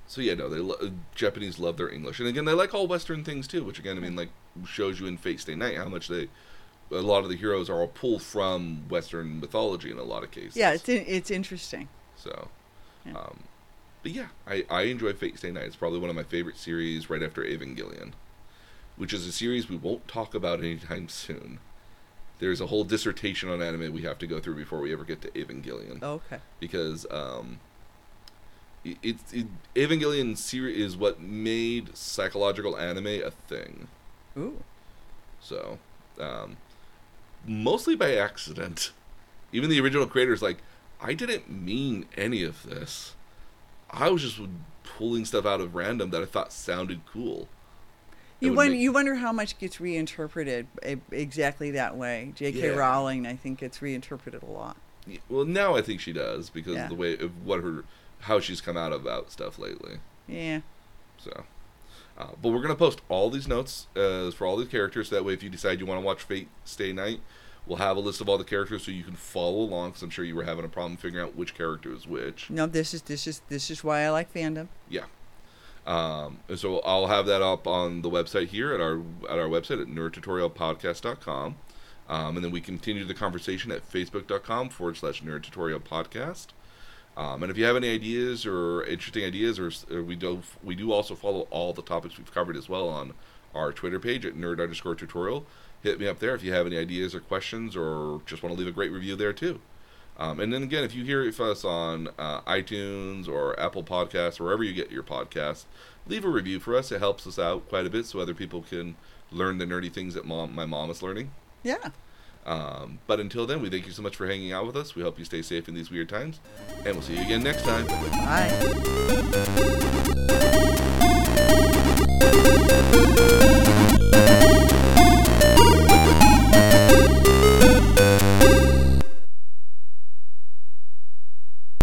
So yeah, no, they lo- Japanese love their English, and again, they like all Western things too. Which again, I mean, like shows you in Fate Stay Night how much they. A lot of the heroes are all pulled from Western mythology in a lot of cases. Yeah. It's in, it's interesting. So, Yeah. um, but yeah, I, I enjoy Fate Stay Night. It's probably one of my favorite series right after Evangelion, which is a series we won't talk about anytime soon. There's a whole dissertation on anime we have to go through before we ever get to Evangelion Okay. because um, it, it, Evangelion series is what made psychological anime a thing. Ooh. So, um, mostly by accident. Even the original creators, like, I didn't mean any of this. I was just pulling stuff out of random that I thought sounded cool. It You wonder, make- you wonder how much gets reinterpreted exactly that way. J.K. Yeah. Rowling, I think, gets reinterpreted a lot. Yeah, Well, now I think she does because Yeah. of the way of what her how she's come out about stuff lately. Yeah. So, uh, but we're gonna post all these notes uh, for all these characters. That way, if you decide you want to watch Fate Stay Night, we'll have a list of all the characters so you can follow along. Because I'm sure you were having a problem figuring out which character is which. No, this is this is this is why I like fandom. Yeah. Um, and so I'll have that up on the website here at our at our website at nerdtutorialpodcast.com. Um, and then we continue the conversation at facebook.com forward slash nerd tutorial podcast. Um, and if you have any ideas or interesting ideas, or, or we do we do also follow all the topics we've covered as well on our Twitter page at nerd underscore tutorial. Hit me up there if you have any ideas or questions, or just want to leave a great review there too. Um, and then again, if you hear us on uh, iTunes or Apple Podcasts, or wherever you get your podcasts, leave a review for us. It helps us out quite a bit, so other people can learn the nerdy things that mom, my mom is learning. Yeah. Um, but until then, we thank you so much for hanging out with us. We hope you stay safe in these weird times, and we'll see you again next time. Bye.